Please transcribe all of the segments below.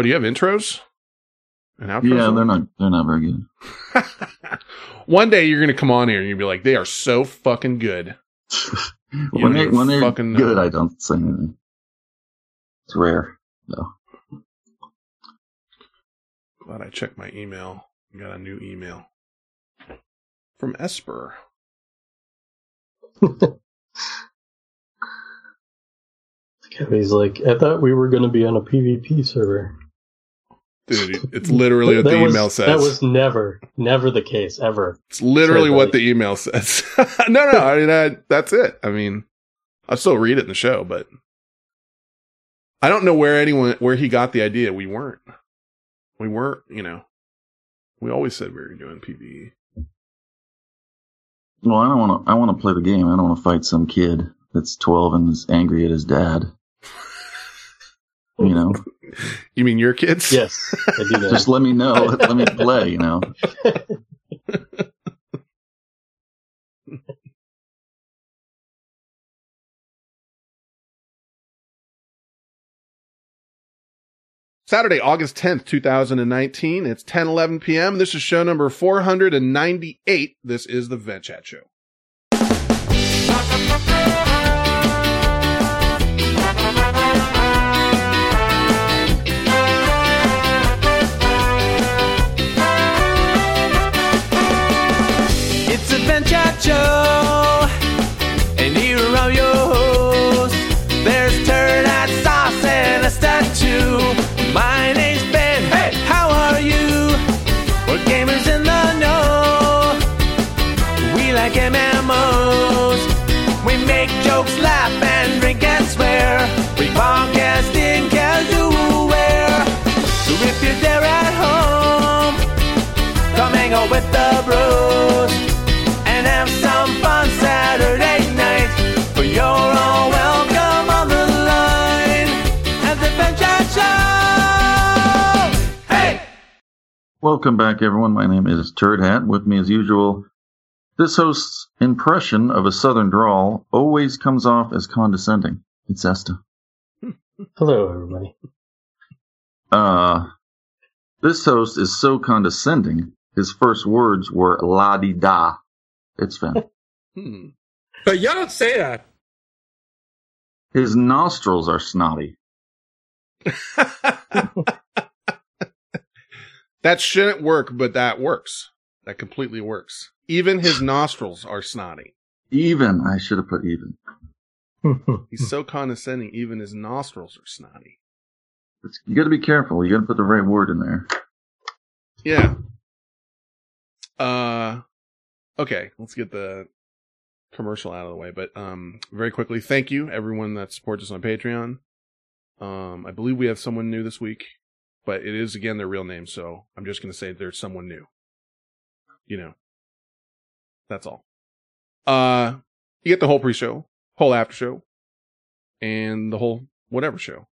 Oh, do you have intros? And outros? Yeah, they're not they're not very good. One day you're gonna come on here and you'll be like, they are so fucking good. You when they, when they're fucking know. good, I don't say anything. It's rare, though. Glad I checked my email. I Got a new email from Esper. He's like, I thought we were going to be on a PvP server. Dude, it's literally what the was- email says. That was never, never the case ever. It's literally what the email says. no, no, I mean I, that's it. I mean, I'll still read it in the show, but I don't know where anyone where he got the idea. We weren't. We weren't. You know, we always said we were doing E. PVE. Well, I don't want to. I want to play the game. I don't want to fight some kid that's twelve and is angry at his dad. You know, You mean your kids? Yes, I do just let me know. let me play. You know. Saturday, August 10th, 2019. It's 10 11 p.m. This is show number 498. This is the Vent Chat Show. Welcome back, everyone. My name is Turd Hat. With me, as usual, this host's impression of a southern drawl always comes off as condescending. It's Esta. Hello, everybody. Uh, this host is so condescending. His first words were "la di da." It's Finn. Hmm. But y'all don't say that. His nostrils are snotty. that shouldn't work, but that works. That completely works. Even his nostrils are snotty. Even I should have put even. He's so condescending, even his nostrils are snotty. It's, you got to be careful. You got to put the right word in there. Yeah. Uh, okay, let's get the commercial out of the way. But um, very quickly, thank you everyone that supports us on Patreon. Um, I believe we have someone new this week, but it is again their real name, so I'm just gonna say there's someone new. You know, that's all. Uh, you get the whole pre-show, whole after show, and the whole whatever show.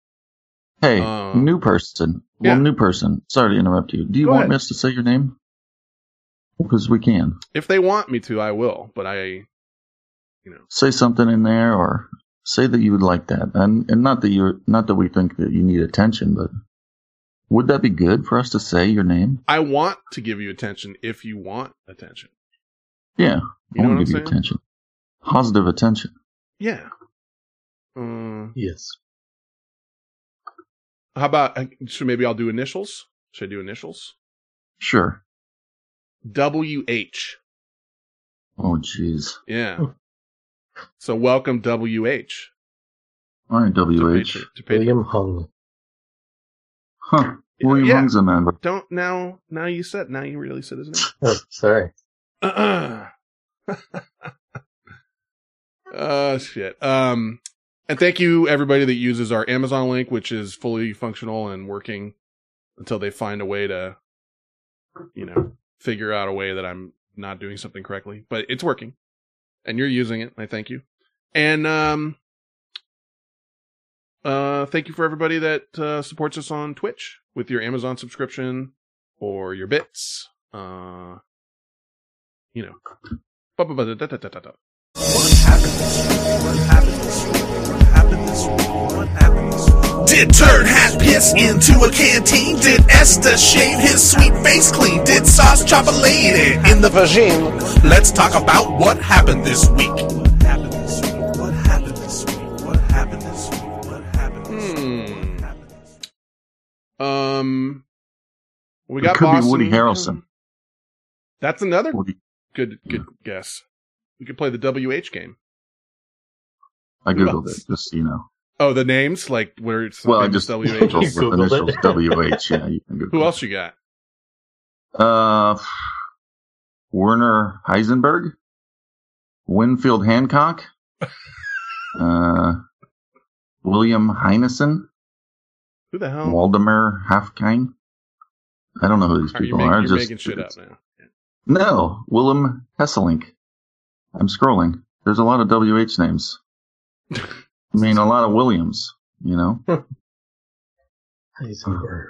Hey, Uh, new person. yeah. Well, new person. Sorry to interrupt you. Do you Go want ahead. us to say your name? Because we can If they want me to, I will. But I, you know, say something in there, or say that you would like that, and and not that you're not that we think that you need attention, but would that be good for us to say your name? I want to give you attention if you want attention. Yeah, You I want to I'm give you attention, positive attention. Yeah. Uh, yes. how about uh, so maybe I'll do initials. Should I do initials? Sure. W H. Oh, jeez. Yeah. so welcome W H. All right, W H. Patreon- to William Hung. Huh. William Yeah. Hung's a member. Don't now. Now you said. Now you really said his name. Oh, sorry. uh shit. Um and thank you everybody that uses our Amazon link, which is fully functional and working until they find a way to you know, figure out a way that I'm not doing something correctly. But it's working. And you're using it. I thank you. And um uh thank you for everybody that uh supports us on Twitch with your Amazon subscription or your bits. Uh you know. What happened this week? What happened this week? Happened this week? What happened this week? Did Turd Hat piss into a canteen? Did Esther shave his sweet face clean? Did Sauce chop a lady in the vagine? Let's talk about what happened this week. Um, we It got could be Woody Harrelson. That's another Woody- good good guess. We could play the WH game. I googled it just so you know. Oh, the names like where it's Well, I just WH. googled with Googled initials it. WH. Yeah, you can Google. Who else you got? Uh, Werner Heisenberg, Winfield Hancock, uh, William Heinesen, Who the hell? Waldemar Haffkine. I don't know who these Are you people make- are. you're just making shit up now. No, Willem Hesselink. I'm scrolling. There's a lot of WH names. I mean, a lot of Williams. You know, Heisenberg.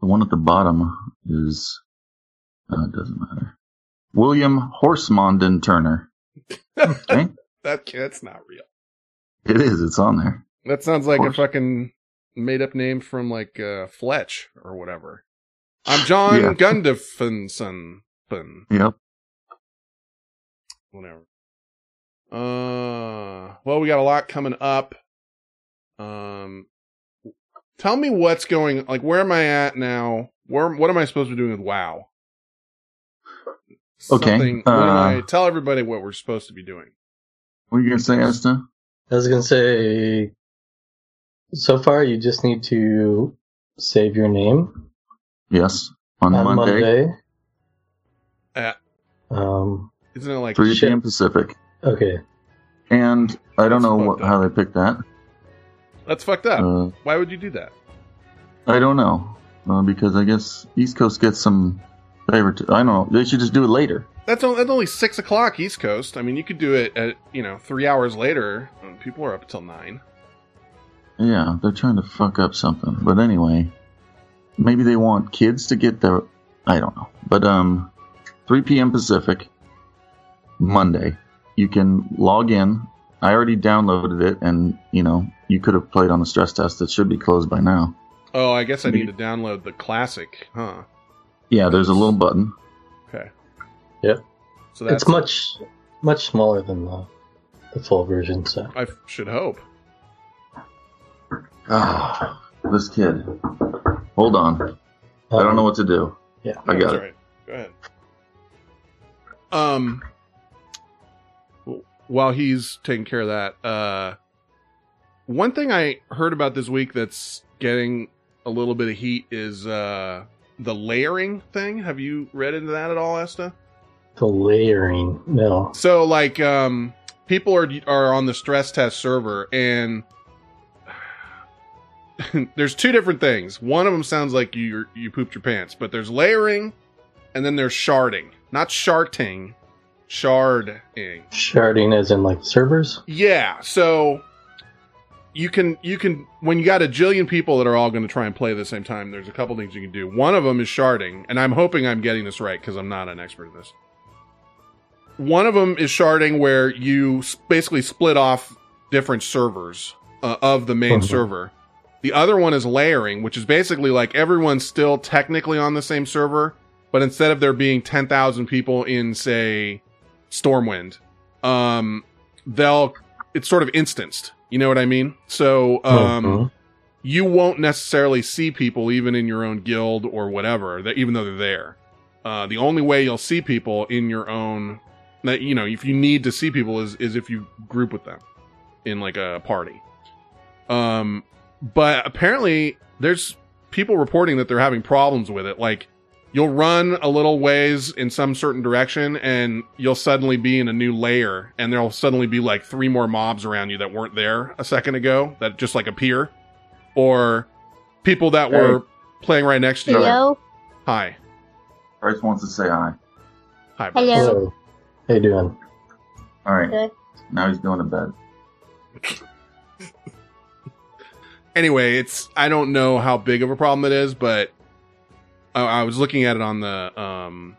the one at the bottom is. Uh, it doesn't matter. William Horsemonden Turner. Okay, That that's not real. it is. It's on there. That sounds like a fucking made up name from like uh, Fletch or whatever. I'm John Yeah. Gunderson. Yep. Whatever. Uh, well, we got a lot coming up. Um, tell me what's going. Like, where am I at now? Where what am I supposed to be doing with WoW? Okay, Something- what uh, I, tell everybody what we're supposed to be doing. What are you gonna say, Asta? I was gonna say, so far you just need to save your name Yes, on, on Monday, Monday. Uh, Um, isn't it like 3 Shit. p.m. Pacific. okay. And I don't That's know what, how they picked that. that's fucked up? Uh, Why would you do that? I don't know uh, because I guess East Coast gets some favorite. I don't know. They should just do it later. That's only, that's only six o'clock East Coast. I mean, you could do it at you know three hours later. People are up till nine. Yeah, they're trying to fuck up something. But anyway, maybe they want kids to get their. I don't know. But um, 3 p.m. Pacific, Monday. You can log in. I already downloaded it, and you know you could have played on the stress test. It should be closed by now. Oh, I guess I need to download the classic, huh? Yeah, there's a little button. Okay. Yep. So that's It's much, much smaller than the, the full version, so. I should hope. Ah, this kid. Hold on. I don't know what to do. Yeah. I got That's it. all right. Go ahead. Um, while he's taking care of that, uh, one thing I heard about this week that's getting a little bit of heat is uh the layering thing. Have you read into that at all, Esta? The layering, no. So like um people are are on the stress test server and there's two different things. One of them sounds like you you pooped your pants, but there's layering and then there's sharding. Not sharting, sharding. Sharding as in like servers? Yeah, so you can you can when you got a jillion people that are all going to try and play at the same time. There's a couple things you can do. One of them is sharding, and I'm hoping I'm getting this right because I'm not an expert at this. One of them is sharding, where you basically split off different servers uh, of the main Mhm. server. The other one is layering, which is basically like everyone's still technically on the same server, but instead of there being 10,000 people in, say, Stormwind, um, they'll, it's sort of instanced. You know what I mean? So, um, Mhm. you won't necessarily see people even in your own guild or whatever, that even though they're there. Uh, the only way you'll see people in your own, that you know, if you need to see people, is is if you group with them in like a party. Um, but apparently there's people reporting that they're having problems with it. Like you'll run a little ways in some certain direction and you'll suddenly be in a new layer and there'll suddenly be like three more mobs around you that weren't there a second ago that just like appear or people that Hey. were playing right next to you. Hello. Hi. Bryce wants to say hi. Hi. Bryce. Hello. Hello. How you doing? All right. Good. Now he's going to bed. anyway, it's I don't know how big of a problem it is, but I, I was looking at it on the um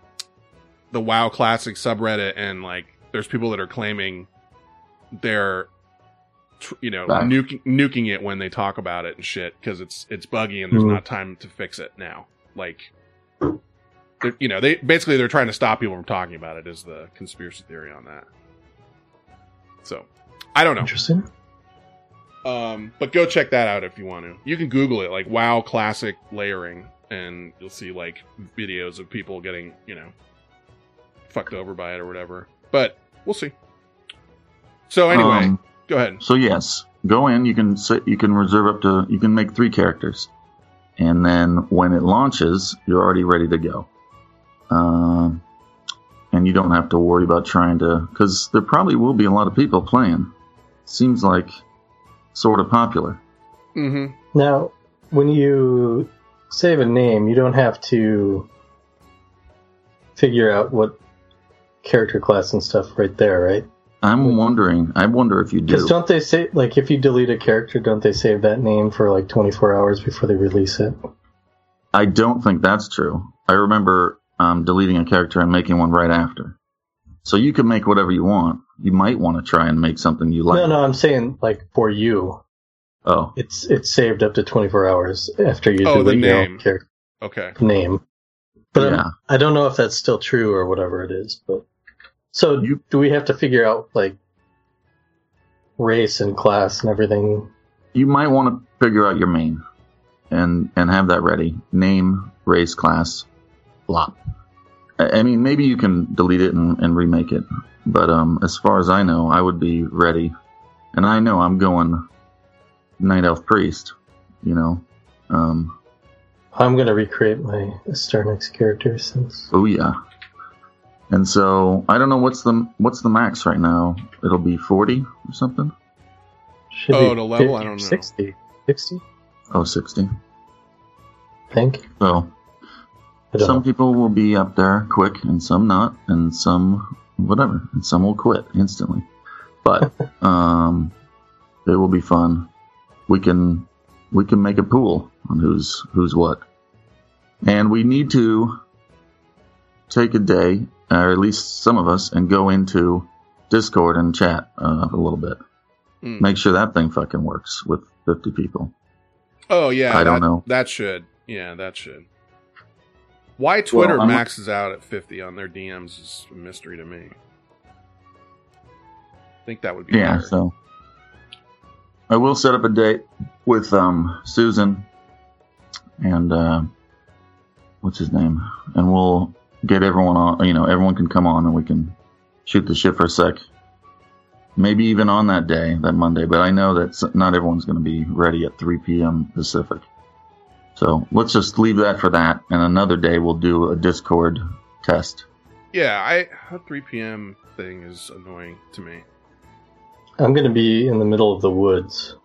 the WoW Classic subreddit, and like there's people that are claiming they're you know, nuking nuking it when they talk about it and shit because it's it's buggy and there's Mhm. not time to fix it now. Like, you know, they basically they're trying to stop people from talking about it. Is the conspiracy theory on that? So, I don't know. Interesting. Um, but go check that out if you want to. You can Google it, like WoW classic layering, and you'll see like videos of people getting, you know, fucked over by it or whatever. But we'll see. So anyway, Um, go ahead. So yes, go in. You can set, you can reserve up to you can make three characters, and then when it launches, you're already ready to go. Um, and you don't have to worry about trying to because there probably will be a lot of people playing. Seems like sort of popular. Mm-hmm. Now, when you save a name, you don't have to figure out what character class and stuff right there, right? I'm wondering. I wonder if you Because do. don't they say like if you delete a character, don't they save that name for like 24 hours before they release it? I don't think that's true. I remember um, deleting a character and making one right after. So you can make whatever you want. You might want to try and make something you like. no, no, I'm saying like for you, Oh, it's it's saved up to 24 hours after you Oh, the name. own character Okay. name. But I'm- yeah. I don't know if that's still true or whatever it is. But so You- do we have to figure out like race and class and everything? You might want to figure out your main and and have that ready. Name, race, class, blah. I I mean, maybe you can delete it and, and remake it. But um, as far as I know, I would be ready. And I know I'm going Night Elf Priest, you know. Um, I'm gonna recreate my Sternix character since Oh yeah. And so I don't know what's the what's the max right now. It'll be forty or something. should Oh, be the level? I don't know. 60, 60, Oh, 60. I think. So I don't some people will be up there quick, and some not, and some whatever, and some will quit instantly. But um, it will be fun. We can we can make a pool on who's who's what, and we need to take a day, or at least some of us, and go into Discord and chat uh, a little bit. Hmm. Make sure that thing fucking works with fifty people. Oh yeah. I don't know. That should. Yeah, that should. Why Twitter I'm- maxes out at 50 on their DMs is a mystery to me. I think that would be Yeah, better. so I will set up a date with um Susan and uh what's his name? And we'll get everyone on you know, everyone can come on and we can shoot the shit for a sec. Maybe even on that day, that Monday, but I know that not everyone's going to be ready at 3 p.m. Pacific. So let's just leave that for that, and another day we'll do a Discord test. Yeah, I a 3 p.m. thing is annoying to me. I'm gonna be in the middle of the woods,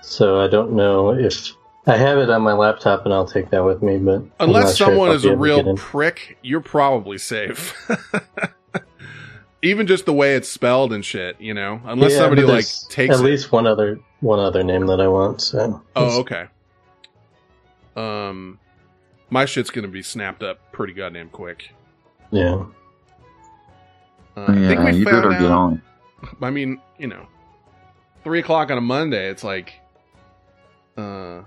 so I don't know if I have it on my laptop, and I'll take that with me. But Unless not sure someone is a able to get real prick, you're probably safe. Even just the way it's spelled and shit, you know. Unless Yeah, somebody like takes at it. least one other one other name that I want. So Oh, okay. Um, my shit's gonna be snapped up pretty goddamn quick. yeah. Uh, I think yeah, we you found better out. get on. I mean, you know, three o'clock on a Monday. It's like, uh,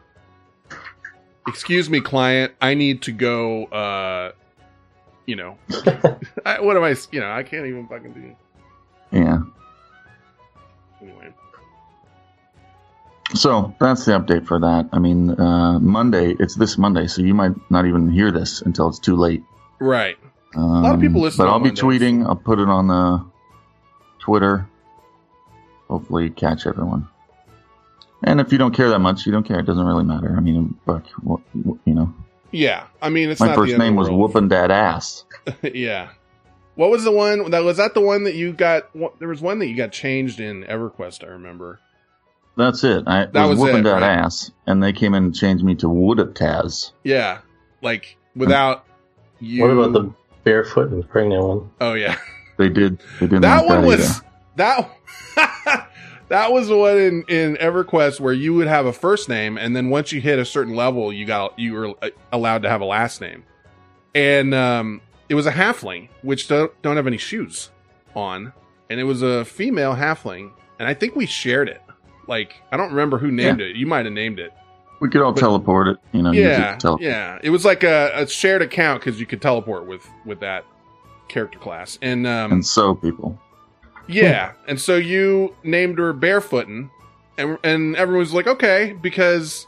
excuse me, client. I need to go. Uh, you know, I, what am I? You know, I can't even fucking do. Yeah. Anyway, So that's the update for that. I mean, uh, Monday, it's this Monday, so you might not even hear this until it's too late. right. Um, lot of people listen But I'll be Mondays. tweeting. I'll put it on the Twitter. Hopefully, catch everyone. And if you don't care that much, you don't care. It doesn't really matter. I mean, fuck, what- you know. Yeah, I mean, it's My first name was whooping that ass. yeah. What was the one that was that the one that you got? There was one that you got changed in EverQuest. I remember. That's it. I That was, was whooping it, that right? ass, and they came in and changed me to Woodaptaz. Yeah, like without you. What about the barefoot and pregnant one? Oh yeah. They did. They didn't that one that was either. that that was the one in in EverQuest where you would have a first name, and then once you hit a certain level, you got you were uh, allowed to have a last name, and um, it was a halfling, which don't don't have any shoes on, and it was a female halfling, and I think we shared it. Like I don't remember who named it. You might have named it. We could all But- teleport it. You know, use it yeah, tele- yeah. It was like a, a shared account because you could teleport with with that character class, and um, and so people. yeah, and so you named her Barefootin, and and everyone's like, okay, because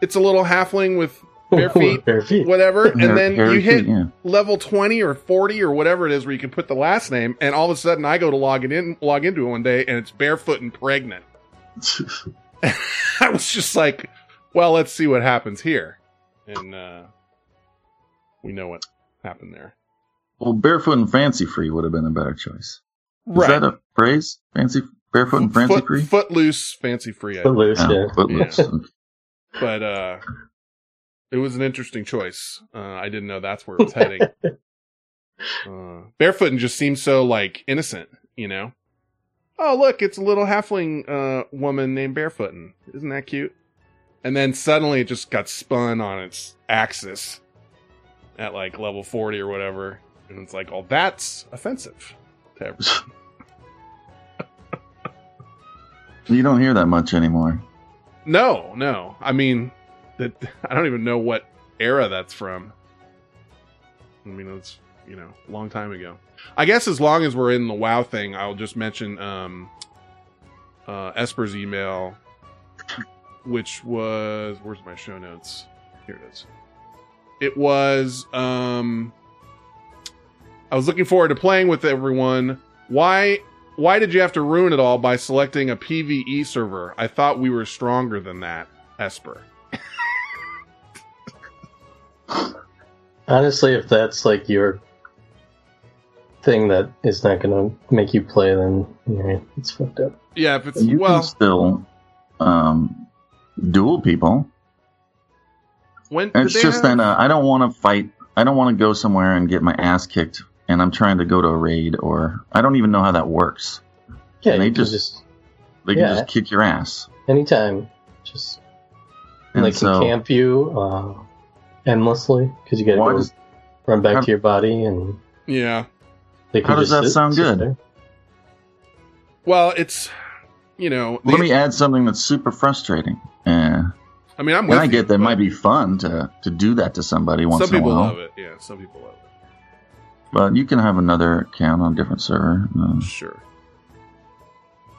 it's a little halfling with bare feet, Bare feet. whatever, and Hair- then you hit feet, yeah. level 20 or 40 or whatever it is where you can put the last name and all of a sudden I go to log it in log into it one day and it's barefoot and pregnant. I was just like, well, let's see what happens here. And uh we know what happened there. well, barefoot and fancy free would have been a better choice. Is that a phrase? Fancy barefoot and fancy Foot, free? footloose, fancy free. I Footloose, Yeah, yeah. footloose. but uh it was an interesting choice uh i didn't know that's where it was heading uh and just seems so like innocent you know oh look it's a little halfling uh woman named barefootin isn't that cute and then suddenly it just got spun on its axis at like level 40 or whatever and it's like oh that's offensive to everyone. you don't hear that much anymore. No, no. I mean, that I don't even know what era that's from. I mean, it's you know, a long time ago. I guess as long as we're in the WoW thing, I'll just mention um, uh, Esper's email, which was where's my show notes? Here it is. It was um, I was looking forward to playing with everyone. Why why did you have to ruin it all by selecting a PvE server? I thought we were stronger than that, Esper. Honestly, if that's like your thing that is not going to make you play, then yeah, it's fucked up. Yeah, if it's You well, can still um, duel people. when It's just have- that uh, I don't want to fight. I don't want to go somewhere and get my ass kicked, and I'm trying to go to a raid, or I don't even know how that works. Yeah, They just- just They Yeah. can just kick your ass. anytime, just And they so, can camp you uh, endlessly because you got to go does- run back how- to your body, and yeah. They can How does just that sit- sound sit good? there. Well, it's you know. let the- me add something that's super frustrating. Yeah. I mean, I'm And with I you, get that it might be fun to, to do that to somebody once Some in a while. Some people while. love it. Yeah, some people love it. But you can have another account on a different server. Uh, Sure.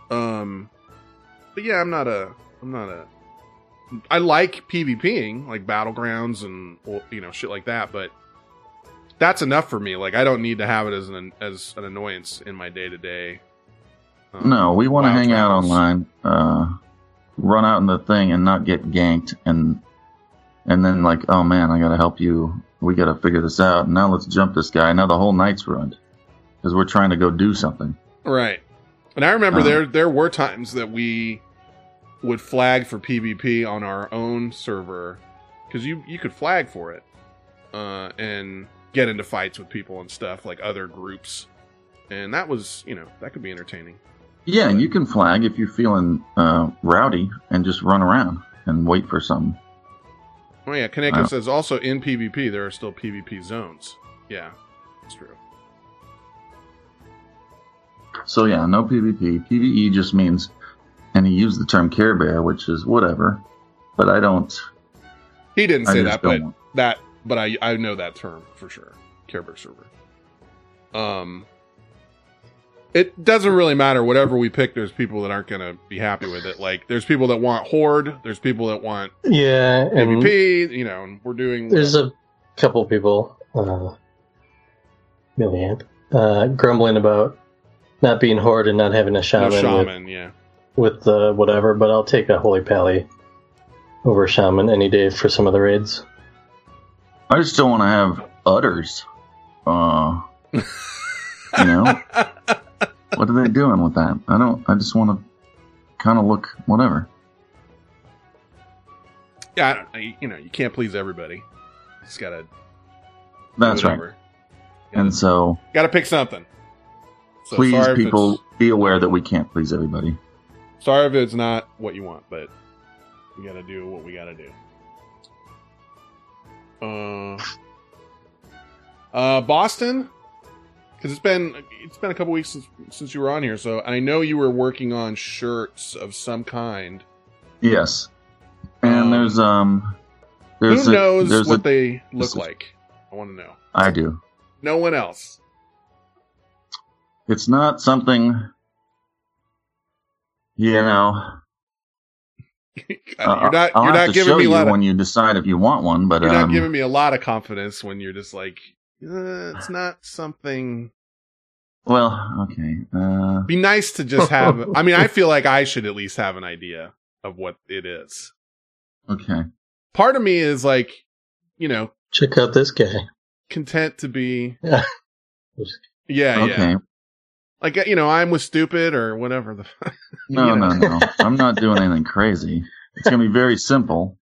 Um, but yeah, I'm not a. I'm not a. I like PvPing, like battlegrounds and you know shit like that, but that's enough for me. Like I don't need to have it as an as an annoyance in my day to day. no, we want to hang out online, uh, run out in the thing and not get ganked and and then like, oh man, I gotta help you. We gotta figure this out. Now let's jump this guy. Now the whole night's ruined because we're trying to go do something. Right. And I remember Uh-huh. there there were times that we would flag for PvP on our own server because you you could flag for it uh, and get into fights with people and stuff like other groups, and that was you know that could be entertaining. Yeah, and you can flag if you're feeling uh, rowdy and just run around and wait for something. Oh yeah, Kaneko Wow. says also in PvP there are still PvP zones. Yeah, that's true. So yeah, no PvP. PvE just means, and he used the term Care Bear, which is whatever. But I don't. He didn't I say that, but want- that but I I know that term for sure. Care Bear server. Um it doesn't really matter whatever we pick there's people that aren't going to be happy with it. Like there's people that want horde, there's people that want Yeah, PvP. You know, and we're doing there's a couple people, uh, Milliamp, uh, grumbling about not being horde and not having a no shaman, shaman, yeah. with, with the whatever. But I'll take a holy pally over shaman any day for some of the raids. I just don't want to have udders. Uh, you know, what are they doing with that? I don't. I just want to kind of look whatever. Yeah, I you know, you can't please everybody. Just got to That's right. And so, Got to pick something. So please, people, be aware that we can't please everybody. Sorry if it's not what you want, but we gotta do what we gotta do. Uh, uh, Boston, because it's been it's been a couple weeks since, since you were on here. So I know you were working on shirts of some kind. Yes. And Um, there's um there's Who a- knows there's what a- they look is- like? I want to know. I do. No one else. It's not something you know. you're uh, not. I'll you're have not to giving show me a you lot. Of, when you decide if you want one, but you're um, not giving me a lot of confidence when you're just like, uh, it's not something. well, okay. Uh, Be nice to just have. I mean, I feel like I should at least have an idea of what it is. okay. Part of me is like, you know, Check out this guy. content to be. Yeah. Yeah, Okay. yeah. Like you know, I'm with stupid or whatever the. No, you know. no, no. I'm not doing anything crazy. It's gonna be very simple.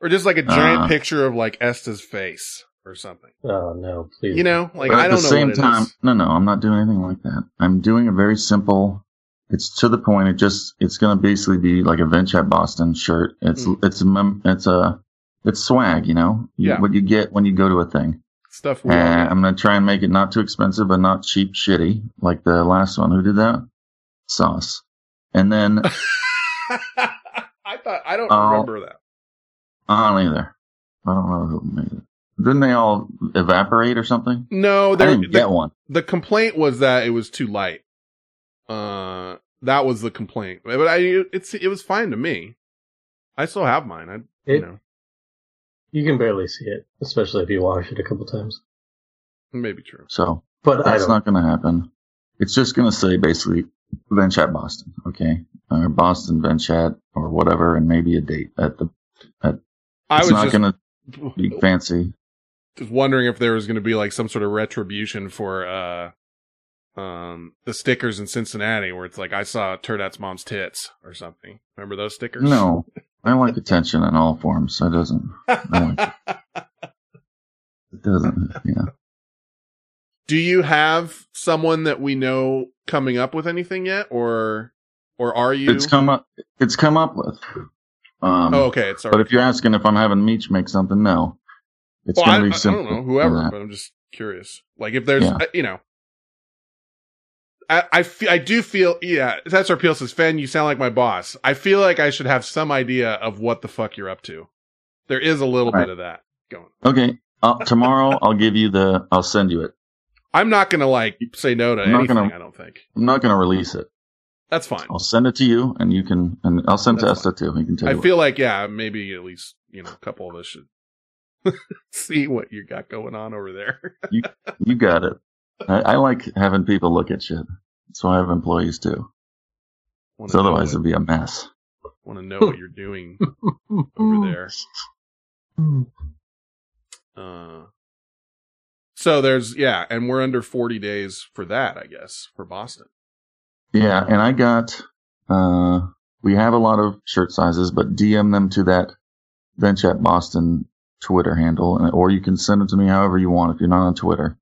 Or just like a giant Uh. picture of like Esta's face or something. Oh no, please. You know, like but I at don't the know same what it time, is. no, no, I'm not doing anything like that. I'm doing a very simple. It's to the point. It just it's gonna basically be like a Venture Boston shirt. It's Mm. it's a mem- it's a it's swag. You know, You- Yeah. what you get when you go to a thing. Stuff we all I'm gonna try and make it not too expensive, but not cheap, shitty, like the last one. Who did that? Sauce. And then I thought I don't Oh. remember that. I don't either. I don't know who made it. Didn't they all evaporate or something? No, I there, didn't the, get one. the complaint was that it was too light. Uh, that was the complaint. But I, it's it was fine to me. I still have mine. I, you know, You can barely see it, especially if you wash it a couple times. maybe true. So But that's don't. going to happen. It's just going to say basically Vent Chat Boston, okay, or Boston Vent Chat or whatever, and maybe a date at the. I It's was not going to be fancy. just wondering if there was going to be like some sort of retribution for uh um the stickers in Cincinnati where it's like I saw Turd Hat's mom's tits or something. Remember those stickers? No, I like attention in all forms. So it doesn't. I like it doesn't. Yeah. Do you have someone that we know coming up with anything yet or or are you It's come up. It's come up with. Um, Oh, okay, it's But if you're asking if I'm having Meech make something, no. It's well, I, going to I be don't know, whoever, but I'm just curious. Like if there's, Yeah. uh, you know, I I, do feel yeah. That's our appeal says, Fen, you sound like my boss. I feel like I should have some idea of what the fuck you're up to. There is a little Right. bit of that going. Okay. Uh, tomorrow I'll give you the. I'll send you it. I'm not gonna like say no to I'm anything. gonna- I don't think I'm not going to release it. that's fine. I'll send it to you, and you can. And I'll send it to That's Esther too. You can take I feel like yeah, maybe at least you know a couple of us should see what you got going on over there. you got it. I, I like having people look at shit. Why I have employees too. So otherwise it'd be a mess. want to know what you're doing over there. Uh, so there's yeah, and we're under 40 days for that, I guess, for Boston. Yeah, and I got. uh We have a lot of shirt sizes, but DM them to that Vent Chat Boston Twitter handle, and- or you can send them to me however you want. If you're not on Twitter,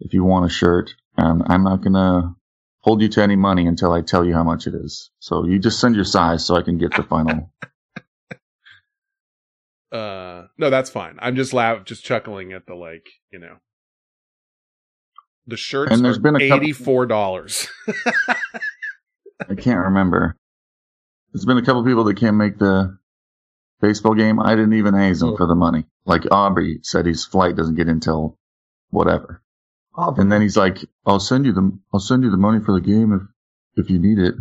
if you want a shirt, and I'm not gonna hold you to any money until I tell you how much it is. So you just send your size so I can get the final. Uh, no, that's fine. I'm just laugh, just chuckling at the like, you know, the shirts And there's are been a couple- eighty-four dollars. I can't remember. There's been a couple people that can't make the baseball game. I didn't even haze them Oh. for the money. Like Aubrey said, his flight doesn't get until whatever. Oh, And then he's like, "I'll send you the I'll send you the money for the game if if you need it."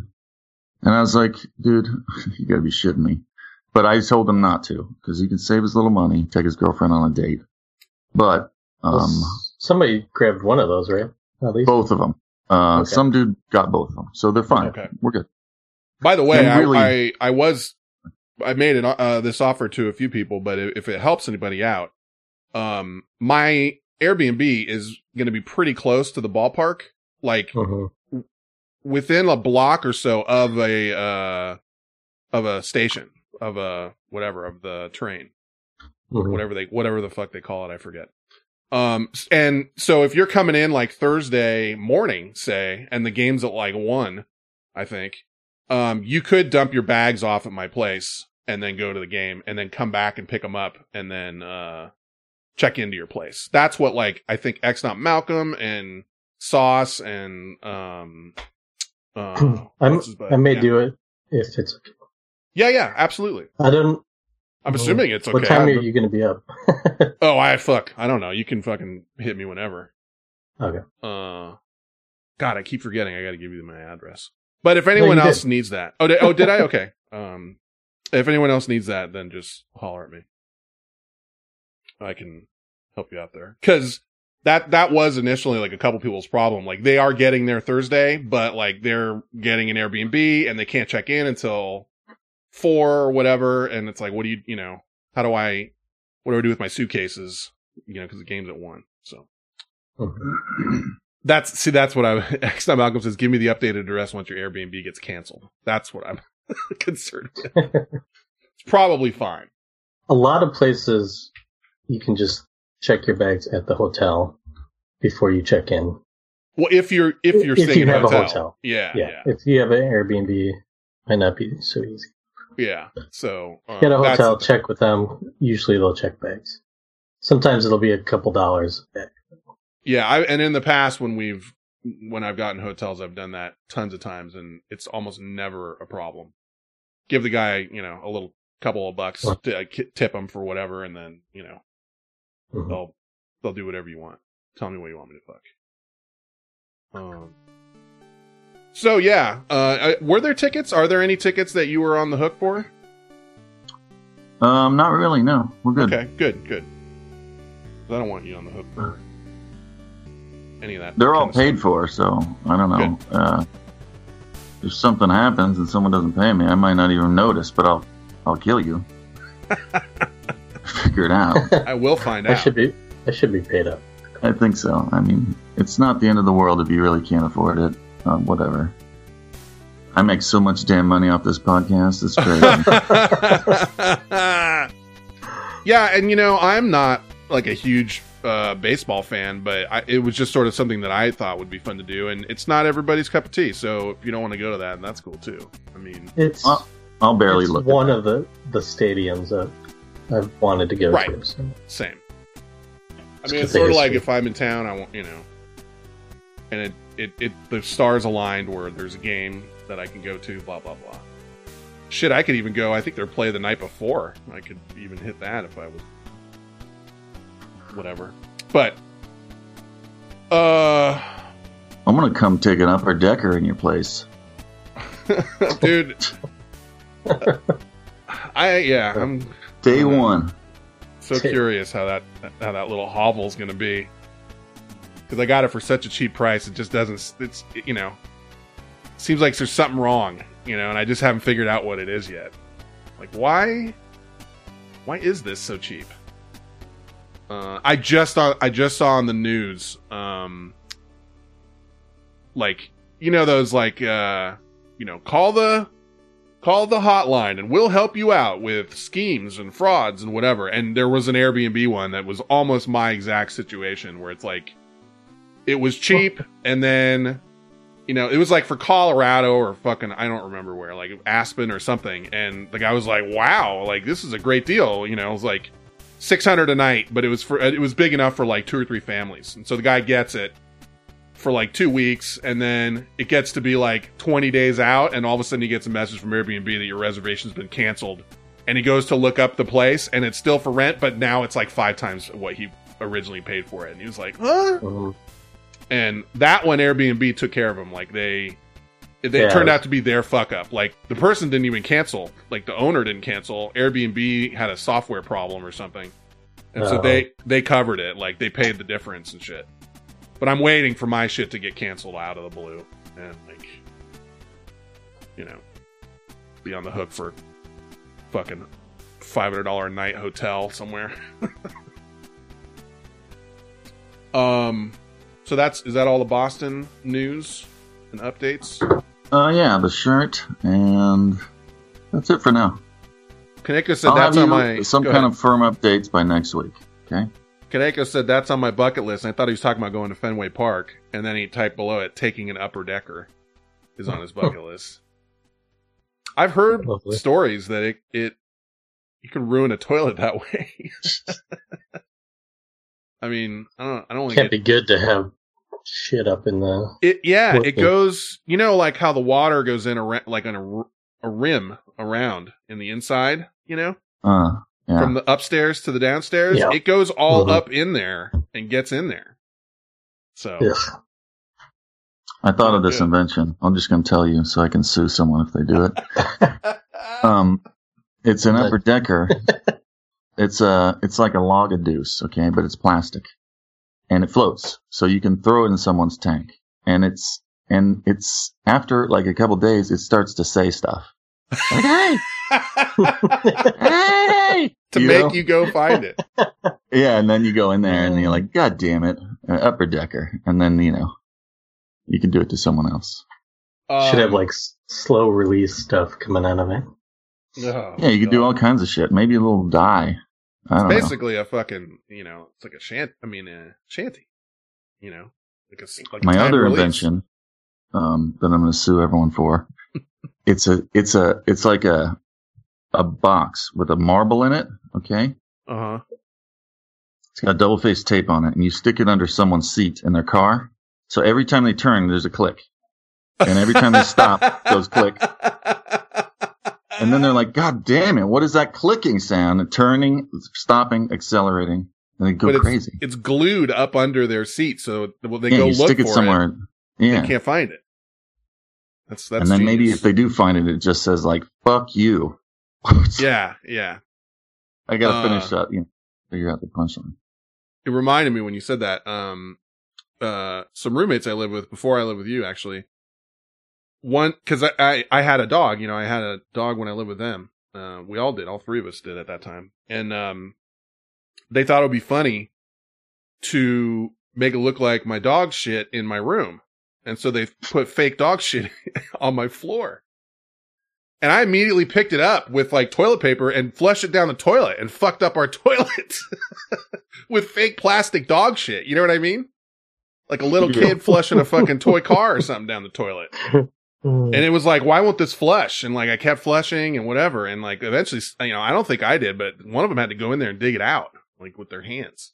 And I was like, "Dude, you gotta be shitting me." But I told him not to because he can save his little money, take his girlfriend on a date. But um, s- somebody grabbed one of those, right? At least. both of them, uh, Okay. some dude got both of them, so they're fine. Okay. We're good. By the way, And really- I, I I was I made an, uh, this offer to a few people, but if if it helps anybody out, um, my Airbnb is going to be pretty close to the ballpark, like Mhm. within a block or so of a uh of a station of a whatever of the train Mhm. whatever they whatever the fuck they call it i forget um and so if you're coming in like thursday morning say and the game's at like one i think um you could dump your bags off at my place and then go to the game and then come back and pick them up and then uh check into your place that's what like i think x not malcolm and Sauce and um, uh, I'm, what's his butt? I may yeah. do it if it's. okay. Yeah, yeah, absolutely. I don't. I'm assuming it's okay. What time are you going to be up? Oh, I fuck. I don't know. You can fucking hit me whenever. okay. Uh, God, I keep forgetting. I got to give you my address. But if anyone you else did. needs that, oh, did, oh, did I? Okay. Um, if anyone else needs that, then just holler at me. I can help you out there because that that was initially like a couple people's problem. Like they are getting there Thursday, but like they're getting an Airbnb and they can't check in until four or whatever. And it's like, what do you, you know, how do I, what do I do with my suitcases? You know, because the game's at one. So Mhm. that's see, that's what I. Next time Malcolm says, "Give me the updated address once your Airbnb gets canceled." That's what I'm concerned with. It's probably fine. A lot of places you can just check your bags at the hotel before you check in. Well, if you're if you're If staying you in a have a hotel, yeah, Yeah. yeah, If you have an Airbnb, might not be so easy. yeah. So uh, Get a hotel, check with them. Usually they'll check bags. Sometimes it'll be a couple dollars. back. Yeah, I, and in the past when we've when I've gotten hotels, I've done that tons of times, and it's almost never a problem. Give the guy, you know, a little couple of bucks to uh, tip him for whatever, and then you know Mhm. they'll they'll do whatever you want. Tell me what you want me to fuck. Um. So yeah, uh, uh, were there tickets? Are there any tickets that you were on the hook for? Um, not really. No, we're good. Okay, good, good. I don't want you on the hook for any of that. They're all paid stuff. for, so I don't know. Uh, if something happens and someone doesn't pay me, I might not even notice, but I'll I'll kill you. Figure it out. I will find I out. should be. I should be paid up. I think so. I mean, it's not the end of the world if you really can't afford it. Uh, whatever. I make so much damn money off this podcast. It's crazy. yeah, and you know, I'm not like a huge uh, baseball fan, but I, it was just sort of something that I thought would be fun to do, and it's not everybody's cup of tea. So if you don't want to go to that, and that's cool too. I mean, It's Well, I'll barely it's look. one at of the the stadiums that I've wanted to go Right. to. So. same. I mean, it's the sort of like if I'm in town, I want you know, and it it, it the stars aligned where there's a game that I can go to. Blah blah blah. Shit, I could even go. I think they're play the night before. I could even hit that if I was whatever. But uh I'm gonna come take an upper decker in your place. dude I yeah, I'm Day one. so curious how that how that little hovel's going to be. Cuz I got it for such a cheap price, it just doesn't it's you know seems like there's something wrong, you know, and I just haven't figured out what it is yet. Like why why is this so cheap? Uh, I just saw I just saw on the news um like you know those like uh you know call the call the hotline and we'll help you out with schemes and frauds and whatever. And there was an Airbnb one that was almost my exact situation where it's like it was cheap and then you know it was like for Colorado or fucking I don't remember where like Aspen or something. And the guy was like wow like this is a great deal. You know it was like 600 a night but it was for it was big enough for like two or three families. And so the guy gets it for like two weeks and then it gets to be like 20 days out and all of a sudden he gets a message from airbnb that your reservation's been canceled. And he goes to look up the place and it's still for rent but now it's like five times what he originally paid for it. And he was like huh? Mhm. and that one airbnb took care of him. Like they they Yeah. turned out to be their fuck up. Like the person didn't even cancel. Like the owner didn't cancel. Airbnb had a software problem or something. And so Oh. they they covered it. Like they paid the difference and shit but i'm waiting for my shit to get canceled out of the blue and like you know be on the hook for fucking $500 a night hotel somewhere um so that's is that all the Boston news and updates? Uh, yeah, the shirt, and that's it for now. Kaneko said I'll that's on my some kind ahead. of firm updates by next week. Okay. Kaneko said that's on my bucket list. And I thought he was talking about going to Fenway Park, and then he typed below it, taking an upper decker is on his bucket list. I've heard Lovely. stories that it it you can ruin a toilet that way. I mean, I don't I don't want to Can't get be good to have shit up in the. It yeah, it Working. goes. You know, like how the water goes in a like on a rim around in the inside. You know, Uh, yeah. from the upstairs to the downstairs. Yeah. It goes all Mhm. up in there and gets in there. So Ugh. I thought of this Good. invention. I'm just going to tell you so I can sue someone if they do it. Um, it's an upper decker. It's a, it's like a log of deuce, okay, but it's plastic, and it floats, so you can throw it in someone's tank, and it's and it's after like a couple days, it starts to say stuff. Like, hey, hey, to You make know? you go find it. yeah, and then you go in there and you're like, God damn it, an upper decker, and then you know, you can do it to someone else. Should have Um, like s- slow release stuff coming out of it. oh, Yeah, you can do all kinds of shit. Maybe a little dye. I It's don't know. basically a fucking, you know, it's like a shanty. I mean, a shanty. You know, like a s- like a my timed other release. invention um, that I'm going to sue everyone for. it's a it's a it's like a a box with a marble in it. Okay, Uh huh. it's got double faced tape on it, and you stick it under someone's seat in their car. So every time they turn, there's a click, and every time they stop, it goes click. And then they're like, "God damn it! What is that clicking sound? And turning, stopping, accelerating, and they go it's- crazy. It's glued up under their seat, so well, they yeah, go you look stick it for somewhere. it. Yeah, They can't find it. That's that's. and then maybe if they do find it, it just says like "fuck you." Yeah, yeah. I gotta Uh, finish that. You know, figure out the punchline. It reminded me when you said that. Um, uh, some roommates I lived with before I lived with you actually. One, because I, I I had a dog. You know, I had a dog when I lived with them. Uh, we all did. All three of us did at that time, and um, they thought it would be funny to make it look like my dog shit in my room, and so they put fake dog shit on my floor. And I immediately picked it up with like toilet paper and flushed it down the toilet and fucked up our toilet with fake plastic dog shit. You know what I mean? Like a little kid flushing a fucking toy car or something down the toilet. And it was like, why won't this flush? And like, I kept flushing and whatever. And like, eventually, you know, I don't think I did, but one of them had to go in there and dig it out, like with their hands.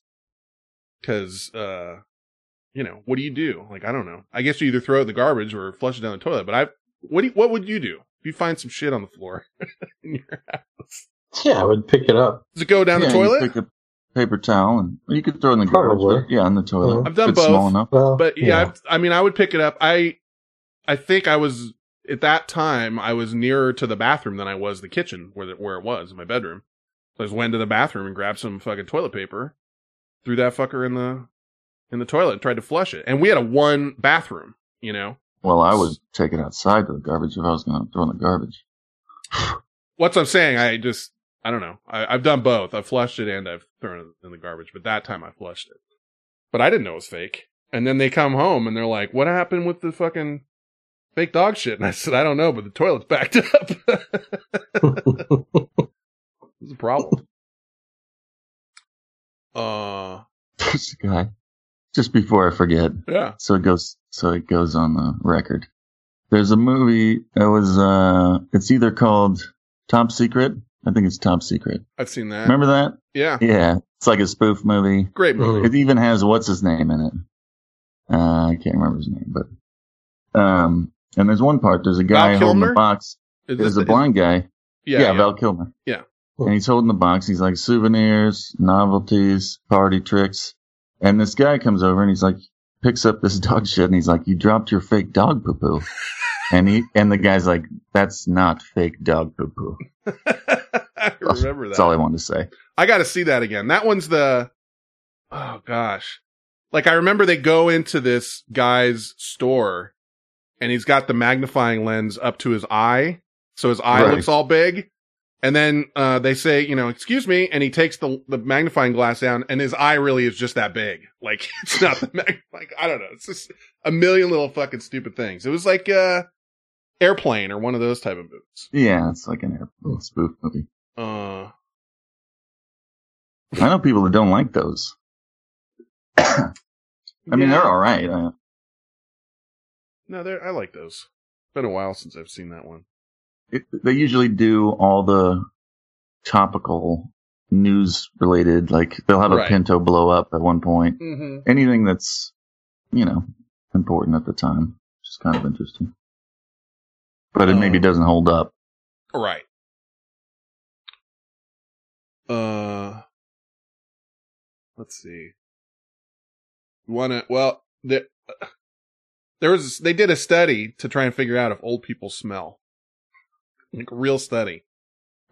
Cause, uh, you know, what do you do? Like, I don't know. I guess you either throw it in the garbage or flush it down the toilet. But I, what do you, what would you do if you find some shit on the floor in your house? Yeah, I would pick it up. Does it go down yeah, the you toilet? pick a paper towel and you could throw it in the garbage. Probably. but Yeah, in the toilet. Mm-hmm. I've done If it's Small both. enough. Well, But yeah, I, I mean, I would pick it up. I, I think I was at that time. I was nearer to the bathroom than I was the kitchen, where the, where it was in my bedroom. So I just went to the bathroom and grabbed some fucking toilet paper, threw that fucker in the in the toilet, and tried to flush it. And we had a one bathroom, you know. Well, I would take it outside to the garbage if I was going to throw in the garbage. What's I'm saying? I just I don't know. I, I've done both. I've flushed it and I've thrown it in the garbage. But that time I flushed it. But I didn't know it was fake. And then they come home and they're like, "What happened with the fucking fake dog shit?" And I said, "I don't know, but the toilet's backed up." It's a problem. Uh, This guy. Just before I forget, yeah. so it goes. So it goes on the record. There's a movie that was. uh It's either called Top Secret. I think it's Top Secret. I've seen that. Remember that? Yeah. Yeah, it's like a spoof movie. Great movie. It even has what's his name in it. Uh, I can't remember his name, but um, and there's one part. There's a guy holding a box. Is There's this- a blind guy. Yeah. Yeah, yeah. Val Kilmer. Yeah. And he's holding the box. He's like souvenirs, novelties, party tricks. And this guy comes over and he's like, picks up this dog shit and he's like, you dropped your fake dog poo poo. and he, and the guy's like, that's not fake dog poo poo. I remember that. That's all I wanted to say. I got to see that again. That one's the oh gosh. Like I remember they go into this guy's store and he's got the magnifying lens up to his eye, so his eye Right. looks all big. And then uh they say, you know, excuse me, and he takes the the magnifying glass down and his eye really is just that big. Like it's not the mag like I don't know. It's just a million little fucking stupid things. It was like uh airplane or one of those type of movies. Yeah, it's like an airplane spoof movie. Uh I know people that don't like those. I mean, yeah. they're all right. Uh, No, they're, I like those. It's Been a while since I've seen that one. It, they usually do all the topical news related, like they'll have a Pinto blow up at one point. Mm-hmm. Anything that's, you know, important at the time, which is kind of interesting. But it maybe Um, doesn't hold up. Right. Uh, let's see. Want to? Well, there, there was they did a study to try and figure out if old people smell. Like real study.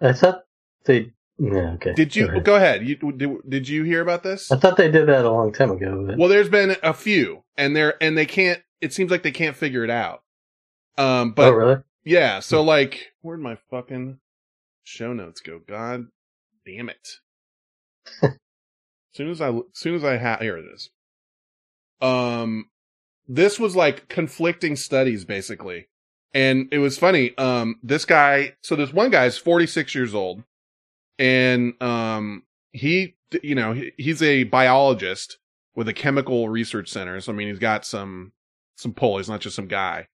I thought they. Yeah, okay. Did you Go ahead. go ahead? You did, did you hear about this? I thought they did that a long time ago. But Well, there's been a few, and they're and they can't. It seems like they can't figure it out. Um, but oh, really? Yeah, so like, where'd my fucking show notes go? God damn it! soon as I, soon as I have, here it is. Um, this was like conflicting studies basically, and it was funny. Um, this guy, so this one guy is 46 years old, and um, he, you know, he, he's a biologist with a chemical research center. So I mean, he's got some some pull. He's not just some guy.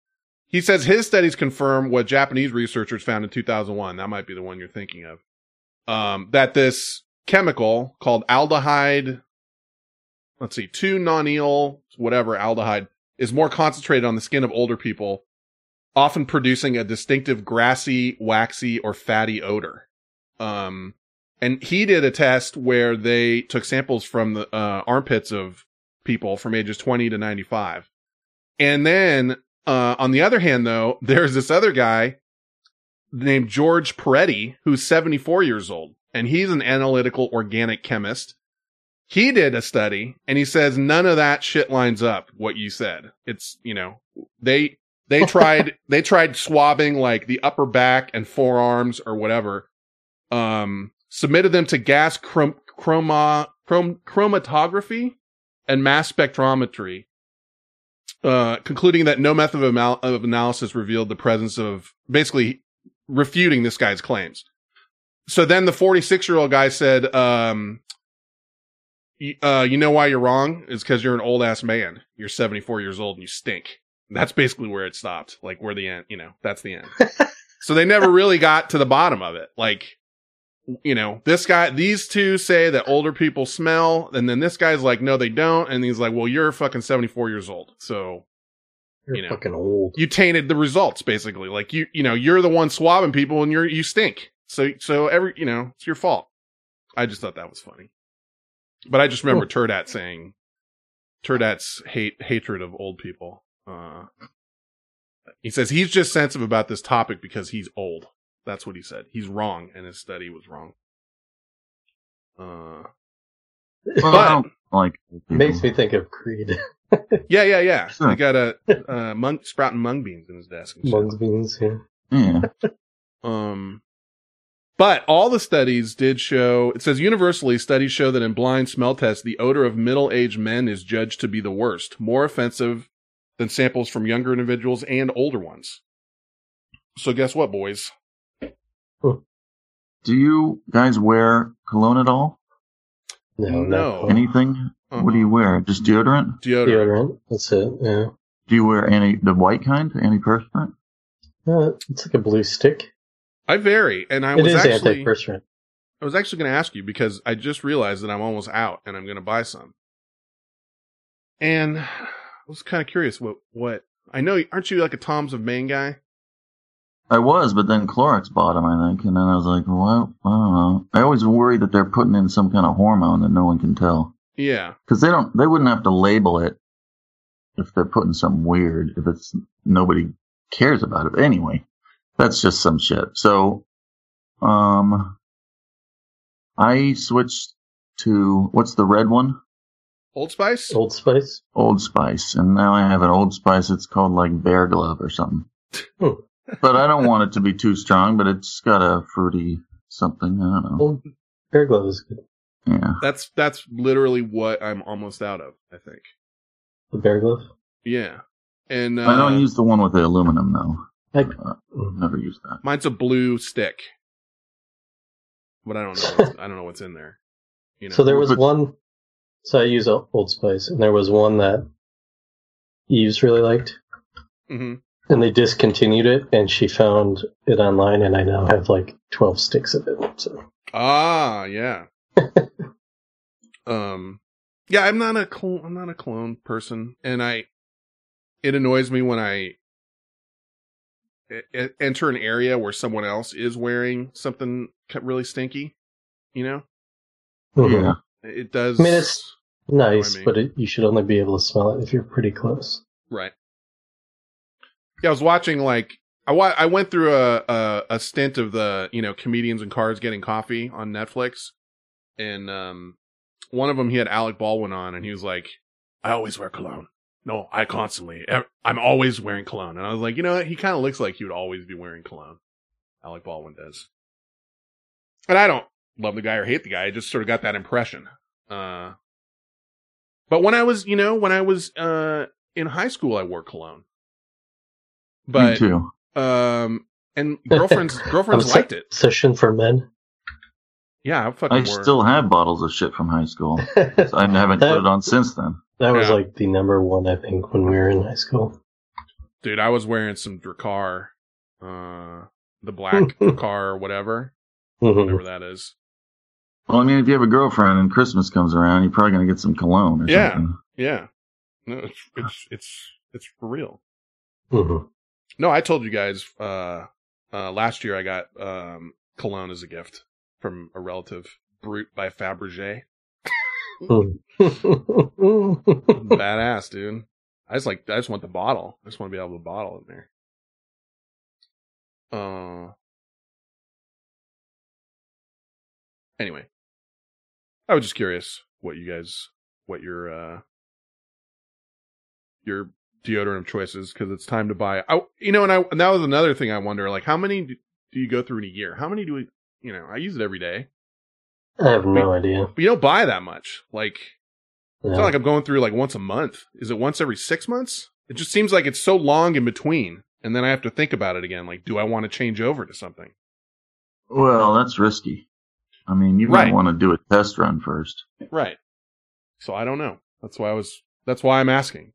He says his studies confirm what Japanese researchers found in 2001. That might be the one you're thinking of. Um, that this chemical called aldehyde, let's see, 2-nonyl, whatever aldehyde, is more concentrated on the skin of older people, often producing a distinctive grassy, waxy, or fatty odor. Um, and he did a test where they took samples from the uh, armpits of people from ages 20 to 95. And then uh, on the other hand, though, there's this other guy named George Preti who's 74 years old, and he's an analytical organic chemist. He did a study, and he says none of that shit lines up. What you said, it's you know they they tried they tried swabbing like the upper back and forearms or whatever. Um, submitted them to gas chrom- chroma chrom- chromatography and mass spectrometry uh, concluding that no method of, of analysis revealed the presence of basically refuting this guy's claims. So then the 46 year old guy said, um, uh, you know why you're wrong? Is because you're an old ass man. You're 74 years old and you stink. That's basically where it stopped. Like where the end, you know, that's the end. so they never really got to the bottom of it. Like, you know, this guy, these two say that older people smell, and then this guy's like, no, they don't. And he's like, well, you're fucking 74 years old. So You're you know. fucking old. you tainted the results, basically. Like you, you know, you're the one swabbing people and you're, you stink. So, so every, you know, it's your fault. I just thought that was funny. But I just remember Turd Hat saying, Turd Hat's hate, hatred of old people. Uh, he says he's just sensitive about this topic because he's old. That's what he said. He's wrong and his study was wrong. Uh, Well, I like old. Makes me think of Creed. yeah, yeah, yeah. Sure. He got a, uh, mung, sprouting mung beans in his desk. And shit. Mung's beans, yeah. Yeah. Um, but all the studies did show, it says universally, studies show that in blind smell tests, the odor of middle aged men is judged to be the worst, more offensive than samples from younger individuals and older ones. So guess what, boys? Do you guys wear cologne at all? No, not No. cool. Anything? What do you wear? Just deodorant? Deodorant. deodorant. That's it. Yeah. Do you wear any the white kind, antiperspirant? Uh, it's like a blue stick. I vary, and I It was is actually, antiperspirant. I was actually going to ask you because I just realized that I'm almost out and I'm going to buy some. And I was kind of curious what, what, I know, aren't you like a Tom's of Maine guy? I was, but then Clorox bought them, I think, and then I was like, well, I don't know. I always worry that they're putting in some kind of hormone that no one can tell Yeah. because they don't. They wouldn't have to label it if they're putting something weird. If it's nobody cares about it anyway. That's just some shit. So, um, I switched to what's the red one? Old Spice? Old Spice. Old Spice, and now I have an Old Spice. It's called like Bear Glove or something. But I don't want it to be too strong. But it's got a fruity something. I don't know. Old Bear Glove is good. Yeah, That's that's literally what I'm almost out of. I think. The Bear Glove. Yeah, and uh, I don't use the one with the aluminum though. I, Uh, never use that. mine's a blue stick, but I don't know. I don't know what's in there. You know. So there was one. So I use Old Spice, and there was one that Eve's really liked, hmm and they discontinued it, and she found it online, and I now have like twelve sticks of it. So Ah, yeah. um, yeah. I'm not a clone. I'm not a clone person, and I, it annoys me when I enter an area where someone else is wearing something really stinky. You know, Mhm. Yeah. it does. I mean, it's- Nice, I mean. but it, you should only be able to smell it if you're pretty close. Right. Yeah, I was watching like I wa- I went through a, a a stint of the you know comedians and cars getting coffee on Netflix, and um, one of them he had Alec Baldwin on, and he was like, "I always wear cologne. No, I constantly. I'm always wearing cologne." And I was like, you know, what? he kind of looks like he would always be wearing cologne. Alec Baldwin does. And I don't love the guy or hate the guy. I just sort of got that impression. Uh, but when I was, you know, when I was uh in high school, I wore cologne. Me But too. um, and girlfriends girlfriends Obs- liked it. Obsession for men. Yeah, I fucking I wore. still have bottles of shit from high school. that, I haven't put it on since then. That was Yeah. like the number one, I think, when we were in high school. dude. I was wearing some Drakkar, uh, the black Drakkar or whatever, Mhm. whatever that is. Well, I mean, if you have a girlfriend and Christmas comes around, you're probably gonna get some cologne or Yeah. something. Yeah, no, it's it's it's it's for real. Mhm. No, I told you guys uh, uh, last year I got um, cologne as a gift from a relative, Brut by Fabergé. Mhm. Badass, dude. I just like I just want the bottle. I just want to be able to bottle it in there. Uh. Anyway, I was just curious what you guys, what your uh, your deodorant of choices because it's time to buy. I, you know, and I and that was another thing I wonder, like how many do, do you go through in a year? How many do we? You know, I use it every day, I have no idea. but you don't buy that much. Like No. it's not like I'm going through like once a month. Is it once every six months? It just seems like it's so long in between. And then I have to think about it again. Like, do I want to change over to something? Well, that's risky. I mean, you Right. might want to do a test run first. Right. So I don't know. That's why I was, that's why I'm asking.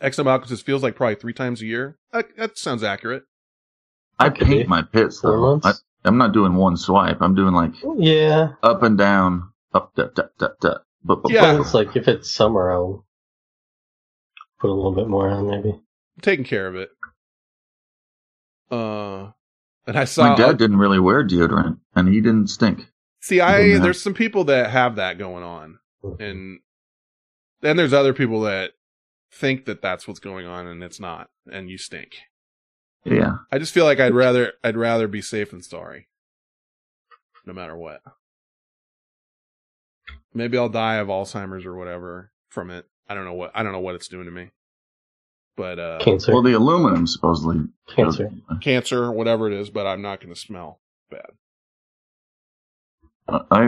XM Alcatraz feels like probably three times a year. That, that sounds accurate. I Could paint my pits though. I, months? I'm not doing one swipe. I'm doing like Yeah. up and down, up, da, da, da, da. But, but, Yeah. It's like if it's summer, I'll put a little bit more on, maybe. I'm taking care of it. Uh, and I saw my dad didn't really wear deodorant, and he didn't stink. see, I, there's some people that have that going on. and then there's other people that think that that's what's going on and it's not and you stink Yeah. i just feel like i'd rather i'd rather be safe than sorry no matter what maybe i'll die of alzheimer's or whatever from it i don't know what i don't know what it's doing to me but uh Cancer. Well, the aluminum supposedly. Cancer. cancer whatever it is but i'm not going to smell bad Uh, I,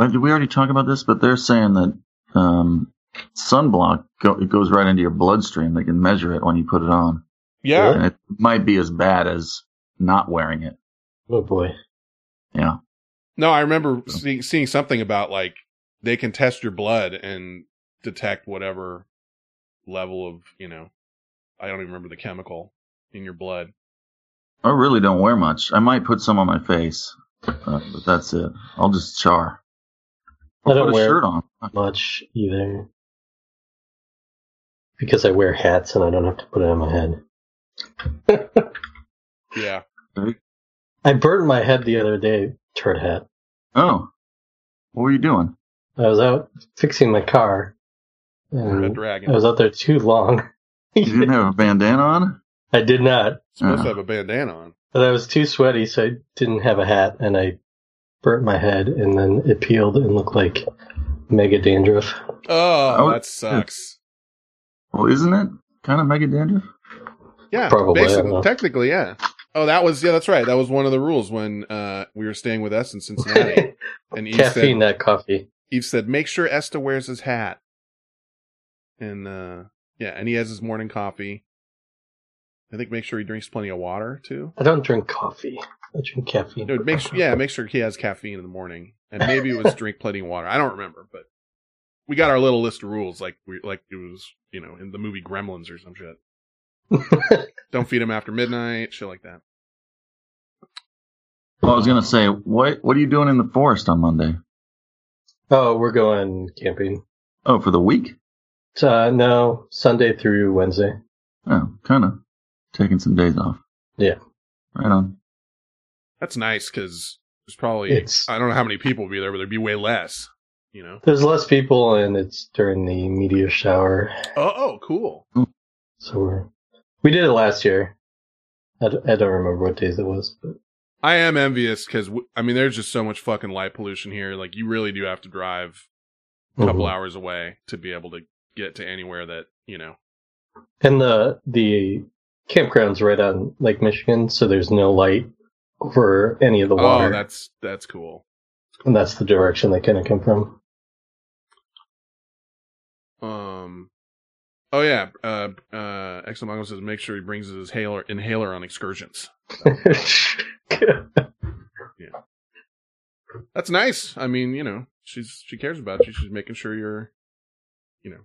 I did we already talk about this? But they're saying that um, sunblock go, it goes right into your bloodstream. They can measure it when you put it on, yeah and it might be as bad as not wearing it. Oh boy. Yeah. No, I remember seeing, seeing something about like they can test your blood and detect whatever level of, you know, I don't even remember the chemical in your blood. I really don't wear much. I might put some on my face, uh, but that's it. I'll just char. I I'll don't put a wear shirt on. much either. Because I wear hats and I don't have to put it on my head. Yeah. I burned my head the other day, turd hat. Oh, what were you doing? I was out fixing my car. Red And dragon. I was out there too long. You didn't have a bandana on? I did not. supposed Uh. to have a bandana on. But I was too sweaty, so I didn't have a hat, and I burnt my head, and then it peeled and looked like mega dandruff. Oh, Oh, that sucks. Well, isn't it kind of mega dandruff? Yeah, Probably, I don't basically, know. technically, yeah. Oh, that was yeah, that's right. That was one of the rules when uh we were staying with us in Cincinnati, and Eve Caffeine, said, not coffee. Eve said, "Make sure Esta wears his hat." And uh yeah, and he has his morning coffee. I think make sure he drinks plenty of water too. I don't drink coffee. I drink caffeine. No, make sure, yeah, make sure he has caffeine in the morning, and maybe it was drink plenty of water. I don't remember, but we got our little list of rules, like we like it was, you know, in the movie Gremlins or some shit. Don't feed him after midnight, shit like that. Well, I was gonna say, what what are you doing in the forest on Monday? oh, we're going camping. Oh, for the week? Uh, no, Sunday through Wednesday. Oh, kind of taking some days off. Yeah. Right on. That's nice because there's probably It's- I don't know how many people will be there, but there'd be way less. You know. There's less people, and it's during the media shower. Oh, oh, cool. So we're, we did it last year. I, d- I don't remember what days it was, but I am envious because I mean, there's just so much fucking light pollution here. Like, you really do have to drive a couple Mhm. hours away to be able to get to anywhere that you know. And the the campground's right on Lake Michigan, so there's no light over any of the Oh, water, that's that's cool. and that's the direction they kind of come from. Um. Oh yeah. Uh. Uh. Exomongo says make sure he brings his inhaler inhaler on excursions. yeah. That's nice. I mean, you know, she's she cares about you. She's making sure you're, you know,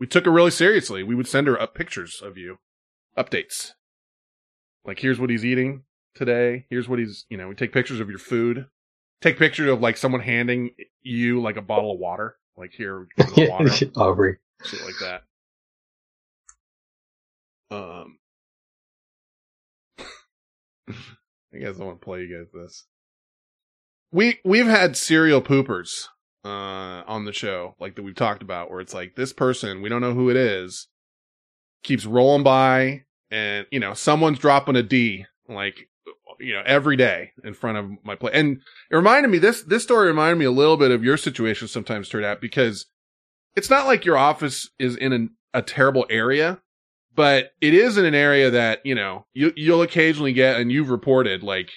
we took her really seriously. We would send her up pictures of you, updates. Like, here's what he's eating today. Here's what he's, you know, we take pictures of your food. Take pictures of like someone handing you like a bottle of water. Like here, water Aubrey. shit like that. Um, I guess I want to play you guys this. We we've had serial poopers uh on the show, like that we've talked about, where it's like this person we don't know who it is, keeps rolling by, and you know someone's dropping a D like you know every day in front of my play, and it reminded me this this story reminded me a little bit of your situation sometimes turned out because it's not like your office is in an, a terrible area, but it is in an area that, you know, you, you'll occasionally get, and you've reported, like,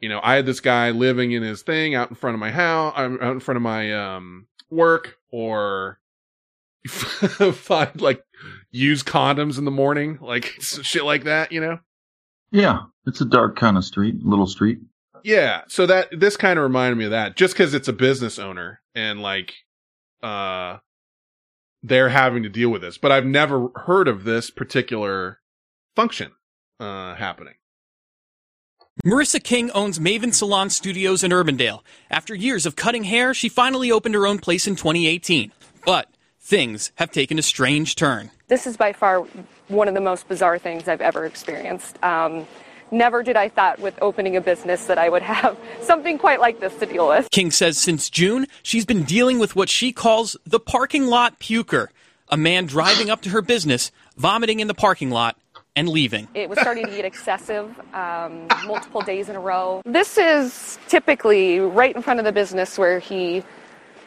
you know, I had this guy living in his thing out in front of my house, um, out in front of my, um, work, or find, like, use condoms in the morning, like, shit like that, you know? Yeah, it's a dark kind of street, little street. Yeah. So that this kind of reminded me of that, just because it's a business owner and like, uh, they're having to deal with this. But I've never heard of this particular function uh happening. Marissa King owns Maven Salon Studios in Urbandale. After years of cutting hair, she finally opened her own place in 2018. But things have taken a strange turn. This is by far one of the most bizarre things I've ever experienced. Um, never did I thought with opening a business that I would have something quite like this to deal with. King says since June, she's been dealing with what she calls the parking lot puker a man driving up to her business, vomiting in the parking lot, and leaving. It was starting to get excessive, um, multiple days in a row. This is typically right in front of the business where he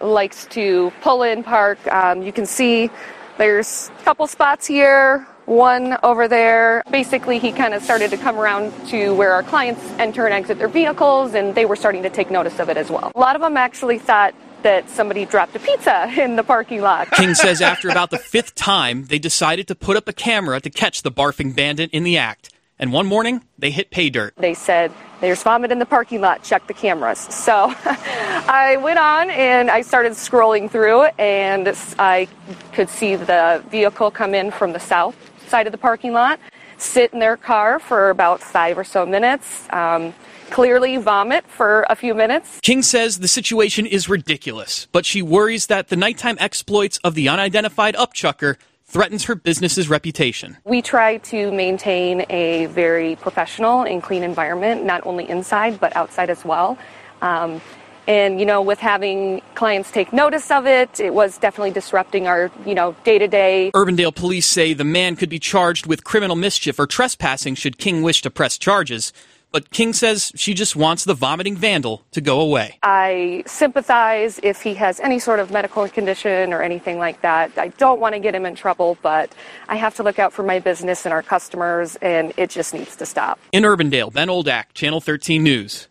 likes to pull in, park. Um, you can see there's a couple spots here, one over there. Basically, he kind of started to come around to where our clients enter and exit their vehicles, and they were starting to take notice of it as well. A lot of them actually thought that somebody dropped a pizza in the parking lot. King says after about the fifth time, they decided to put up a camera to catch the barfing bandit in the act. And one morning, they hit pay dirt. They said, There's vomit in the parking lot, check the cameras. So I went on and I started scrolling through, and I could see the vehicle come in from the south side of the parking lot, sit in their car for about five or so minutes, um, clearly vomit for a few minutes. King says the situation is ridiculous, but she worries that the nighttime exploits of the unidentified upchucker threatens her business's reputation. We try to maintain a very professional and clean environment, not only inside but outside as well. Um, and you know, with having clients take notice of it, it was definitely disrupting our you know day to day. Urbandale police say the man could be charged with criminal mischief or trespassing should King wish to press charges. But King says she just wants the vomiting vandal to go away. I sympathize if he has any sort of medical condition or anything like that. I don't want to get him in trouble, but I have to look out for my business and our customers, and it just needs to stop. In Urbandale, Ben Oldak, Channel 13 News.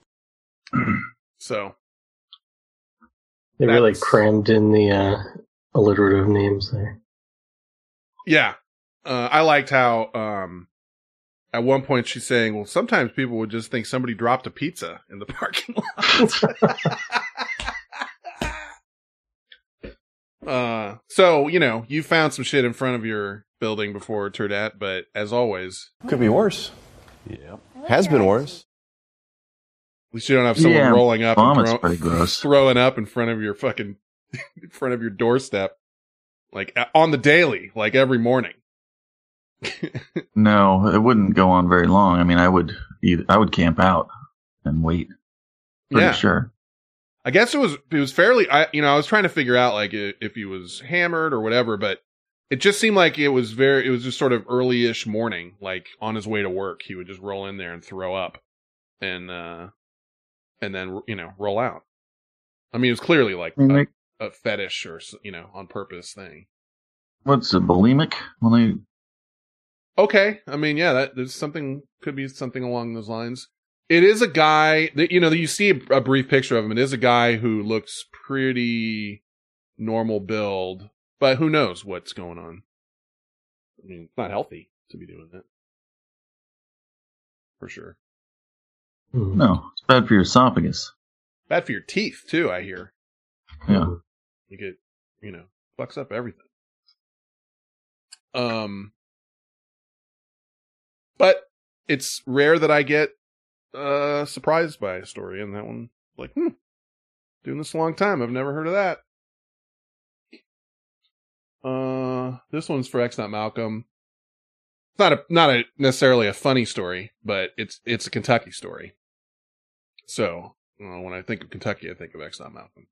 So They really crammed in the uh, alliterative names there. yeah, uh, I liked how um at one point she's saying, "Well, sometimes people would just think somebody dropped a pizza in the parking lot." uh, so you know, you found some shit in front of your building before Turd Hat, but as always, Could be worse. Yeah. Has been worse. at least you don't have someone Yeah, rolling up and throw- pretty gross. throwing up in front of your fucking in front of your doorstep. like on the daily, like every morning. No, it wouldn't go on very long. I mean, I would either, I would camp out and wait. Pretty yeah, sure. I guess it was it was fairly. I you know I was trying to figure out like if he was hammered or whatever, but it just seemed like it was very. It was just sort of early-ish morning, like on his way to work, he would just roll in there and throw up, and uh and then you know roll out. I mean, it was clearly like a, a fetish or you know on purpose thing. what's it, bulimic? When they Okay, I mean, yeah, that there's something could be something along those lines. It is a guy that you know you see a, a brief picture of him. It is a guy who looks pretty normal build, but who knows what's going on? I mean, it's not healthy to be doing that for sure. Hmm. no, it's bad for your esophagus. Bad for your teeth too. I hear Yeah. you get you know fucks up everything. Um, but it's rare that I get uh surprised by a story, and that one like hmm, doing this a long time. I've never heard of that. Uh, this one's for X not Malcolm. It's not a not a necessarily a funny story, but it's it's a Kentucky story. So uh, when I think of Kentucky, I think of X not Malcolm.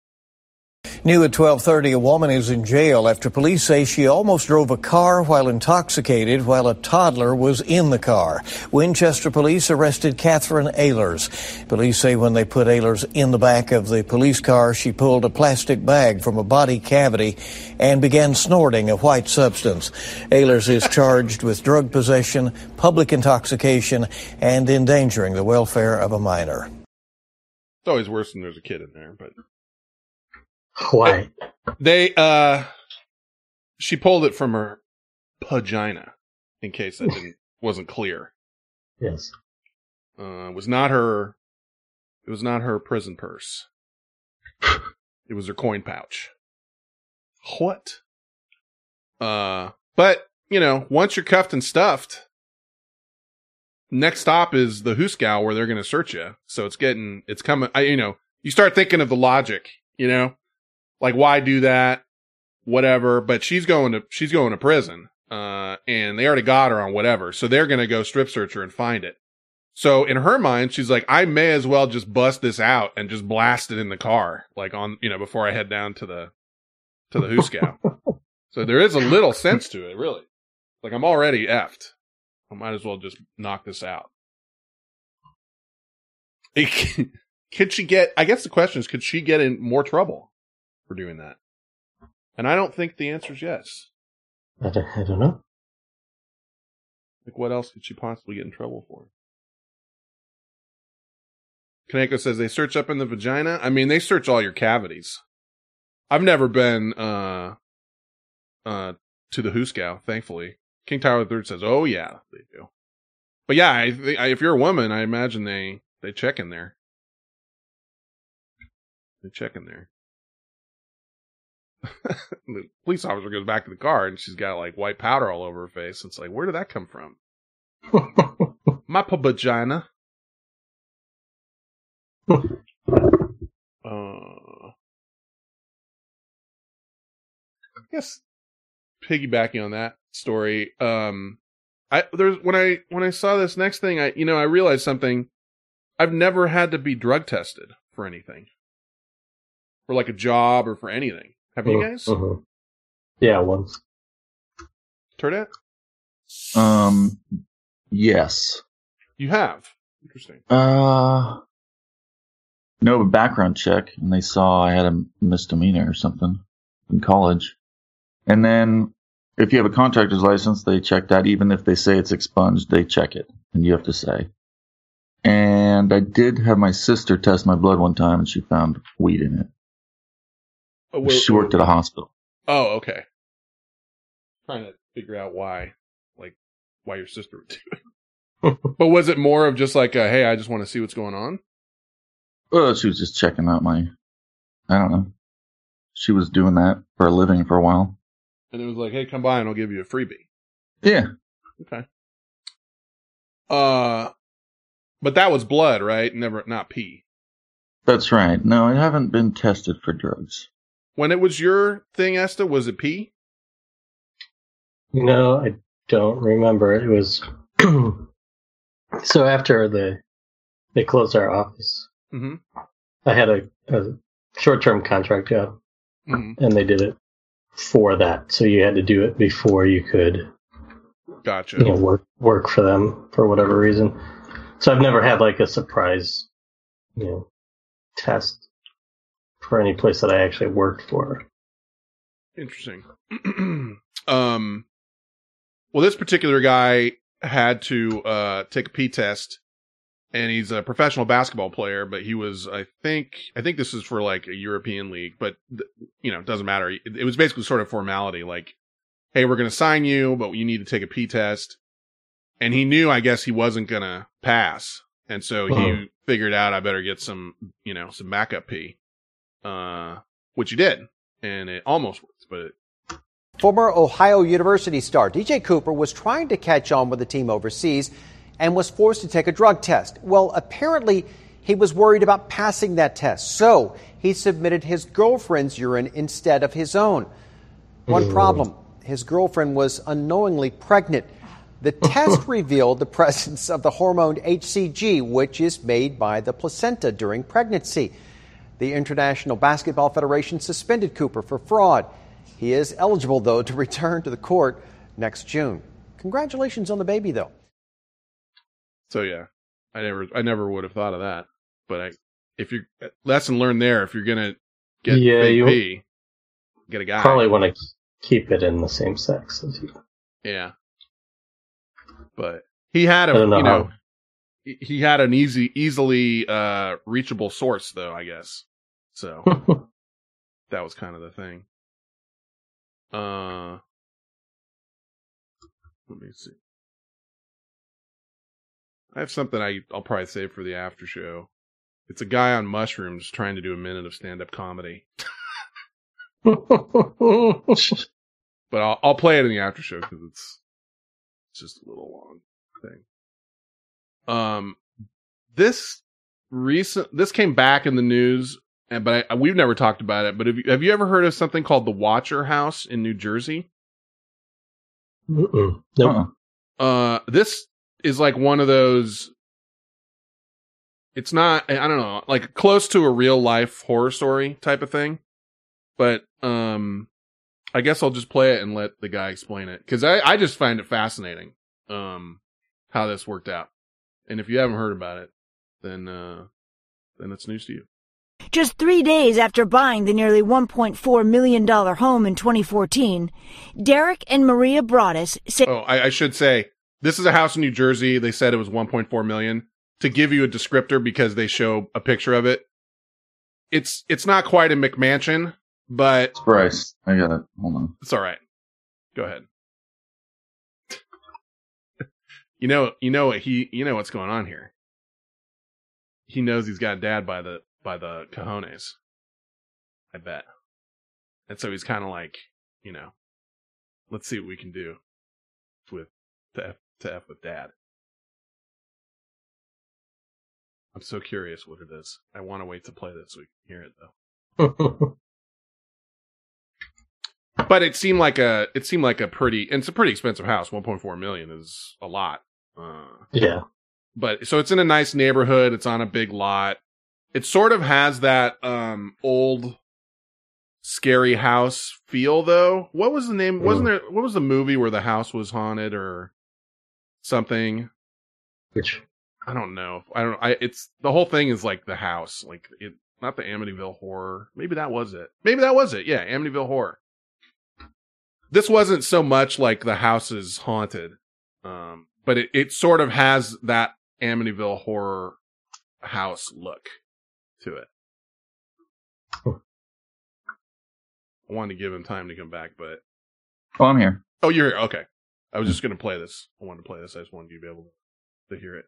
New at 12:30, a woman is in jail after police say she almost drove a car while intoxicated while a toddler was in the car. Winchester police arrested Catherine Ehlers. Police say when they put Ehlers in the back of the police car, she pulled a plastic bag from a body cavity and began snorting a white substance. Ehlers is charged with drug possession, public intoxication, and endangering the welfare of a minor. It's always worse when there's a kid in there, but Why? they uh she pulled it from her vagina in case that didn't wasn't clear. Yes. Uh it was not her it was not her prison purse. It was her coin pouch. What? Uh but, you know, once you're cuffed and stuffed, next stop is the hoosegow where they're going to search you. So it's getting it's coming I you know, you start thinking of the logic, you know? Like why do that? Whatever, but she's going to she's going to prison. Uh and they already got her on whatever. So they're going to go strip search her and find it. So in her mind, she's like, I may as well just bust this out and just blast it in the car, like on, you know, before I head down to the, to the hoosegow. so there is a little sense to it, really. Like I'm already effed. I might as well just knock this out. It- could she get, I guess the question is, could she get in more trouble for doing that? And I don't think the answer is yes. I don't, I don't know. Like, what else could she possibly get in trouble for? Kaneko says they search up in the vagina. I mean, they search all your cavities. I've never been uh uh to the hoosegow, thankfully. King Tyler III says, "Oh yeah, they do." But yeah, I think if you're a woman, I imagine they they check in there. They check in there. the police officer goes back to the car and she's got like white powder all over her face. It's like, where did that come from? My vagina. Uh, I guess piggybacking on that story, um, I there's when I when I saw this next thing, I you know I realized something. I've never had to be drug tested for anything, for like a job or for anything. Have you guys? Mhm. Yeah, once. Turd Hat? Um, yes. You have. Interesting. Uh, no, a background check, and they saw I had a misdemeanor or something in college. And then, if you have a contractor's license, they check that. Even if they say it's expunged, they check it, and you have to say. And I did have my sister test my blood one time, and she found weed in it. Oh, where- she worked at a hospital. Oh, okay. Trying to figure out why, like, why your sister would do it. but was it more of just like, a, hey, I just want to see what's going on? Well, she was just checking out my. I don't know. She was doing that for a living for a while. And it was like, hey, come by and I'll give you a freebie. Yeah. Okay. Uh, but that was blood, right? Never, not pee. That's right. No, I haven't been tested for drugs. When it was your thing, Esta, was it P? No, I don't remember. It was so after the they closed our office. Mm-hmm. I had a, a short-term contract job, Mhm. and they did it for that. So you had to do it before you could, Gotcha. you know, work work for them for whatever reason. So I've never had like a surprise, you know, test for any place that I actually worked for. Interesting. um, well, this particular guy had to uh, take a P test, and he's a professional basketball player. But he was, I think, I think this is for like a European league, but th- you know, it doesn't matter. It, it was basically sort of formality, like, hey, we're going to sign you, but you need to take a P test. And he knew, I guess, he wasn't going to pass, and so he Mhm. figured out I better get some, you know, some backup P, uh, which he did, and it almost worked, but it Former Ohio University star DJ Cooper was trying to catch on with the team overseas and was forced to take a drug test. Well, apparently, he was worried about passing that test, so he submitted his girlfriend's urine instead of his own. One problem his girlfriend was unknowingly pregnant. The test revealed the presence of the hormone HCG, which is made by the placenta during pregnancy. The International Basketball Federation suspended Cooper for fraud. He is eligible, though, to return to the court next June. Congratulations on the baby, though. So yeah, I never, I never would have thought of that. But I, if you lesson learned there, if you're gonna get Yeah, fake you- get a guy. Probably want to keep it in the same sex as you. Yeah. But he had a, know you know, how. he he had an easy, easily uh reachable source, though. I guess so. that was kind of the thing. Uh, let me see. I have something I I'll probably save for the after show. It's a guy on mushrooms trying to do a minute of stand up comedy. but I'll I'll play it in the after show because it's it's just a little long thing. Um, this recent this came back in the news, and but I, we've never talked about it. But have you have you ever heard of something called the Watcher House in New Jersey? Mm-mm. Nope. Uh, this is like one of those. It's not, I don't know, like close to a real life horror story type of thing. But, um, I guess I'll just play it and let the guy explain it. Cause I, I just find it fascinating, um, how this worked out. And if you haven't heard about it, then, uh, then it's news to you. Just three days after buying the nearly $1.4 million home in 2014, Derek and Maria Broaddus say Oh, I, I should say this is a house in New Jersey. They said it was 1.4 million. To give you a descriptor, because they show a picture of it, it's it's not quite a McMansion, but Bryce, I got it. Hold on. it's all right. Go ahead. you know, you know what he, you know what's going on here. He knows he's got dad by the by the cojones. I bet. And so he's kind of like, you know, let's see what we can do with to f to f with dad. I'm so curious what it is. I want to wait to play this so we can hear it though. But it seemed like a it seemed like a pretty and it's a pretty expensive house. 1.4 million is a lot. Uh, Yeah. but so it's in a nice neighborhood. It's on a big lot. It sort of has that um old scary house feel though. What was the name? Wasn't there what was the movie where the house was haunted or something? Which I don't know. I don't I it's the whole thing is like the house, like it not the Amityville horror. Maybe that was it. Maybe that was it. Yeah, Amityville horror. This wasn't so much like the house is haunted. Um but it, it sort of has that Amityville horror house look to it. I wanted to give him time to come back, but Oh, I'm here. Oh, you're here. Okay. I was just going to play this. I wanted to play this. I just wanted you to be able to hear it.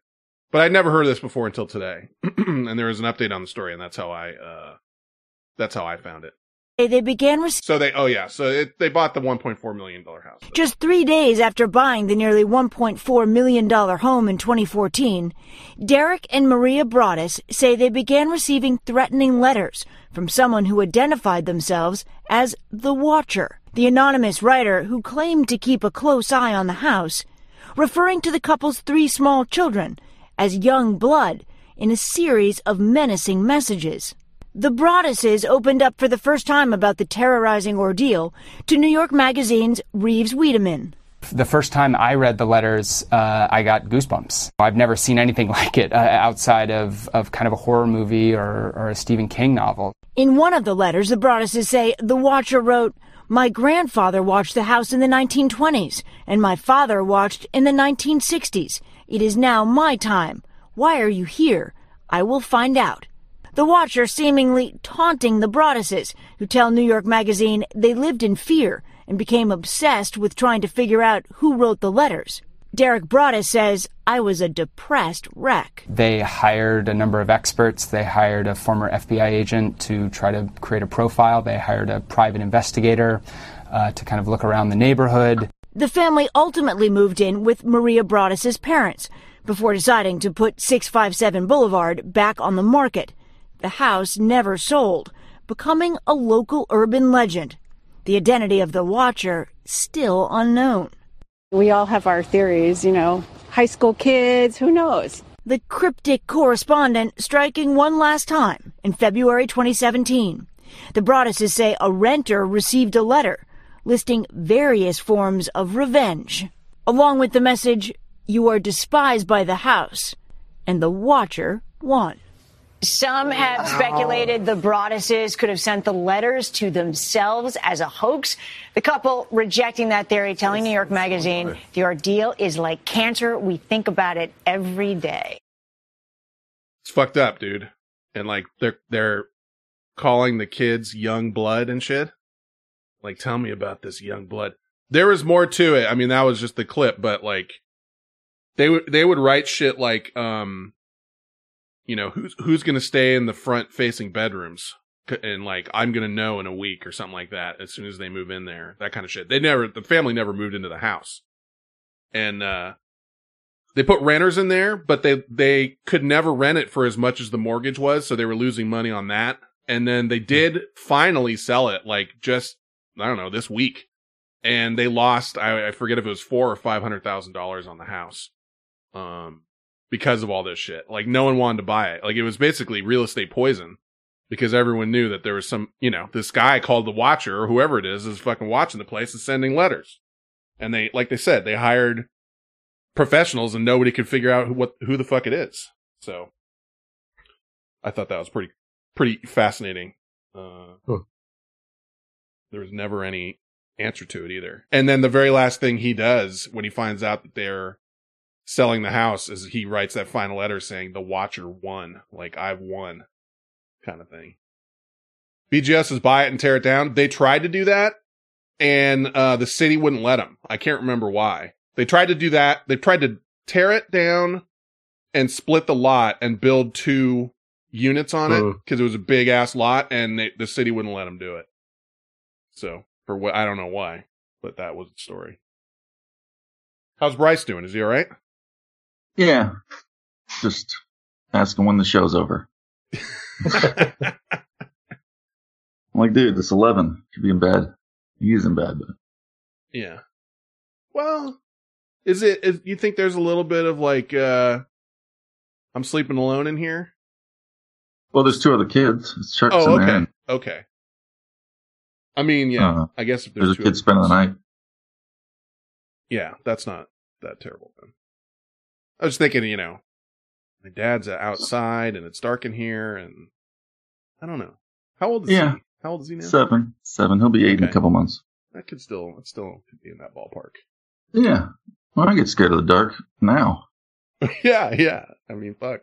But I'd never heard of this before until today. and there was an update on the story, and that's how I, uh, that's how I found it. They began receiving So they, oh yeah, so it, they bought the 1.4 million dollar house. Just three days after buying the nearly $1.4 million home in 2014, Derek and Maria Broaddus say they began receiving threatening letters from someone who identified themselves as the Watcher, the anonymous writer who claimed to keep a close eye on the house, referring to the couple's three small children as young blood in a series of menacing messages. The Broadduses opened up for the first time about the terrorizing ordeal to New York Magazine's Reeves Wiedemann. The first time I read the letters, uh, I got goosebumps. I've never seen anything like it uh, outside of, of kind of a horror movie or, or a Stephen King novel. In one of the letters, the Broadduses say the Watcher wrote, My grandfather watched the house in the 1920s, and my father watched in the 1960s. It is now my time. Why are you here? I will find out. The Watcher seemingly taunting the Broadduses, who tell New York Magazine they lived in fear and became obsessed with trying to figure out who wrote the letters. Derek Broaddus says, I was a depressed wreck. They hired a number of experts. They hired a former FBI agent to try to create a profile. They hired a private investigator uh, to kind of look around the neighborhood. The family ultimately moved in with Maria Broaddus's parents before deciding to put 657 Boulevard back on the market. The house never sold, becoming a local urban legend. The identity of the Watcher still unknown. We all have our theories, you know, high school kids, who knows? The cryptic correspondent striking one last time in February 2017. The Broadduses say a renter received a letter listing various forms of revenge, along with the message, You are despised by the house, and the Watcher won. Some have speculated the Broadduses could have sent the letters to themselves as a hoax. The couple rejecting that theory, telling New York Magazine the ordeal is like cancer. We think about it every day. It's fucked up, dude. And like they're they're calling the kids young blood and shit. Like, tell me about this young blood. There was more to it. I mean, that was just the clip, but like they would they would write shit like um you know who's who's going to stay in the front facing bedrooms and like I'm going to know in a week or something like that as soon as they move in there. That kind of shit. They never the family never moved into the house. And uh they put renters in there, but they they could never rent it for as much as the mortgage was, so they were losing money on that. And then they did finally sell it, like just I don't know this week, and they lost. I, I forget if it was four or five hundred thousand dollars on the house, um, because of all this shit. Like no one wanted to buy it. Like it was basically real estate poison because everyone knew that there was some, you know, this guy called the Watcher or whoever it is is fucking watching the place and sending letters. And they, like they said, they hired professionals and nobody could figure out who, what, who the fuck it is. So I thought that was pretty, pretty fascinating. Uh, Huh. there was never any answer to it either. And then the very last thing he does when he finds out that they're selling the house is he writes that final letter saying the watcher won, like I've won kind of thing. BGS is buy it and tear it down. They tried to do that and uh the city wouldn't let them. I can't remember why. They tried to do that. They tried to tear it down and split the lot and build two units on it Hmm. because it was a big ass lot and they, the city wouldn't let them do it. So for what I don't know why, but that was the story. How's Bryce doing? Is he all right? Yeah. Just asking when the show's over. I'm like, dude, this 11 should be in bed. He is in bed, but Yeah. Well, is it? Is, you think there's a little bit of like, uh I'm sleeping alone in here? well, there's two other kids. It's Chuck's Oh, there. okay, okay. I mean, yeah. uh, I guess if there's, there's a kid spending the night. Yeah, that's not that terrible then. I was thinking, you know, my dad's outside and it's dark in here, and I don't know. How old is Yeah. he? How old is he now? Seven. Seven. He'll be eight in a couple months. That could still, it still could be in that ballpark. Yeah. Well, I get scared of the dark now. yeah, yeah. I mean, fuck.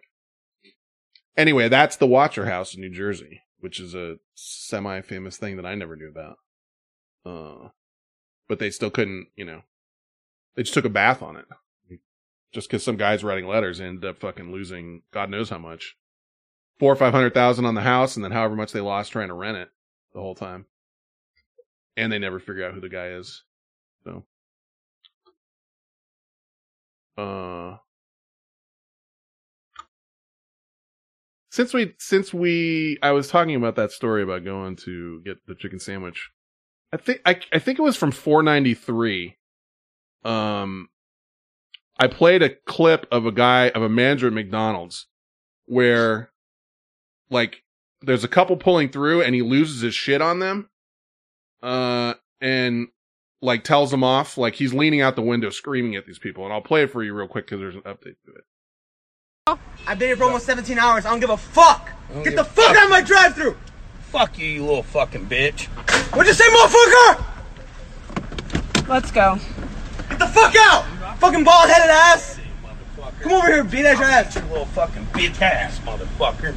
Anyway, that's the Watcher House in New Jersey, which is a semi-famous thing that I never knew about. Uh, but they still couldn't, you know, they just took a bath on it. Just because some guy's writing letters ended up fucking losing God knows how much. Four or five hundred thousand on the house, and then however much they lost trying to rent it the whole time. and they never figure out who the guy is. So, uh, since we since we I was talking about that story about going to get the chicken sandwich. I think I I think it was from 493. Um I played a clip of a guy of a manager at McDonald's where like there's a couple pulling through and he loses his shit on them. Uh and like tells them off like he's leaning out the window screaming at these people and I'll play it for you real quick cuz there's an update to it. I've been here for almost 17 hours. I don't give a fuck. Get the fuck out of my drive-through. Fuck you, you little fucking bitch. What'd you say, motherfucker? Let's go. Get the fuck out. Fucking bald-headed ass. Come over here, beat ass your ass. You little fucking bitch ass, motherfucker.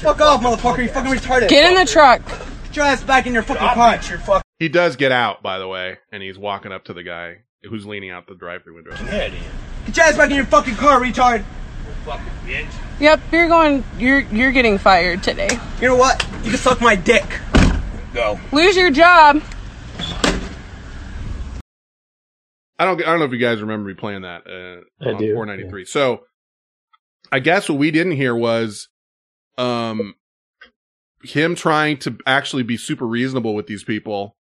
Fuck off, motherfucker. You fucking retarded. Get in the truck. Get your ass back in your fucking I'll car. your fucking He does get out by the way and he's walking up to the guy who's leaning out the drive-through window. Get your ass back in your fucking car, retard. Fucking bitch. Yep, you're going. You're you're getting fired today. You know what? You can suck my dick. Go. Lose your job. I don't I don't know if you guys remember me playing that uh on do, 493. So I guess what we didn't hear was um him trying to actually be super reasonable with these people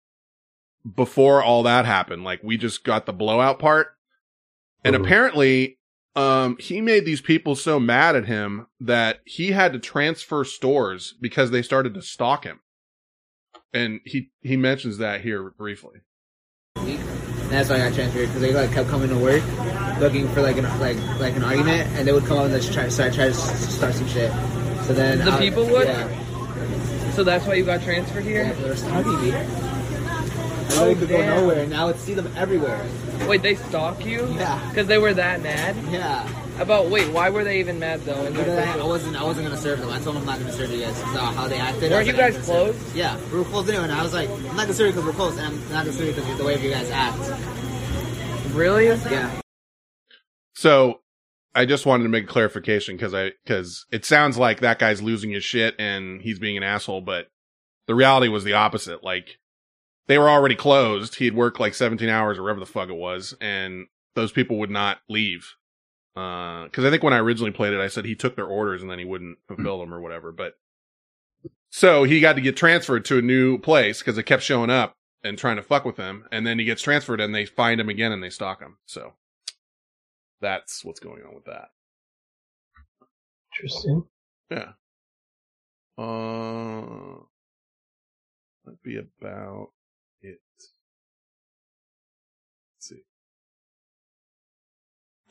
before all that happened. Like we just got the blowout part. And Mhm. apparently um he made these people so mad at him that he had to transfer stores because they started to stalk him. And he he mentions that here briefly. And that's why I got transferred because they like kept coming to work looking for like an like like an argument, and they would come up and just try start try to start some shit. So then The I- people would? yeah, So that's why you got transferred here. yeah, they were stalking me. Oh, I could go nowhere, and I would see them everywhere. Wait, they stalk you? Yeah. Because they were that mad. Yeah. About wait, why were they even mad though? In their Because I, I wasn't I wasn't gonna serve them. I told them I'm not gonna serve you guys because of uh, how they acted. Weren't you like, guys I'm serve- close? Yeah, we were close anyway, and I was like, I'm not gonna serve you because we're close, and I'm not gonna serve you because of the way you guys act. Really? Yeah. So I just wanted to make a clarification because I because it sounds like that guy's losing his shit and he's being an asshole, but the reality was the opposite. Like they were already closed. He had worked like 17 hours or whatever the fuck it was, and those people would not leave. Because I think when I originally played it, I said he took their orders and then he wouldn't fulfill them or whatever. But so he got to get transferred to a new place because it kept showing up and trying to fuck with him, and then he gets transferred and they find him again and they stalk him. So that's what's going on with that. Interesting. Yeah. Uh, that'd be about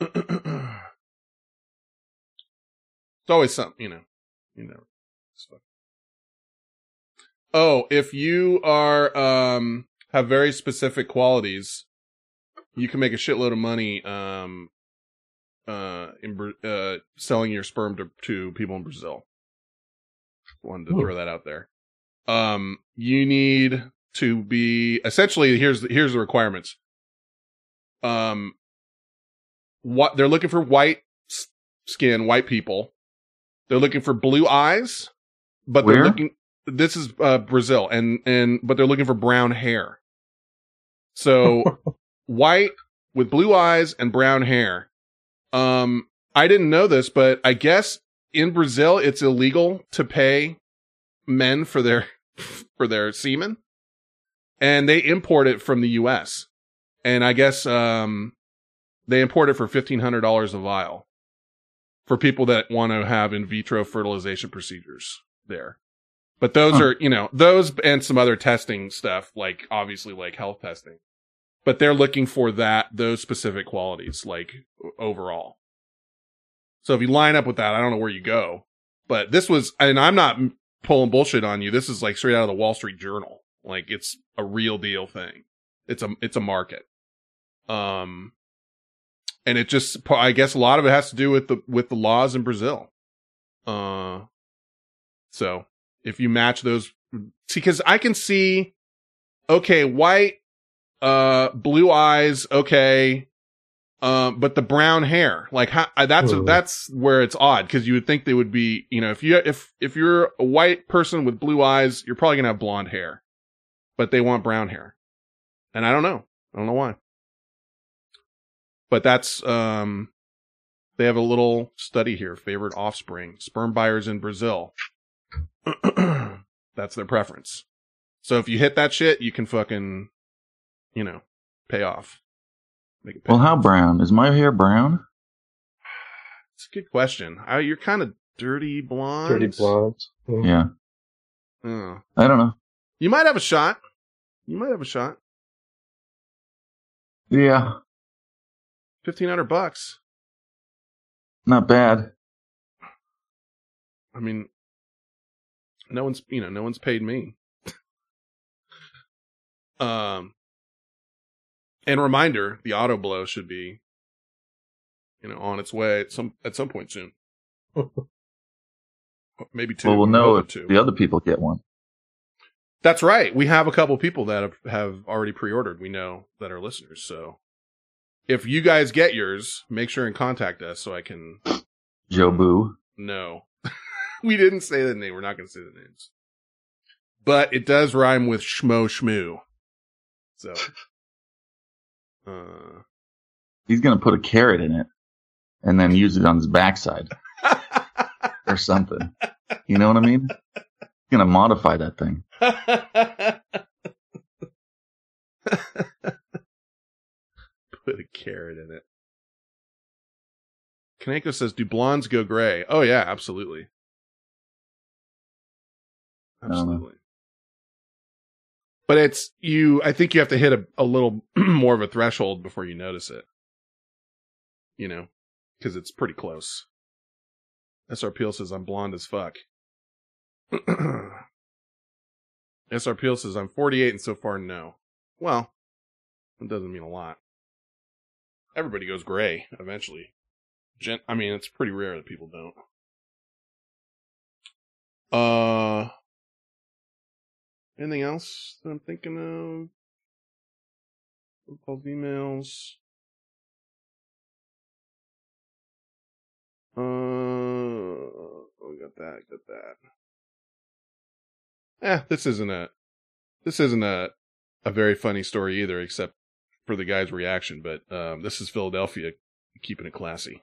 it's always something, you know. You know. fun. Oh, if you are um have very specific qualities, you can make a shitload of money um uh in uh selling your sperm to, to people in Brazil. Wanted to Hmm. throw that out there. Um you need to be essentially here's the, here's the requirements. Um what they're looking for white s- skin, white people. They're looking for blue eyes, but they're looking this is uh Brazil and and but they're looking for brown hair. So white with blue eyes and brown hair. Um, I didn't know this, but I guess in Brazil it's illegal to pay men for their for their semen, and they import it from the U.S. And I guess um, they import it for fifteen hundred dollars a vial for people that want to have in vitro fertilization procedures there. But those Huh. are, you know, those and some other testing stuff, like obviously like health testing. But they're looking for that those specific qualities like overall. So if you line up with that i don't know where you go. But this was and i'm not pulling bullshit on you. This is like straight out of the wall street journal. Like it's a real deal thing. It's a it's a market. Um and it just i guess a lot of it has to do with the with the laws in brazil uh so if you match those see because i can see okay white uh blue eyes okay um but the brown hair like how, uh, that's Hmm. that's where it's odd because you would think they would be you know if you if if you're a white person with blue eyes you're probably gonna have blonde hair but they want brown hair and I don't know. I don't know why. But that's um, they have a little study here. Favorite offspring: sperm buyers in Brazil. that's their preference. So if you hit that shit, you can fucking, you know, pay off. Make it pay. Well, how brown is my hair? Brown? It's a good question. I, you're kind of dirty blonde. Dirty blonde. Yeah. Oh. I don't know. You might have a shot. You might have a shot. Yeah, Fifteen hundred bucks. not bad. I mean, no one's you know no one's paid me. um, and reminder: the Autoblow should be, you know, on its way at some at some point soon. Maybe two. well, we'll know if two. the other people get one. That's right. We have a couple people that have, have already pre-ordered. We know that are listeners. So if you guys get yours, make sure and contact us so I can Joe Boo. know. we didn't say the name. We're not going to say the names. But it does rhyme with schmo schmoo. So, uh, He's gonna put a carrot in it and then use it on his backside or something. You know what I mean? He's gonna modify that thing. Put a carrot in it. Kaneko says, "Do blondes go gray?" Oh yeah, absolutely, absolutely. But it's you. I think you have to hit a, a little more of a threshold before you notice it. You know, because it's pretty close. SR Peel says, "I'm blonde as fuck." SR Peel says, "I'm 48 and so far no." Well, that doesn't mean a lot everybody goes gray eventually. Gen- I mean, it's pretty rare that people don't. Uh, anything else that I'm thinking of? Calls, emails. Uh, oh, got that, got that. Eh, this isn't a, this isn't a, a very funny story either, except for the guy's reaction, but um, this is Philadelphia keeping it classy.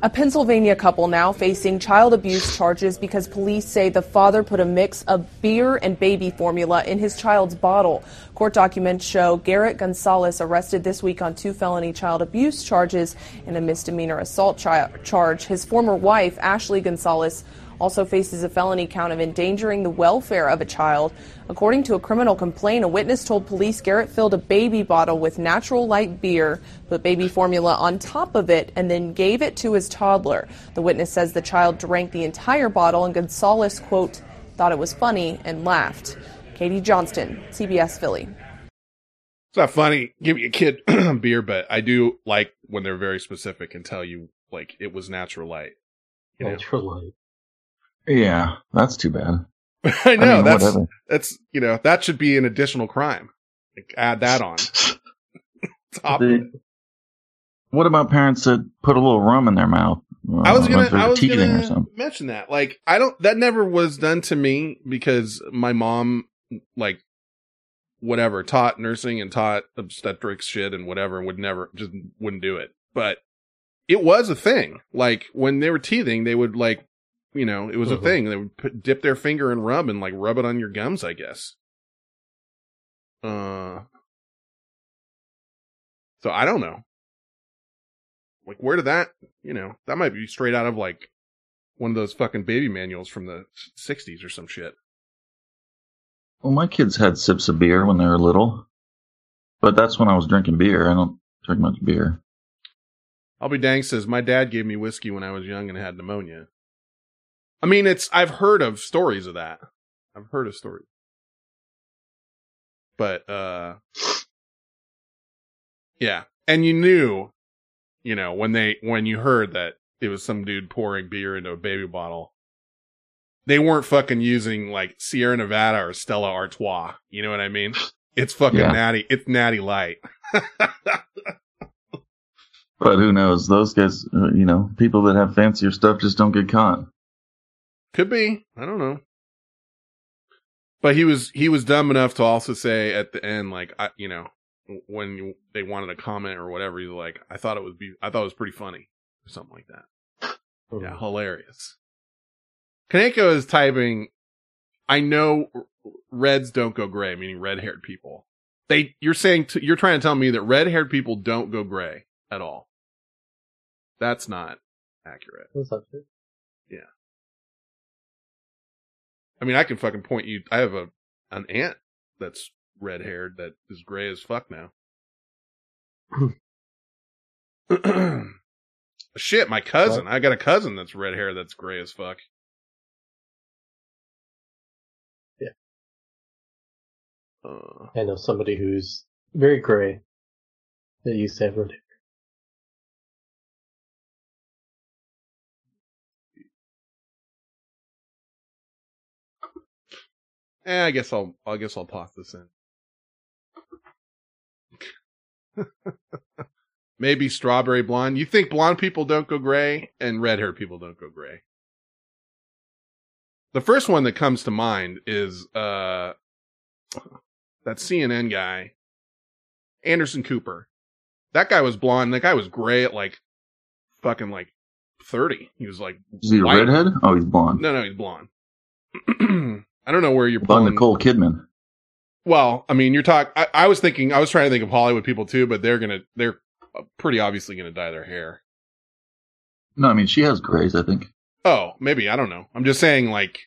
A Pennsylvania couple now facing child abuse charges because police say the father put a mix of beer and baby formula in his child's bottle. Court documents show Garrett Gonzalez arrested this week on two felony child abuse charges and a misdemeanor assault chi- charge. His former wife, Ashley Gonzalez, also faces a felony count of endangering the welfare of a child. According to a criminal complaint, a witness told police Garrett filled a baby bottle with natural light beer, put baby formula on top of it, and then gave it to his toddler. The witness says the child drank the entire bottle and Gonzalez, quote, thought it was funny and laughed. Katie Johnston, CBS Philly. It's not funny giving a kid beer, but I do like when they're very specific and tell you like it was natural light. You know? Natural light. Yeah, that's too bad. I know mean, that's whatever. that's you know that should be an additional crime. Like, add that on. Top. The- what about parents that put a little rum in their mouth? I was gonna I was gonna mention that. Like I don't that never was done to me because my mom like whatever taught nursing and taught obstetrics shit and whatever and would never just wouldn't do it. But it was a thing. Like when they were teething, they would like you know, it was a Mhm. thing. They would put, dip their finger in rum and like rub it on your gums, I guess. Uh So I don't know. Like where did that, you know, that might be straight out of like one of those fucking baby manuals from the 60s or some shit. Well, my kids had sips of beer when they were little, but that's when I was drinking beer. I don't drink much beer. I'll be dang says my dad gave me whiskey when I was young and had pneumonia. I mean, it's I've heard of stories of that. I've heard of stories. But uh yeah, and you knew, you know, when they when you heard that it was some dude pouring beer into a baby bottle. They weren't fucking using like Sierra Nevada or Stella Artois. You know what I mean? It's fucking Yeah. natty. It's natty light. But who knows? Those guys, uh, you know, people that have fancier stuff just don't get caught. Could be. I don't know. But he was he was dumb enough to also say at the end, like I, you know, when you, they wanted a comment or whatever, he's like, I thought it was be, I thought it was pretty funny or something like that. Yeah, hilarious. Kaneko is typing, I know reds don't go gray, meaning red haired people. They, you're saying, to, you're trying to tell me that red haired people don't go gray at all. That's not accurate. That's not true. Yeah. I mean, I can fucking point you. I have a an aunt that's red haired that is gray as fuck now. Shit, my cousin. I got a cousin that's red hair that's gray as fuck. Yeah. Uh, I know somebody who's very gray that used to have red hair. Eh, I guess I'll. I guess I'll toss this in. Maybe strawberry blonde. You think blonde people don't go gray and red hair people don't go gray? The first one that comes to mind is uh that CNN guy, Anderson Cooper. That guy was blonde. That guy was gray at like fucking like thirty. He was like Is he a redhead? Oh, he's blonde. No, no, he's blonde. I don't know where you're pulling. Nicole Kidman. Well, I mean, you're talking. I, I was thinking. I was trying to think of Hollywood people too, but they're gonna. They're pretty obviously gonna dye their hair. No, I mean she has grays. I think. Oh, maybe I don't know. I'm just saying, like,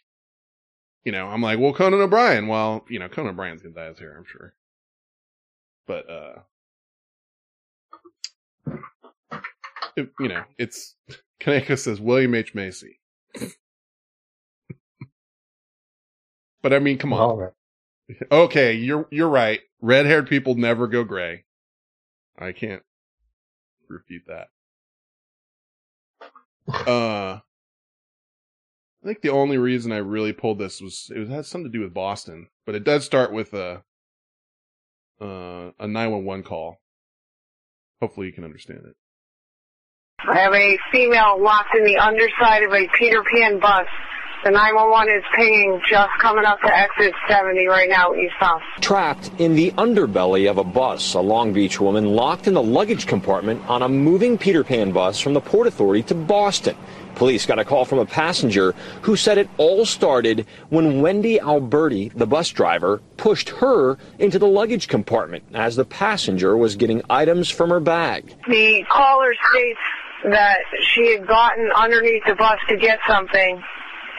you know, I'm like, well, Conan O'Brien. Well, you know, Conan O'Brien's gonna dye his hair, I'm sure. But uh, it, you know, it's Kaneko says William H Macy. But I mean, come on. All right. Okay, you're you're right. Red haired people never go gray. I can't refute that. Uh I think the only reason I really pulled this was it has something to do with Boston, but it does start with a uh, a 911 call. Hopefully you can understand it. I have a female locked in the underside of a Peter Pan bus. The 911 is pinging just coming up to exit 70 right now eastbound. Trapped in the underbelly of a bus, a Long Beach woman locked in the luggage compartment on a moving Peter Pan bus from the Port Authority to Boston. Police got a call from a passenger who said it all started when Wendy Alberti, the bus driver, pushed her into the luggage compartment as the passenger was getting items from her bag. The caller states that she had gotten underneath the bus to get something,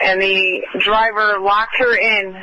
and the driver locked her in,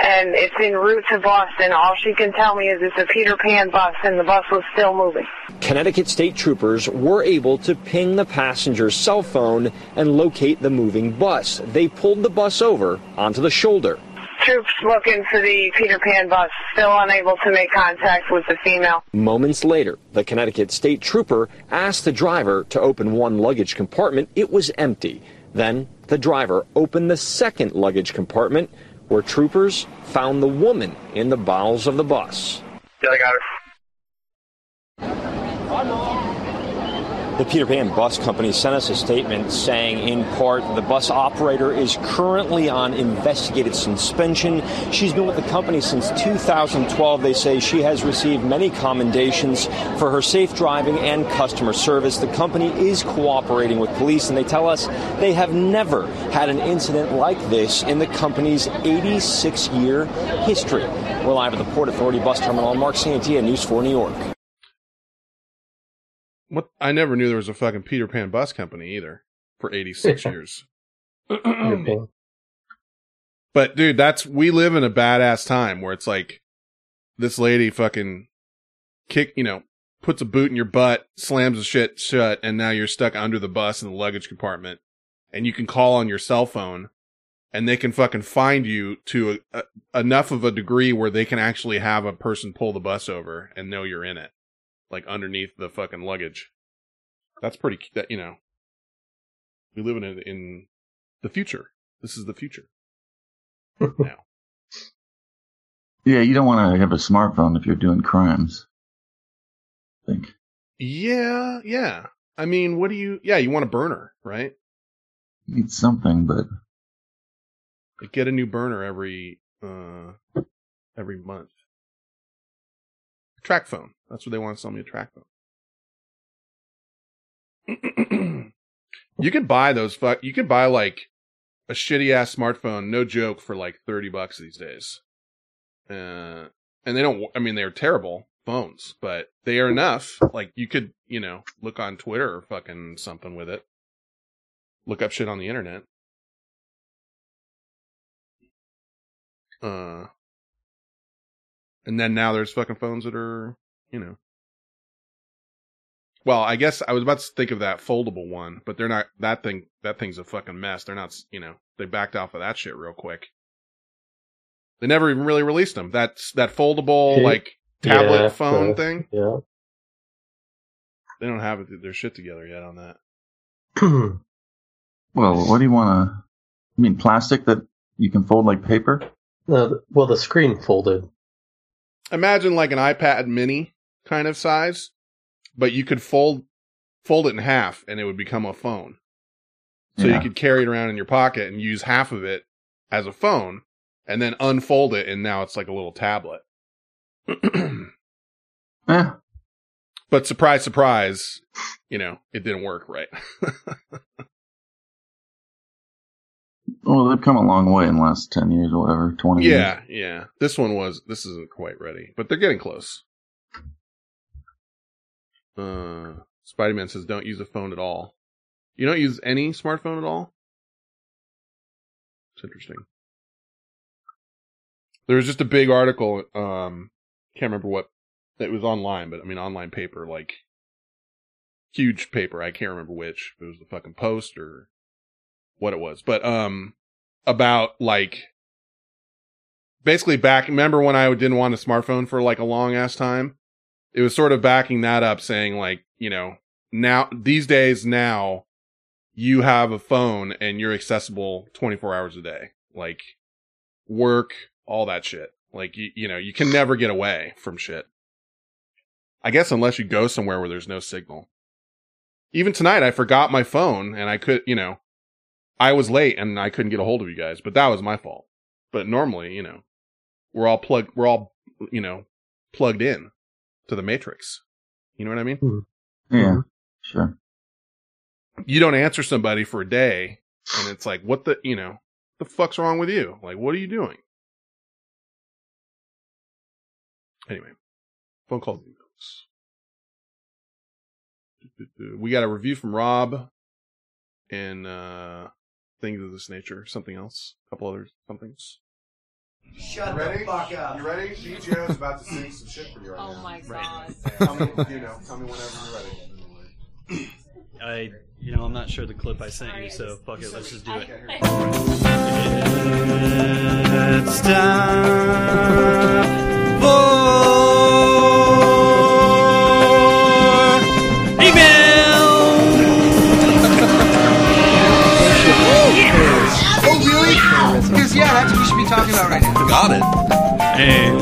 and it's en route to Boston. All she can tell me is it's a Peter Pan bus, and the bus was still moving. Connecticut state troopers were able to ping the passenger's cell phone and locate the moving bus. They pulled the bus over onto the shoulder. Troops looking for the Peter Pan bus, still unable to make contact with the female. Moments later, the Connecticut state trooper asked the driver to open one luggage compartment. It was empty. Then the driver opened the second luggage compartment where troopers found the woman in the bowels of the bus. Yeah, I got her. The Peter Pan Bus Company sent us a statement saying, in part, the bus operator is currently on investigative suspension. She's been with the company since 2012. They say she has received many commendations for her safe driving and customer service. The company is cooperating with police, and they tell us they have never had an incident like this in the company's 86 year history. We're live at the Port Authority Bus Terminal. I'm Marc Santia, News 4 New York. What? I never knew there was a fucking Peter Pan bus company either for 86 years. But dude, that's we live in a badass time where it's like this lady fucking kick, you know, puts a boot in your butt, slams the shit shut, and now you're stuck under the bus in the luggage compartment, and you can call on your cell phone, and they can fucking find you to a, a, enough of a degree where they can actually have a person pull the bus over and know you're in it, like underneath the fucking luggage. That's pretty. That you know, we live in in the future. This is the future. now. Yeah, you don't want to have a smartphone if you're doing crimes. I think. Yeah, yeah. I mean, what do you? Yeah, you want a burner, right? You need something, but Like, get a new burner every uh, every month. TracFone. That's what they want to sell me a TracFone. you could buy those fuck. You could buy like a shitty ass smartphone, no joke, for like thirty bucks these days. Uh, and they don't. I mean, they're terrible phones, but they are enough. Like you could, you know, look on Twitter or fucking something with it. Look up shit on the internet. Uh, and then now there's fucking phones that are, you know. Well, I guess I was about to think of that foldable one, but they're not. That thing, that thing's a fucking mess. They're not, you know, they backed off of that shit real quick. They never even really released them. That's that foldable like tablet Yeah, phone uh, thing. Yeah. They don't have it, their shit together yet on that. Well, what do you want to? I mean, plastic that you can fold like paper. No, well, the screen folded. Imagine like an iPad mini kind of size, but you could fold fold it in half and it would become a phone. So you could carry it around in your pocket and use half of it as a phone and then unfold it and now it's like a little tablet. Eh, But surprise, surprise, you know, it didn't work right. well, they've come a long way in the last ten years or whatever, twenty. years. yeah, yeah. This one was, this isn't quite ready, but they're getting close. Uh, Spidey-Man says don't use a phone at all. You don't use any smartphone at all? It's interesting. There was just a big article, um, can't remember what, it was online, but I mean online paper, like, huge paper, I can't remember which, it was the fucking Post or what it was, but, um, about, like, basically back, remember when I didn't want a smartphone for like a long ass time? It was sort of backing that up saying like, you know, now, these days now, you have a phone and you're accessible 24 hours a day. Like, work, all that shit. Like, you, you know, you can never get away from shit. I guess unless you go somewhere where there's no signal. Even tonight, I forgot my phone and I could, you know, I was late and I couldn't get a hold of you guys, but that was my fault. But normally, you know, we're all plugged, we're all, you know, plugged in to the matrix. You know what I mean? Yeah, sure. You don't answer somebody for a day and it's like, what the, you know, the fuck's wrong with you? Like, what are you doing? Anyway, phone calls. and emails. We got a review from Rob and, uh, things of this nature. Something else. A couple other somethings. Shut ready? the fuck up. You ready? DJ is about to sing some shit for you right Oh now. my god. Tell me, you know, tell me whenever you're ready. I, you know, I'm not sure the clip I sent you, so fuck it, let's just do it. It's time for talking about right now. Got it. Hey.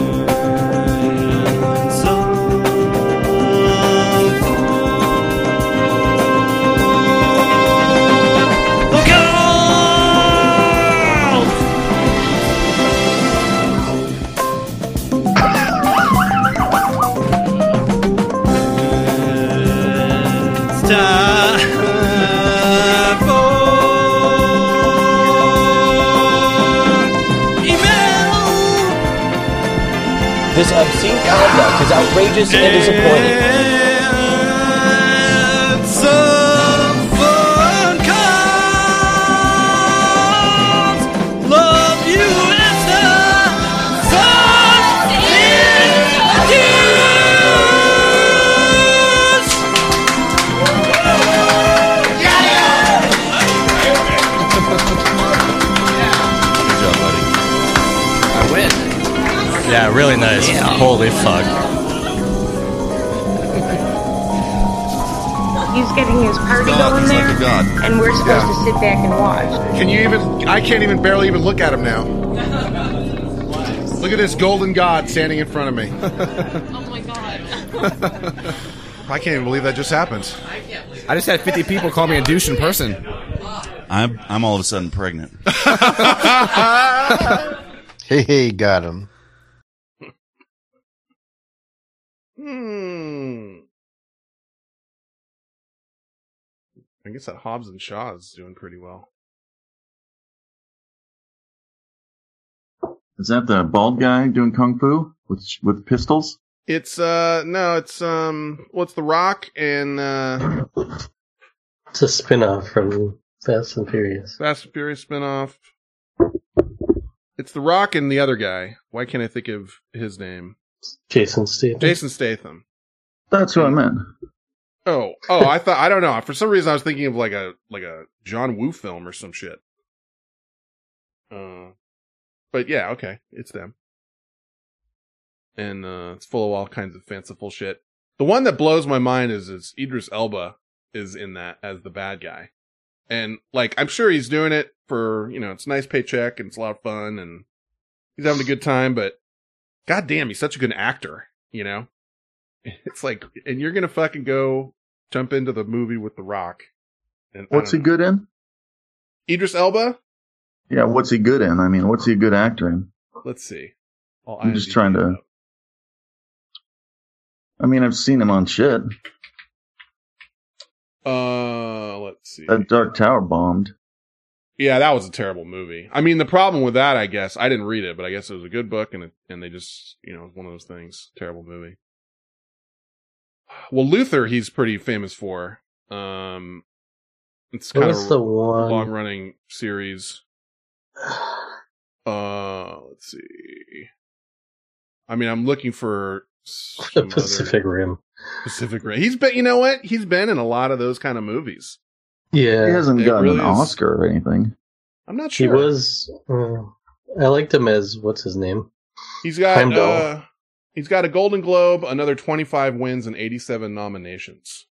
Obscene conduct is outrageous and disappointing. Really nice. Holy fuck. He's getting his party God, going he's like there, a god. and we're supposed Yeah. to sit back and watch. Can you even? I can't even barely even look at him now. Look at this golden god standing in front of me. Oh my god. I can't even believe that just happened. I just had 50 people call me a douche in person. I'm I'm all of a sudden pregnant. Hey, got him. I guess that Hobbs and Shaw is doing pretty well. Is that the bald guy doing kung fu with with pistols? It's uh no, it's um what's the Rock and uh It's a spin-off from Fast and Furious. Fast and Furious spinoff. It's the Rock and the other guy. Why can't I think of his name? Jason Statham. Jason Statham. That's what I meant. Oh, oh, I thought I don't know. For some reason, I was thinking of like a like a John Woo film or some shit. Uh, but yeah, okay, it's them, and uh, it's full of all kinds of fanciful shit. The one that blows my mind is is Idris Elba is in that as the bad guy, and like I'm sure he's doing it for you know it's a nice paycheck and it's a lot of fun and he's having a good time, but god damn, he's such a good actor, you know. It's like, and you're gonna fucking go jump into the movie with The Rock. And What's he don't good in? know. Idris Elba. Yeah, what's he good in? I mean, what's he a good actor in? Let's see. I'll I'm just trying to. up. I mean, I've seen him on shit. Uh, let's see. That Dark Tower bombed. Yeah, that was a terrible movie. I mean, the problem with that, I guess, I didn't read it, but I guess it was a good book, and it, and they just, you know, it was one of those things. Terrible movie. Well, Luther, he's pretty famous for. Um, it's What kind was of the one- long running series. Uh, let's see. I mean, I'm looking for The some other- Pacific Rim. Pacific Rim. He's been, you know what? He's been in a lot of those kind of movies. Yeah. He hasn't It gotten really an is- Oscar or anything. I'm not sure. He was. Uh, I liked him as what's his name? He's got Heimdall. uh, he's got a Golden Globe, another 25 wins, and 87 nominations.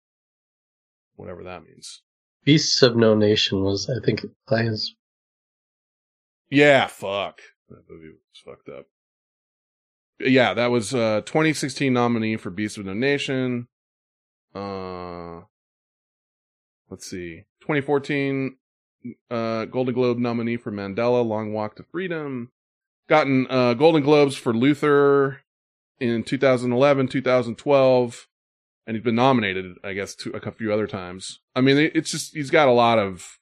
Whatever that means. Beasts of No Nation was, I think, his. Yeah, fuck. That movie was fucked up. Yeah, that was uh 2016 nominee for Beasts of No Nation. Uh let's see. 2014 uh Golden Globe nominee for Mandela Long Walk to Freedom. Gotten uh Golden Globes for Luther in 2011, 2012 and he's been nominated I guess to a few other times. I mean it's just he's got a lot of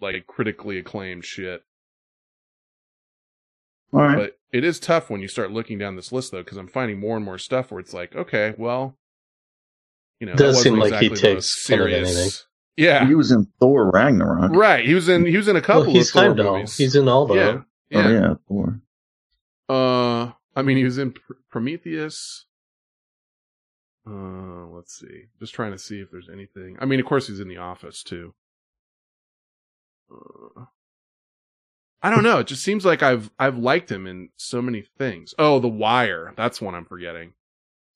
like critically acclaimed shit. All right. But it is tough when you start looking down this list, though, because I'm finding more and more stuff where it's like, okay, well, you know, that Does wasn't seem like he exactly the takes most of serious. anything. Yeah, He was in Thor Ragnarok. right. He was in he was in a couple Well, he's of Thor Heimdall. movies. He's in all the. yeah, yeah. Oh yeah, Thor. Uh, I mean, he was in Pr- Prometheus. Uh, let's see. Just trying to see if there's anything. I mean, of course, he's in The Office too. Uh, I don't know. It just seems like I've I've liked him in so many things. Oh, The Wire. That's one I'm forgetting.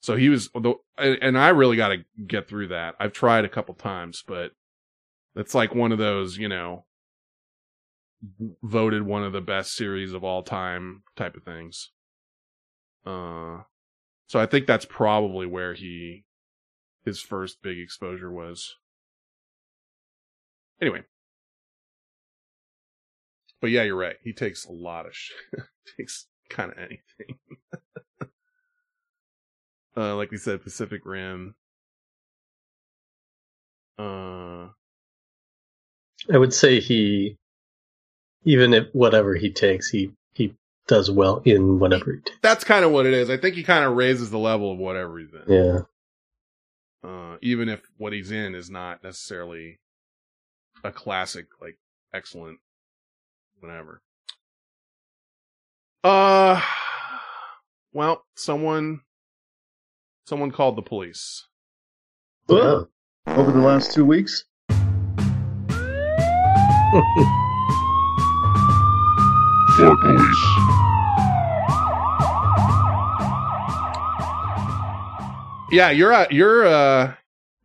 So he was, the- and I really got to get through that. I've tried a couple times, but it's like one of those, you know, voted one of the best series of all time type of things. Uh, so I think that's probably where he, his first big exposure was. Anyway. But yeah, you're right. He takes a lot of shit. takes kind of anything. uh, like we said, Pacific Rim. Uh, I would say he, even if whatever he takes, he he does well in whatever he takes. that's kind of what it is. I think he kind of raises the level of whatever he's in. Yeah. Uh, even if what he's in is not necessarily a classic, like excellent, whatever. Uh, well, someone, someone called the police. Well, over the last two weeks. Fuck police. Yeah, you're uh, you're uh,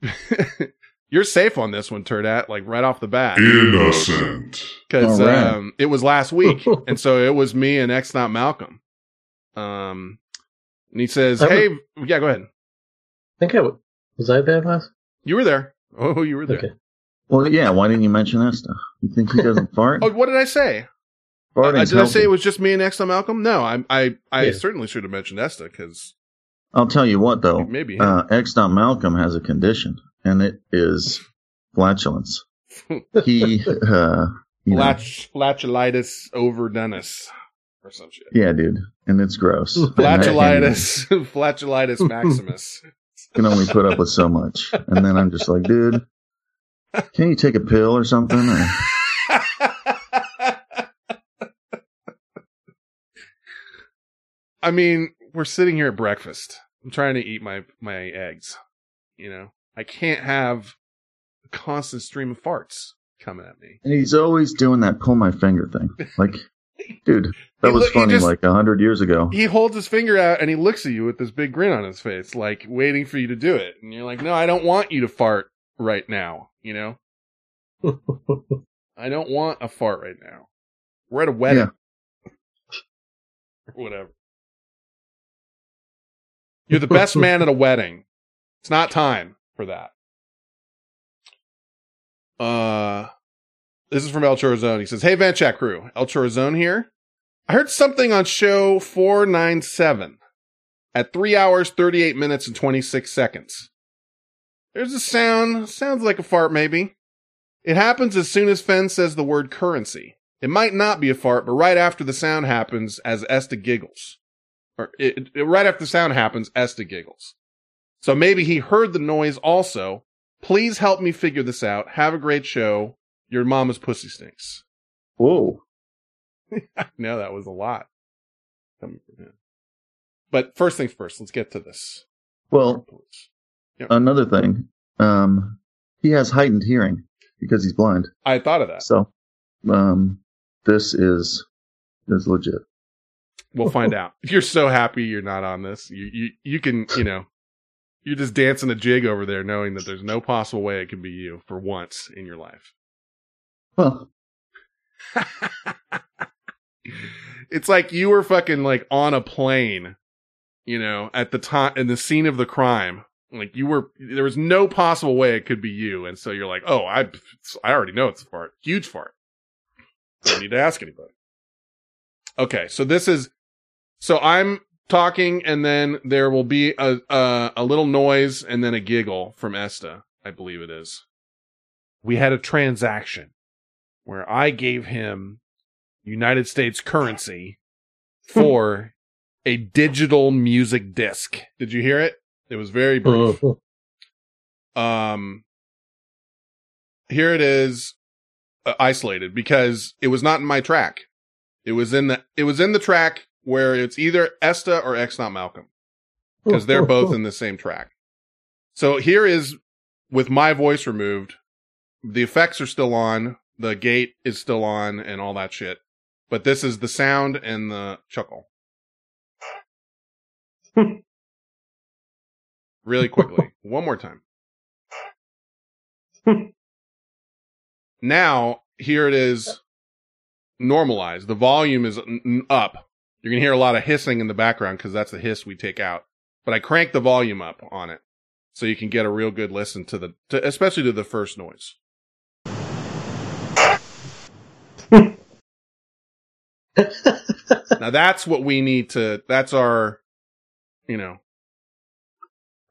you're safe on this one, Turd Hat. Like right off the bat, Innocent. because All right. um, it was last week, and so it was me and X not Malcolm. Um, and he says, I "Hey, yeah, go ahead. I think I w- was I there last. You were there. Oh, you were there. Okay. Well, yeah. Why didn't you mention that stuff? You think he doesn't fart? Oh, what did I say? Uh, did I say it was just me and Exxon Malcolm? No, I I, I Yeah. certainly should have mentioned Esta because I'll tell you what, though. Maybe uh, X. Malcolm has a condition, and it is flatulence. he, uh, flat, flatulitis overdonus or some shit. yeah, dude, and it's gross. And I can't even- Flatulitis, flatulitis maximus. can only put up with so much, and then I'm just like, dude, can you take a pill or something? Or, I mean, we're sitting here at breakfast. I'm trying to eat my my eggs. You know, I can't have a constant stream of farts coming at me. and he's always doing that pull my finger thing. Like, dude, that was look- funny just- like a hundred years ago. He holds his finger out and he looks at you with this big grin on his face, like waiting for you to do it. And you're like, no, I don't want you to fart right now. You know, I don't want a fart right now. We're at a wedding. or whatever. You're the best man at a wedding. It's not time for that. Uh, this is from El Chorazone. He says, Hey, Vent Chat crew, El Chorazone here. I heard something on show 497 at 3 hours, 38 minutes, and 26 seconds. There's a sound, sounds like a fart maybe. It happens as soon as Fen says the word currency. It might not be a fart, but right after the sound happens as Esta giggles. Or it, it- right after the sound happens, Esta giggles. So maybe he heard the noise also. Please help me figure this out. Have a great show. Your mama's pussy stinks. Whoa. I know that was a lot coming from him. But first things first, let's get to this. Well, another thing, um, he has heightened hearing because he's blind. I thought of that. So, um, this is is legit. We'll find out. If you're so happy you're not on this, you, you, you can, you know, you're just dancing a jig over there knowing that there's no possible way it could be you for once in your life. Well, It's like you were fucking like on a plane, you know, at the time in the scene of the crime. Like you were, there was no possible way it could be you, and so you're like, oh, I, I already know it's a fart, huge fart. Don't need to ask anybody. Okay, so this is, so I'm talking, and then there will be a a, a little noise, and then a giggle from Esta, I believe it is. We had a transaction where I gave him United States currency for a digital music disc. Did you hear it? It was very brief. um, here it is, uh, isolated because it was not in my track. It was in the it was in the track where it's either Esta or X not Malcolm because they're both in the same track. So here is with my voice removed. The effects are still on. The gate is still on and all that shit. But this is the sound and the chuckle. really quickly. One more time. now, here it is normalized. The volume is n- up. You're going to hear a lot of hissing in the background because that's the hiss we take out. But I crank the volume up on it so you can get a real good listen to the, to, especially to the first noise. now that's what we need to, that's our, you know,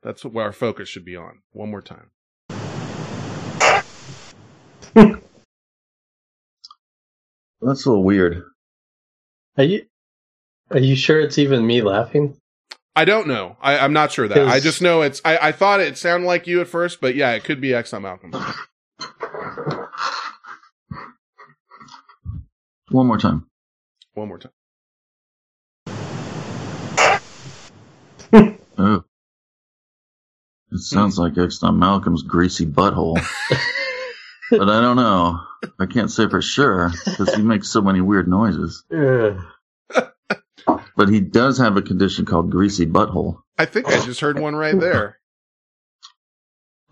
that's what our focus should be on. One more time. That's a little weird. Are you are you sure it's even me laughing? I don't know. I, I'm not sure that. I just know it's. I, I thought it sounded like you at first, but yeah, it could be X on Malcolm. One more time. One more time. Oh. It sounds like X on Malcolm's greasy butthole. but I don't know. I can't say for sure because he makes so many weird noises. But he does have a condition called greasy butthole. I think I just heard one right there.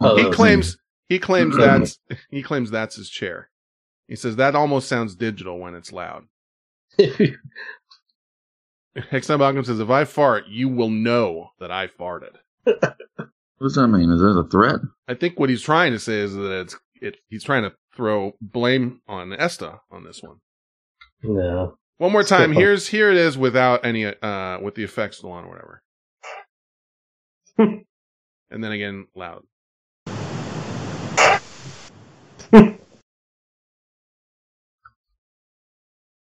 Oh, he that was claims he claims that's he claims that's his chair. He says that almost sounds digital when it's loud. X on Malcolm says if I fart, you will know that I farted. What does that mean? Is that a threat? I think what he's trying to say is that it's it. He's trying to throw blame on Esta on this one. No. One more time. So- Here's here it is without any uh with the effects still on or whatever. and then again loud.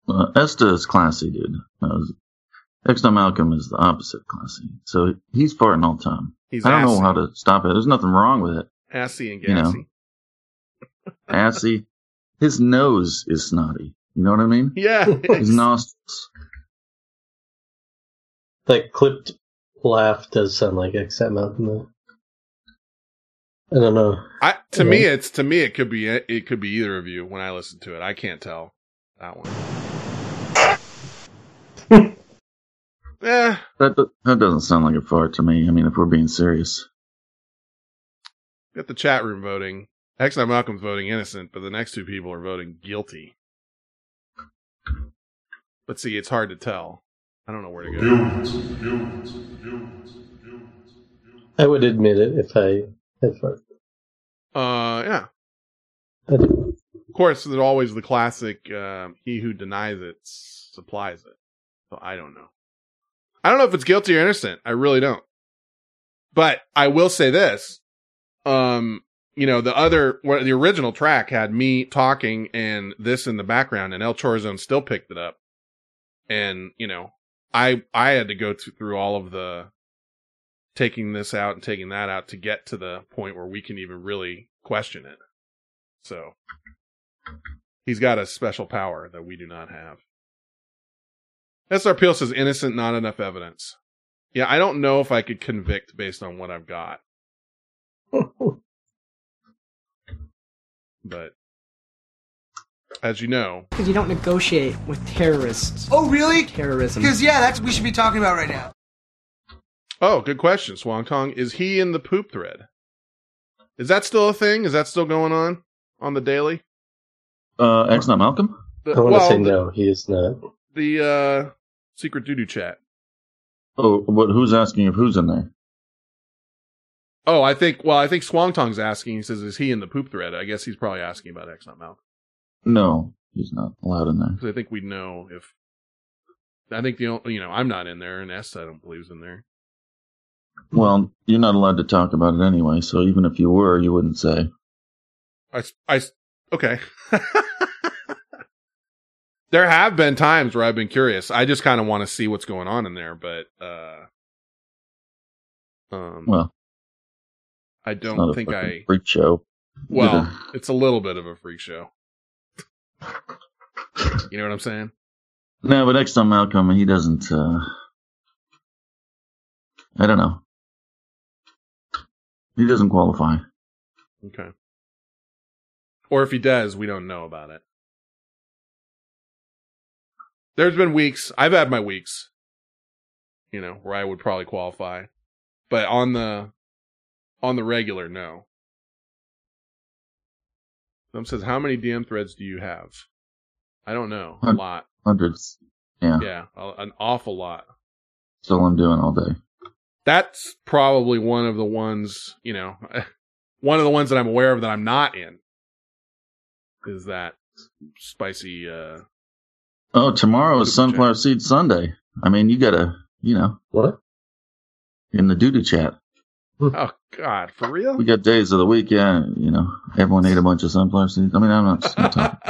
Uh, Esta is classy, dude. Exna Malcolm is the opposite classy. So he's farting all the time. He's I don't know how to stop it. There's nothing wrong with it. Assy and You know. gassy. Assy. His nose is snotty. You know what I mean? Yeah. His nostrils. That clipped laugh does sound like Except Malcolm. though. I don't know. I to Yeah. me it's to me it could be it could be either of you when I listen to it. I can't tell that one. Eh, That that doesn't sound like a fart to me. I mean, if we're being serious. got the chat room voting. Actually, Malcolm's voting innocent, but the next two people are voting guilty. But see, it's hard to tell. I don't know where to go. I would admit it if I had fart. Uh, yeah. Of course, there's always the classic, um, he who denies it supplies it. So I don't know. I don't know if it's guilty or innocent. I really don't. But I will say this. Um, you know, the other, the original track had me talking and this in the background and El Chorzone still picked it up. And, you know, I, I had to go to, through all of the taking this out and taking that out to get to the point where we can even really question it. So he's got a special power that we do not have. SR Peel says innocent, not enough evidence. Yeah, I don't know if I could convict based on what I've got. but as you know, Because you don't negotiate with terrorists. Oh, really? Terrorism. Because yeah, that's what we should be talking about right now. oh, good question, Swang Tong. Is he in the poop thread? Is that still a thing? Is that still going on on the daily? Uh, X not Malcolm? The, I want to well, say the- no, he is not. The uh, secret doo doo chat. Oh, but Who's asking if who's in there? Oh, I think. Well, I think Swang Tong's asking. He says, "Is he in the poop thread?" I guess he's probably asking about X not Malcolm. No, he's not allowed in there. Because I think we'd know if. I think the only, you know I'm not in there, and S I don't believe is in there. Well, you're not allowed to talk about it anyway. So even if you were, you wouldn't say. I, I okay. there have been times where I've been curious. I just kind of want to see what's going on in there, but uh, um, Well, I don't think I. freak show. Well, it's a little bit of a freak show. You know what I'm saying? No, but next time Malcolm, he doesn't. uh I don't know. He doesn't qualify. Okay. Or if he does, we don't know about it. There's been weeks, I've had my weeks, you know, where I would probably qualify. But on the on the regular, no. Some says, how many DM threads do you have? I don't know. A lot. Hundreds. Yeah. Yeah, an awful lot. That's all I'm doing all day. That's probably one of the ones, you know, one of the ones that I'm aware of that I'm not in. Is that spicy uh Oh, tomorrow is Sunflower Seed Sunday. I mean, you gotta, you know. What? In the doo-doo chat. Oh God, for real? We got days of the week, yeah, you know. Everyone ate a bunch of sunflower seeds. I mean, I'm not, I'm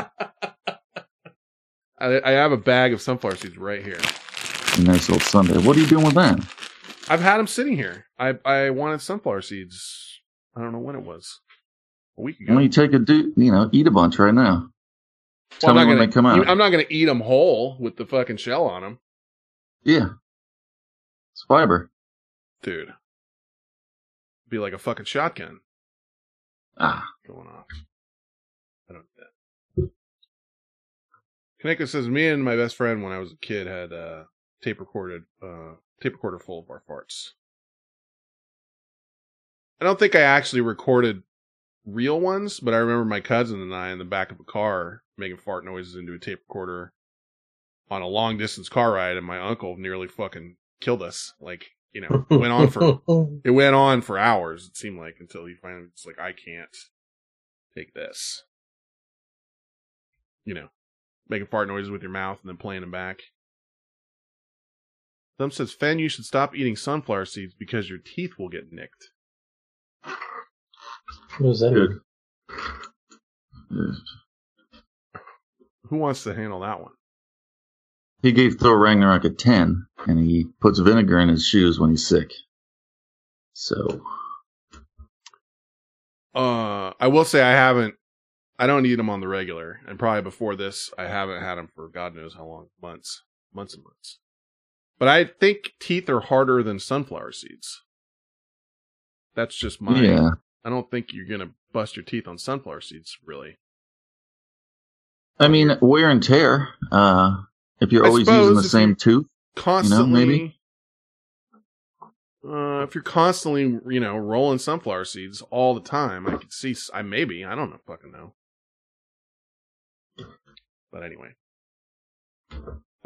I, I have a bag of sunflower seeds right here. a nice little Sunday. What are you doing with that? I've had them sitting here. I I wanted sunflower seeds. I don't know when it was. A week ago. Don't you take a do, you know, eat a bunch right now. Tell Well, me I'm when not they come gonna, out. I'm not going to eat them whole with the fucking shell on them, Yeah. It's fiber. dude. Be like a fucking shotgun Ah. going off. I don't do that. Kaneko says, me and my best friend when I was a kid had uh, tape recorded, uh, tape recorder full of our farts. I don't think I actually recorded real ones, but I remember my cousin and I in the back of a car making fart noises into a tape recorder on a long distance car ride, and my uncle nearly fucking killed us. Like, you know, it went on for it went on for hours. It seemed like until he finally was like, I can't take this. You know, making fart noises with your mouth and then playing them back. Thumb says, Fen, you should stop eating sunflower seeds because your teeth will get nicked. What was that? Good. Who wants to handle that one? He gave Thor Ragnarok a 10, and he puts vinegar in his shoes when he's sick. So, Uh, I will say I haven't. I don't eat them on the regular, and probably before this, I haven't had them for God knows how long, months, months and months. But I think teeth are harder than sunflower seeds. That's just my. Yeah. I don't think you're gonna bust your teeth on sunflower seeds, really. I mean, wear and tear. Uh, if you're I always using the same tooth, Constantly. you know, maybe. Uh, if you're constantly, you know, rolling sunflower seeds all the time, I could see. I maybe I don't know, fucking know. But anyway,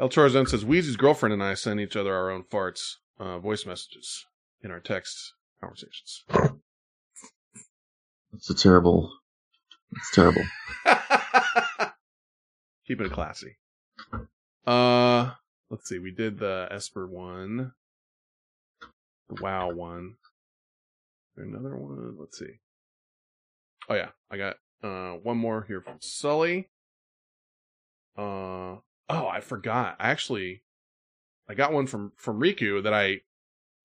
El Chorzan says Weezy's girlfriend and I send each other our own farts, uh, voice messages in our text conversations. It's a terrible. It's terrible. Keeping it classy. Uh, let's see. We did the Esper one, the WoW one. Another one? Let's see. Oh yeah, I got uh one more here from Sully. Uh oh, I forgot. I actually I got one from from Riku that I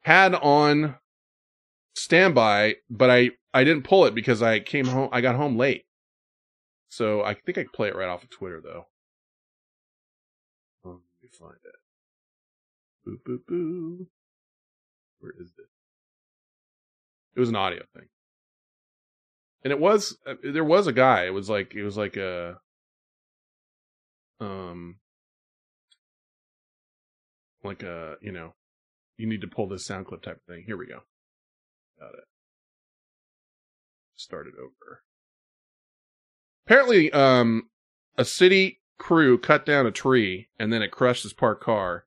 had on standby, but I I didn't pull it because I came home. I got home late, so I think I can play it right off of Twitter though. Find it. Boo boo boo. Where is it? It was an audio thing, and it was uh, there was a guy. It was like it was like a um like a you know you need to pull this sound clip type of thing. Here we go. Got it. Start it over. Apparently, um, a city crew cut down a tree and then it crushed his parked car.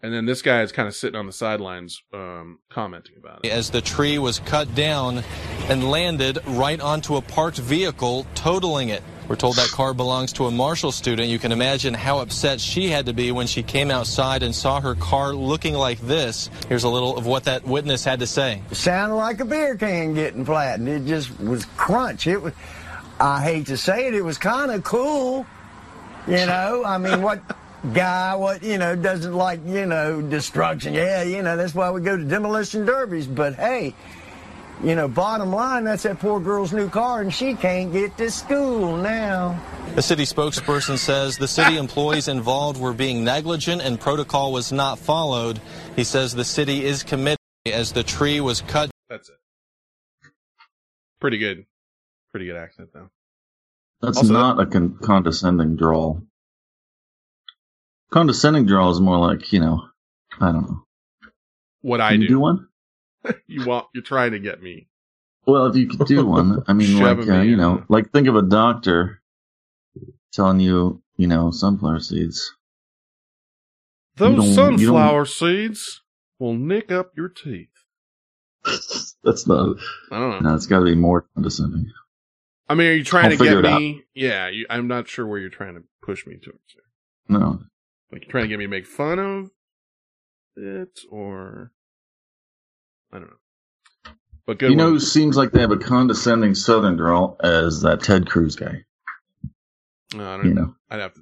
And then this guy is kind of sitting on the sidelines, um, commenting about it. as the tree was cut down and landed right onto a parked vehicle, totaling it. We're told that car belongs to a Marshall student. You can imagine how upset she had to be when she came outside and saw her car looking like this. Here's a little of what that witness had to say. It sounded like a beer can getting flattened. It just was crunch. It was. I hate to say it, it was kind of cool. You know, I mean, what guy, what you know, doesn't like you know destruction? Yeah, you know, that's why we go to demolition derbies. But hey. You know, bottom line, that's that poor girl's new car, and she can't get to school now. The city spokesperson says the city employees involved were being negligent and protocol was not followed. He says the city is committed as the tree was cut. That's it. Pretty good. Pretty good accent, though. That's Also- not a con- condescending drawl. Condescending drawl is more like, you know, I don't know. What I Can you do. do one? You want, you're trying to get me. Well, if you could do one, I mean, like, uh, you know, like think of a doctor telling you, you know, sunflower seeds. Those sunflower seeds will nick up your teeth. That's not. I don't know. No, it's got to be more condescending. I mean, are you trying I'll to get it out. me? Yeah, you, I'm not sure where you're trying to push me to. No, Like, you're trying to get me to make fun of it, or I don't know. But good. you know who seems like they have a condescending Southern drawl as that Ted Cruz guy. No, I don't you know. know. I'd have to.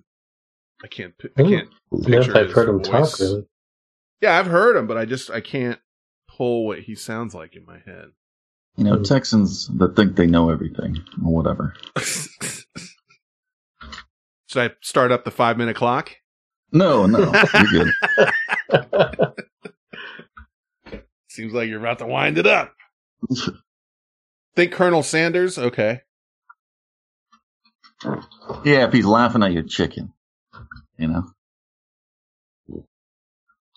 I can't. I I can't don't if picture I've his heard him voice. talk really. Yeah, I've heard him, but I just I can't pull what he sounds like in my head. You know, Texans that think they know everything or whatever. Should I start up the five minute clock? No, no, you're good. Seems like you're about to wind it up. Think Colonel Sanders? Okay. Yeah, if he's laughing at your chicken, you know. He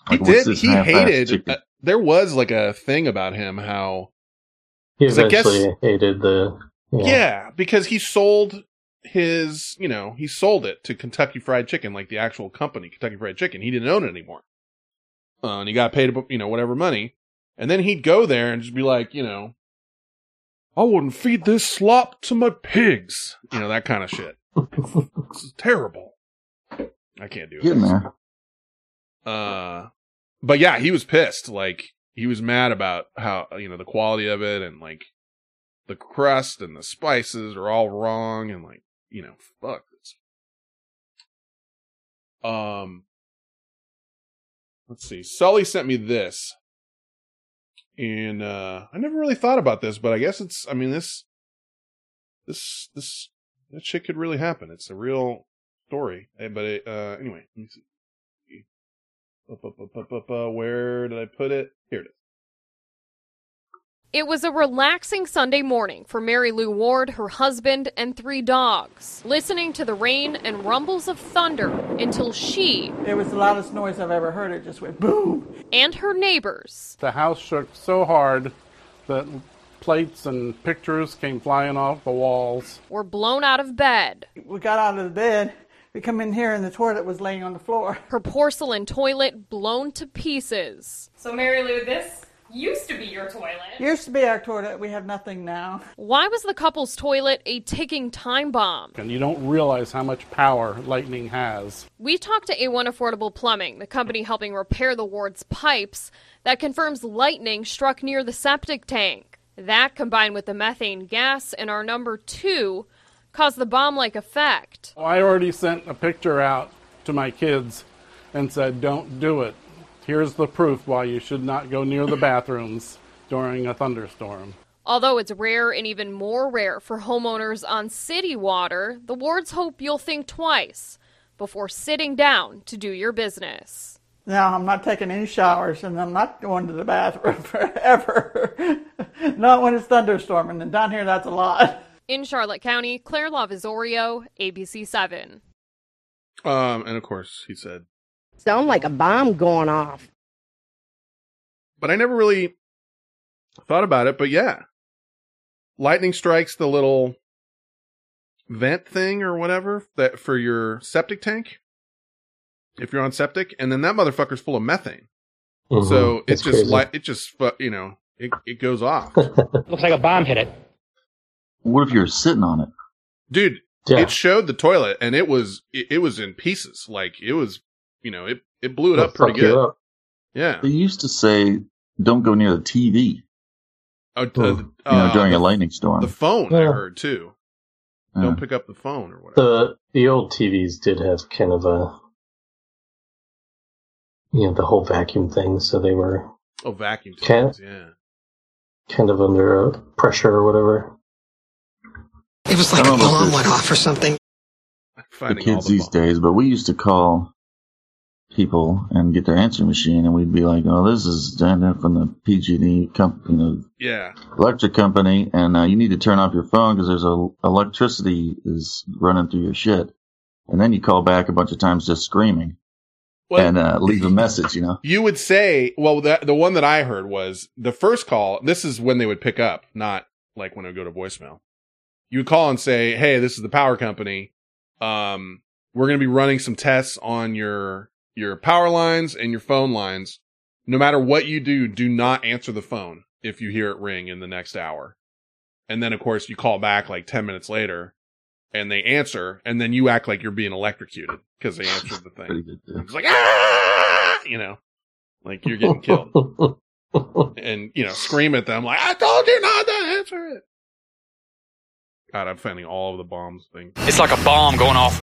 Like, what's did. He hated. Uh, there was like a thing about him how. He 'cause I guess- eventually hated the. Yeah. because he sold his, you know, he sold it to Kentucky Fried Chicken, like the actual company, Kentucky Fried Chicken. He didn't own it anymore. Uh, and he got paid, you know, whatever money. And then he'd go there and just be like, you know, I wouldn't feed this slop to my pigs. You know, that kind of shit. this is terrible. I can't do it. Getting there. Uh, but yeah, he was pissed. Like he was mad about how you know the quality of it and like the crust and the spices are all wrong and like you know fuck this. Um, let's see. Sully sent me this, and uh I never really thought about this, but I guess it's. I mean this, this, this, that shit could really happen. It's a real story. Eh, But it, uh, anyway, let me see. Where did I put it? Here it is. It was a relaxing Sunday morning for Mary Lou Ward, her husband, and three dogs, listening to the rain and rumbles of thunder until she It was the loudest noise I've ever heard. It just went boom. and her neighbors The house shook so hard that plates and pictures came flying off the walls. were blown out of bed. We got out of the bed. We come in here and the toilet was laying on the floor. Her porcelain toilet blown to pieces. So, Mary Lou, this used to be your toilet. Used to be our toilet. We have nothing now. Why was the couple's toilet a ticking time bomb? And you don't realize how much power lightning has. We talked to A1 Affordable Plumbing, the company helping repair the ward's pipes, that confirms lightning struck near the septic tank. That, combined with the methane gas in our number two, caused the bomb like effect. Oh, I already sent a picture out to my kids and said, don't do it. Here's the proof why you should not go near the bathrooms during a thunderstorm. Although it's rare and even more rare for homeowners on city water, the wards hope you'll think twice before sitting down to do your business. Now I'm not taking any showers and I'm not going to the bathroom forever. not when it's thunderstorming. And down here, that's a lot. In Charlotte County, Claire Lavisorio, ABC 7. Um, and of course he said, Sound like a bomb going off. but I never really thought about it. But yeah, lightning strikes the little vent thing or whatever that for your septic tank. If you're on septic, and then that motherfucker's full of methane, Mhm. so it It's just like it just you know it it goes off. Looks like a bomb hit it. What if you're sitting on it? dude Yeah. it showed the toilet and it was it, it was in pieces like it was you know it it blew it It'll up pretty good up. yeah They used to say, "Don't go near the TV." oh, you uh, know, uh, during the, a lightning storm. the phone i heard too Yeah. don't pick up the phone or whatever The the old TVs did have kind of a you know the whole vacuum thing, so they were oh vacuum Can't- tubes yeah kind of under uh, pressure or whatever. It was like a don't know about bomb went off or something. the kids the these days, but we used to call people and get their answering machine, and we'd be like, "Oh, this is Daniel from the PG&E company, you know, yeah electric company, and uh, you need to turn off your phone because there's a electricity is running through your shit." And then you call back a bunch of times just screaming Well- and uh, leave a message, you know. you would say well that the one that i heard was the first call this is when they would pick up not like when it would go to voicemail you would call and say hey this is the power company. Um we're going to be running some tests on your your power lines and your phone lines. No matter what you do do not answer the phone if you hear it ring in the next hour. And then of course you call back like 10 minutes later and they answer and then you act like you're being electrocuted because they answered the thing. Good. It's like ah! you know? Like you're getting killed. And you know scream at them like i told you not to answer it god i'm finding all of the bombs thing It's like a bomb going off.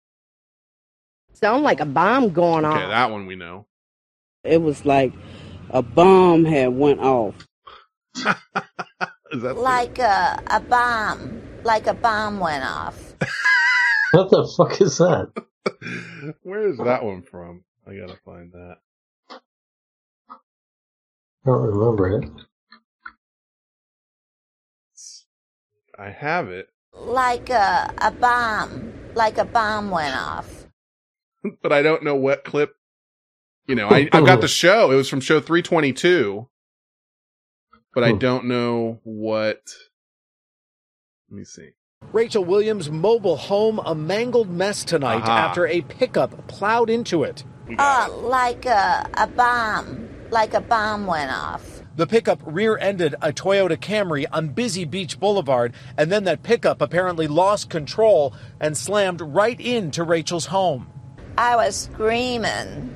Sound like a bomb going off. okay that one we know It was like a bomb had went off. is that Like a, a bomb. Like a bomb went off. What the fuck is that? where is that one from i gotta find that I don't remember it. i have it Like a, a bomb. Like a bomb went off. but i don't know what clip you know I, i've got the show it was from show 322 but i hmm. don't know what let me see Rachel Williams' mobile home a mangled mess tonight Aha. after a pickup plowed into it. Oh, like a, a bomb. Like a bomb went off. The pickup rear ended a Toyota Camry on Busy Beach Boulevard, and then that pickup apparently lost control and slammed right into Rachel's home. I was screaming.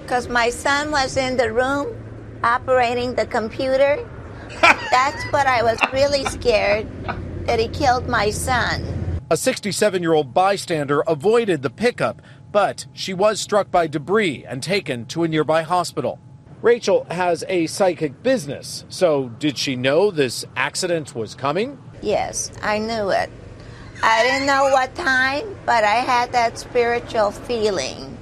Because my son was in the room operating the computer. That's what I was really scared that he killed my son. A 67 year old bystander avoided the pickup, but she was struck by debris and taken to a nearby hospital. Rachel has a psychic business, so did she know this accident was coming? Yes, I knew it. I didn't know what time, but I had that spiritual feeling.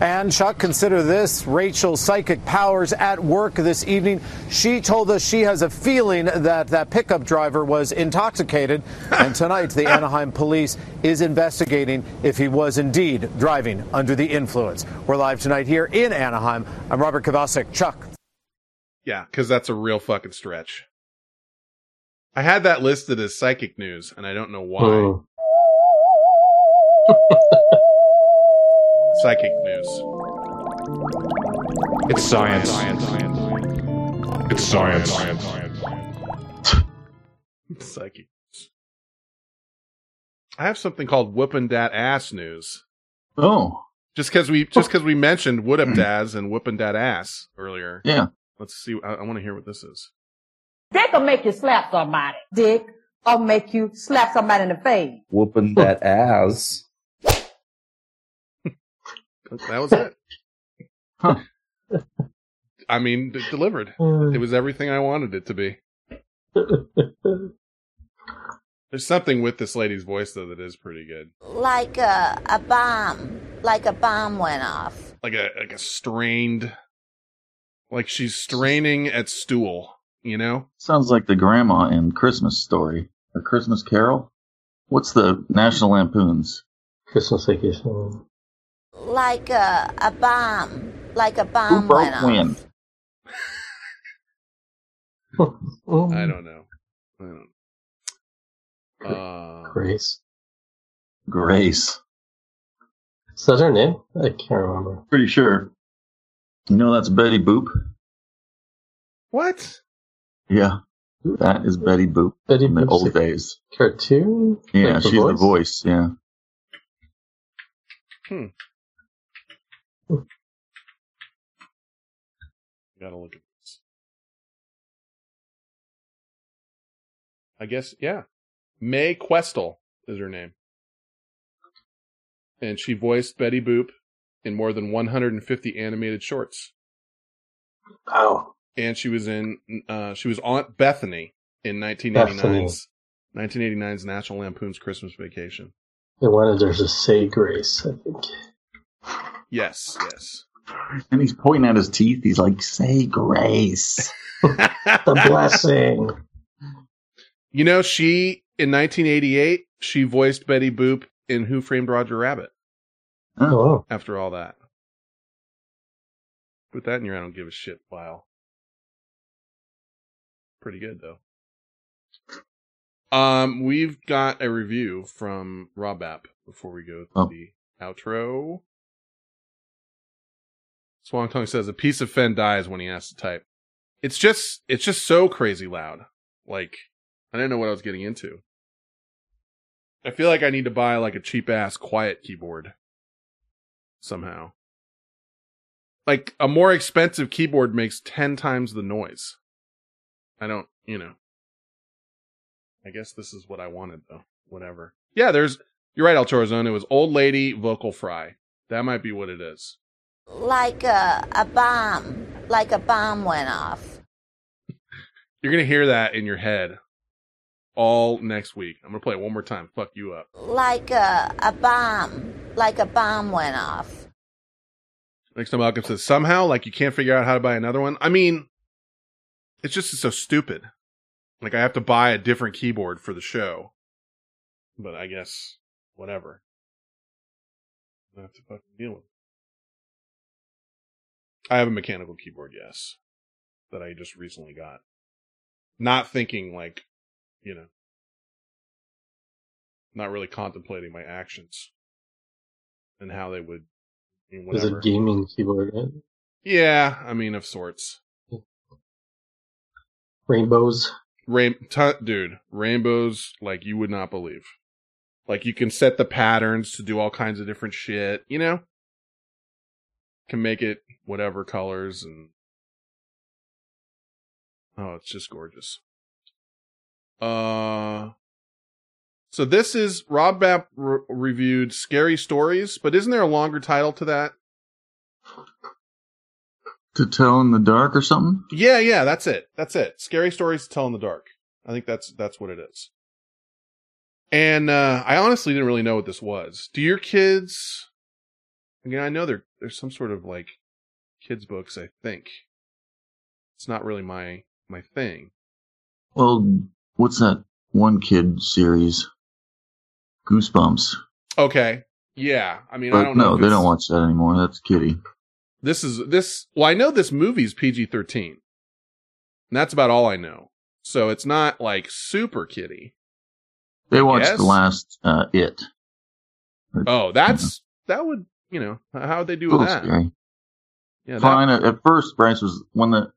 And Chuck, consider this Rachel's psychic powers at work this evening. She told us she has a feeling that that pickup driver was intoxicated. and tonight, the Anaheim police is investigating if he was indeed driving under the influence. We're live tonight here in Anaheim. I'm Robert Kovacik. Chuck. Yeah, because that's a real fucking stretch. I had that listed as psychic news, and I don't know why. Hmm. psychic news. It's science. It's science. psychic. I have something called whoopin' dat ass news. Oh. Just because we just oh. because we mentioned would up hmm. daz and whoopin' dat ass earlier. Yeah. Let's see. I, I want to hear what this is. Dick will make you slap somebody. Dick will make you slap somebody in the face. Whooping that ass. That was it. Huh. I mean, d- delivered. Mm. It was everything I wanted it to be. There's something with this lady's voice though that is pretty good. Like a, a bomb. Like a bomb went off. Like a like a strained like she's straining at stool, you know? Sounds like the grandma in Christmas Story or Christmas Carol. What's the National Lampoons? Christmas Vacation. Like a, a bomb. Like a Who bomb broke went off. when? I don't know. I don't uh, Grace. Grace. Is that her name? I can't remember. Pretty sure. You know that's Betty Boop? What? Yeah. That is Betty Boop Betty in the Boop's old a days. Cartoon? Yeah, Like she's the voice, yeah. Hmm. Gotta look at this. I guess, yeah. Mae Questel is her name. And she voiced Betty Boop in more than 150 animated shorts. Wow. And she was in, uh, she was Aunt Bethany in 1989's, 1989's National Lampoon's Christmas Vacation. They wanted her to say Grace, I think. Yes, yes. And he's pointing at his teeth. He's like, say grace. The blessing. You know, she in 1988 she voiced Betty Boop in Who Framed Roger Rabbit. Oh, wow. After all that, put that in your I don't give a shit file. Pretty good though. Um, we've got a review from Rob App before we go to Oh. the outro. Swang Tong says a piece of Fen dies when he has to type. It's just it's just so crazy loud. Like I didn't know what I was getting into. I feel like I need to buy like a cheap ass quiet keyboard somehow. Like a more expensive keyboard makes 10 times the noise. I don't, you know. I guess this is what I wanted though. Whatever. Yeah, there's you're right, El Chorazone. It was old lady vocal fry. That might be what it is. Like a, a bomb. Like a bomb went off. You're gonna hear that in your head all next week. I'm gonna play it one more time. Fuck you up. Like a, a bomb. Like a bomb went off. Next time Malcolm says somehow, like you can't figure out how to buy another one. I mean, it's just so stupid. Like I have to buy a different keyboard for the show. But I guess whatever. I have to fucking deal with it. I have a mechanical keyboard, yes. That I just recently got. Not thinking like, you know, not really contemplating my actions and how they would mean, There's a gaming keyboard. right? Yeah, I mean, of sorts. Rainbows. Rain, t- dude, rainbows like you would not believe. Like you can set the patterns to do all kinds of different shit, you know? Can make it whatever colors and Oh, it's just gorgeous. Uh So this is Rob Bapp re- reviewed Scary Stories, but isn't there a longer title to that? To tell in the dark or something? Yeah, yeah, that's it. That's it. Scary Stories to Tell in the Dark. I think that's that's what it is. And uh I honestly didn't really know what this was. Do your kids Again, I know there there's some sort of like kids books, I think. It's not really my my thing. Well, what's that one kid series? Goosebumps. Okay. Yeah. I mean, I don't know. no, they don't watch that anymore. That's kitty. This is this. Well, I know this movie's PG thirteen, and that's about all I know. So it's not like super kitty. They watched Yes? the last uh, It. Oh, that's that would you know how would they do with that? scary. Yeah, that- Fine. At, at first, Bryce was when the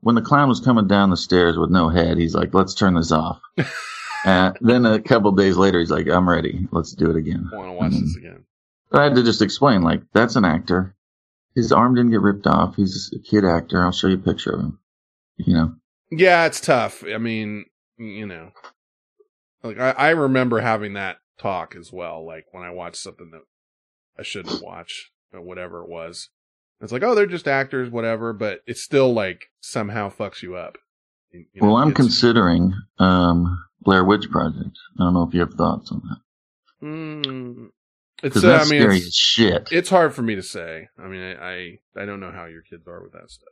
when the clown was coming down the stairs with no head. He's like, "Let's turn this off." uh, then a couple days later, he's like, "I'm ready. Let's do it again." I want to watch this again. But I had to just explain, like, that's an actor. His arm didn't get ripped off. He's a kid actor. I'll show you a picture of him. You know, Yeah, it's tough. I mean, you know, like I, I remember having that talk as well. Like when I watched something that I shouldn't watch or whatever it was. It's like, oh, they're just actors, whatever. But it still like somehow fucks you up. You know, well, I'm considering um, Blair Witch Project. I don't know if you have thoughts on that. Mm, it's. Uh, I mean, scary it's, as shit. It's hard for me to say. I mean, I, I I don't know how your kids are with that stuff.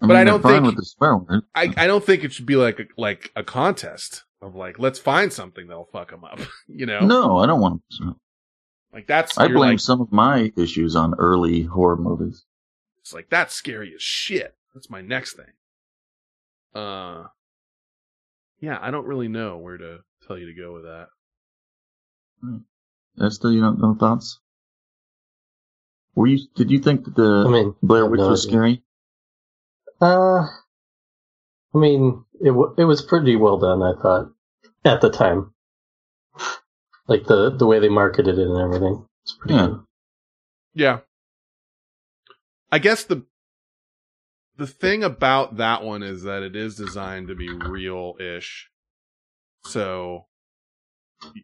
I but mean, I don't think with the swear word. I, I don't think it should be like a, like a contest of like let's find something that'll fuck them up. You know? No, I don't want to. Like that's I blame like, some of my issues on early horror movies. It's like that's scary as shit. That's my next thing. Uh, yeah, I don't really know where to tell you to go with that. Esther, you don't know thoughts? Were you? Did you think that the I mean, Blair Witch no was idea. scary? Uh, I mean, it w- it was pretty well done. I thought at the time, like the the way they marketed it and everything. It's pretty Yeah. good. Yeah. I guess the the thing about that one is that it is designed to be real-ish. So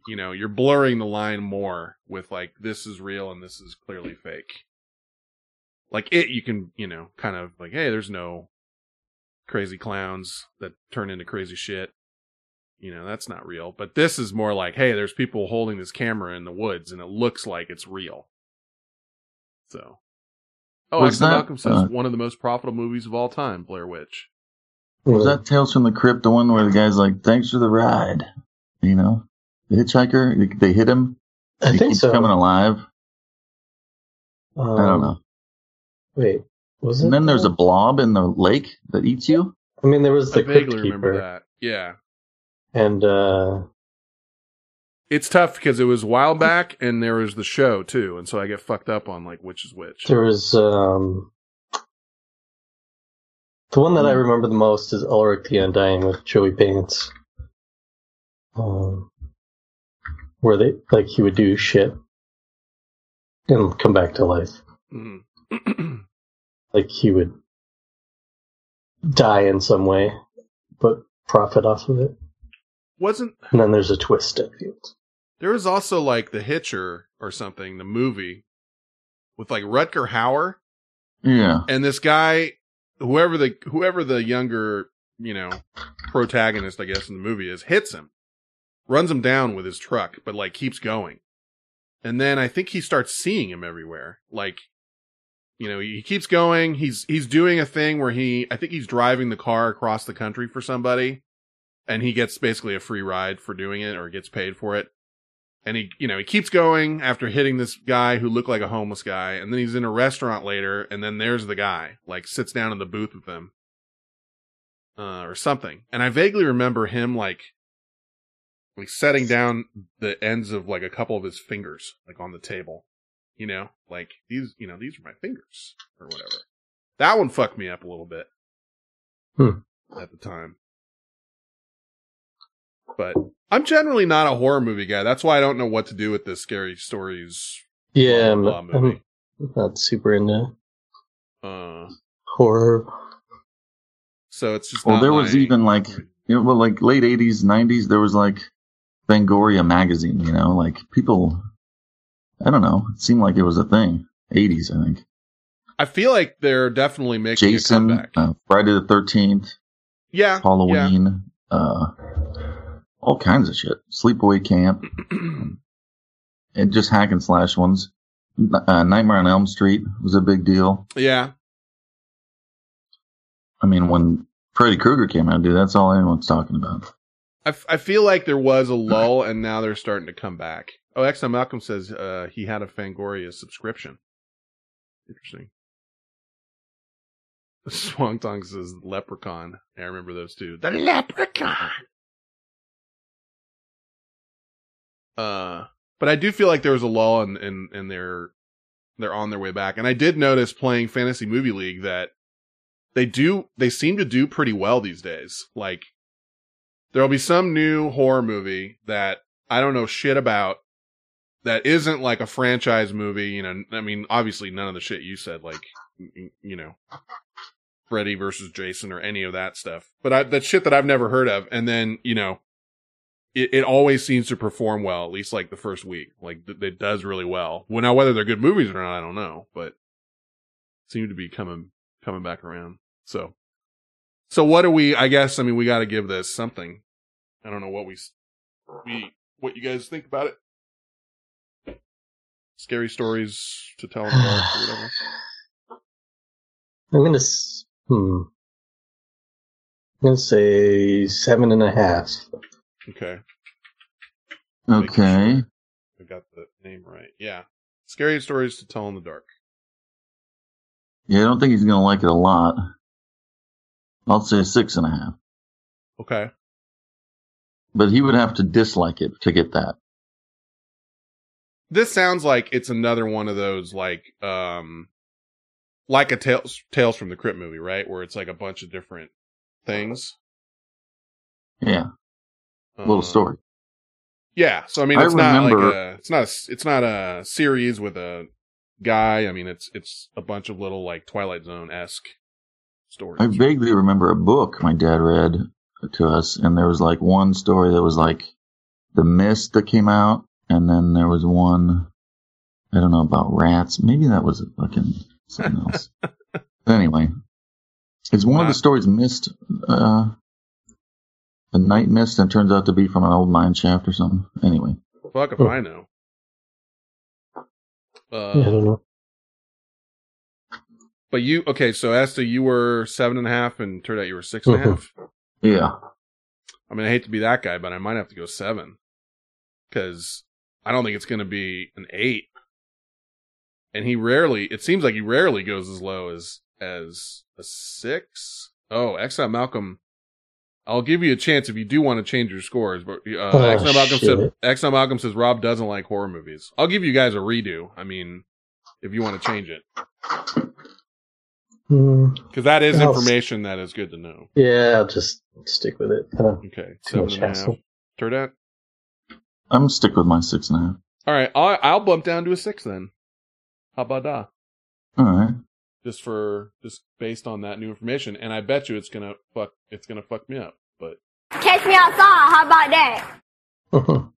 you know, you're blurring the line more with like this is real and this is clearly fake. Like it you can, you know, kind of like hey, there's no crazy clowns that turn into crazy shit. You know, that's not real. But this is more like, hey, there's people holding this camera in the woods and it looks like it's real. So. Oh, Was that, Malcolm says uh, one of the most profitable movies of all time, Blair Witch. Was that Tales from the Crypt the one where the guy's like, "Thanks for the ride," you know, the hitchhiker? They, they hit him. I he think keeps so. coming alive. Um, I don't know. Wait, was it? And then there's a blob in the lake that eats you. I mean, there was the I vaguely remember that. Yeah. And uh, It's tough because it was a while back and there was the show too, and so I get fucked up on like which is which. there was um, the one that I remember the most is Ulrich the Undying with Joey Pants, um, where they like he would do shit and come back to life. Mhm. like he would die in some way, but profit off of it. Wasn't And then there's a twist at the end. there was also like The Hitcher or something, the movie with like Rutger Hauer Yeah. and this guy, whoever the whoever the younger you know protagonist, I guess in the movie is, hits him, runs him down with his truck, but like keeps going, and then I think he starts seeing him everywhere, like. You know, he keeps going. He's he's doing a thing where he I think he's driving the car across the country for somebody and he gets basically a free ride for doing it or gets paid for it. And he, you know, he keeps going after hitting this guy who looked like a homeless guy. And then he's in a restaurant later. And then there's the guy, like sits down in the booth with him, uh, or something. And I vaguely remember him like, like setting down the ends of like a couple of his fingers, like on the table, you know, like these, you know, these are my fingers or whatever. That one fucked me up a little bit Hmm. at the time. But I'm generally not a horror movie guy. That's why I don't know what to do with this scary stories. Yeah, I'm, blah, blah, movie. I'm not super into Uh, horror. so it's just Well, not there was even like, you know, well, like late '80s, '90s. There was like Fangoria magazine. You know, like people. I don't know. It seemed like it was a thing. '80s, I think. I feel like they're definitely making a Jason, comeback. uh, Friday the Thirteenth, Yeah, Halloween, uh, all kinds of shit. Sleepaway Camp, and just hack and slash ones. Uh, Nightmare on Elm Street was a big deal. Yeah, I mean, when Freddy Krueger came out, dude, that's all anyone's talking about. I, f- I feel like there was a lull and now they're starting to come back. Oh, XM Malcolm says uh, he had a Fangoria subscription. Interesting. Swang Tong says Leprechaun. I remember those two. The Leprechaun. Uh, but I do feel like there was a lull and and and they're they're on their way back. And I did notice playing Fantasy Movie League that they do they seem to do pretty well these days. Like there'll be some new horror movie that I don't know shit about that isn't like a franchise movie, you know, I mean, obviously none of the shit you said, like, you know, Freddy versus Jason or any of that stuff, but I, that shit that I've never heard of. And then, you know, it, it always seems to perform well, at least like the first week. Like th- it does really well. Well, now whether they're good movies or not, I don't know, but seem to be coming, coming back around. So, so what do we, I guess, I mean, we got to give this something. I don't know what we, we, what you guys think about it. Scary stories to tell or whatever. I'm gonna. Hmm. I'm gonna say seven and a half. Okay. Okay. I got the name right. Yeah. Scary stories to tell in the dark. Yeah, I don't think he's gonna like it a lot. I'll say six and a half. Okay. But he would have to dislike it to get that. This sounds like it's another one of those like um like a Tales Tales from the Crypt movie, right? Where it's like a bunch of different things. Yeah. Little Uh, story. Yeah, so I mean I it's not like remember- a it's not a it's not a series with a guy. I mean it's it's a bunch of little like Twilight Zone esque stories. I vaguely remember a book my dad read to us, and there was like one story that was like the mist that came out, and then there was one I don't know about rats. Maybe that was fucking something else. anyway, it's one of the stories mist, uh, a night mist, and turns out to be from an old mine shaft or something. Anyway, Fuck if Oh. I know. Uh, Yeah, I don't know. But you okay? So Asta, you were seven and a half, and turned out you were six and a Mhm. half. yeah, I mean, I hate to be that guy, but I might have to go seven because I don't think it's going to be an eight. And he rarely, it seems like he rarely goes as low as as a six. Oh, Exile Malcolm. I'll give you a chance if you do want to change your scores, but uh, Oh, Exile Malcolm said shit. Exile Malcolm says Rob doesn't like horror movies. I'll give you guys a redo. I mean, if you want to change it, Hmm. because that is I'll information that is good to know. Yeah, I'll just stick with it. I don't- Okay, Too seven much and a half. hassle. Turd Hat. I'm stick with my six and a half. All right, I'll, I'll bump down to a six then. How about that? All right. Just for just based on that new information, and I bet you it's gonna fuck it's gonna fuck me up. But Catch me outside. How about that?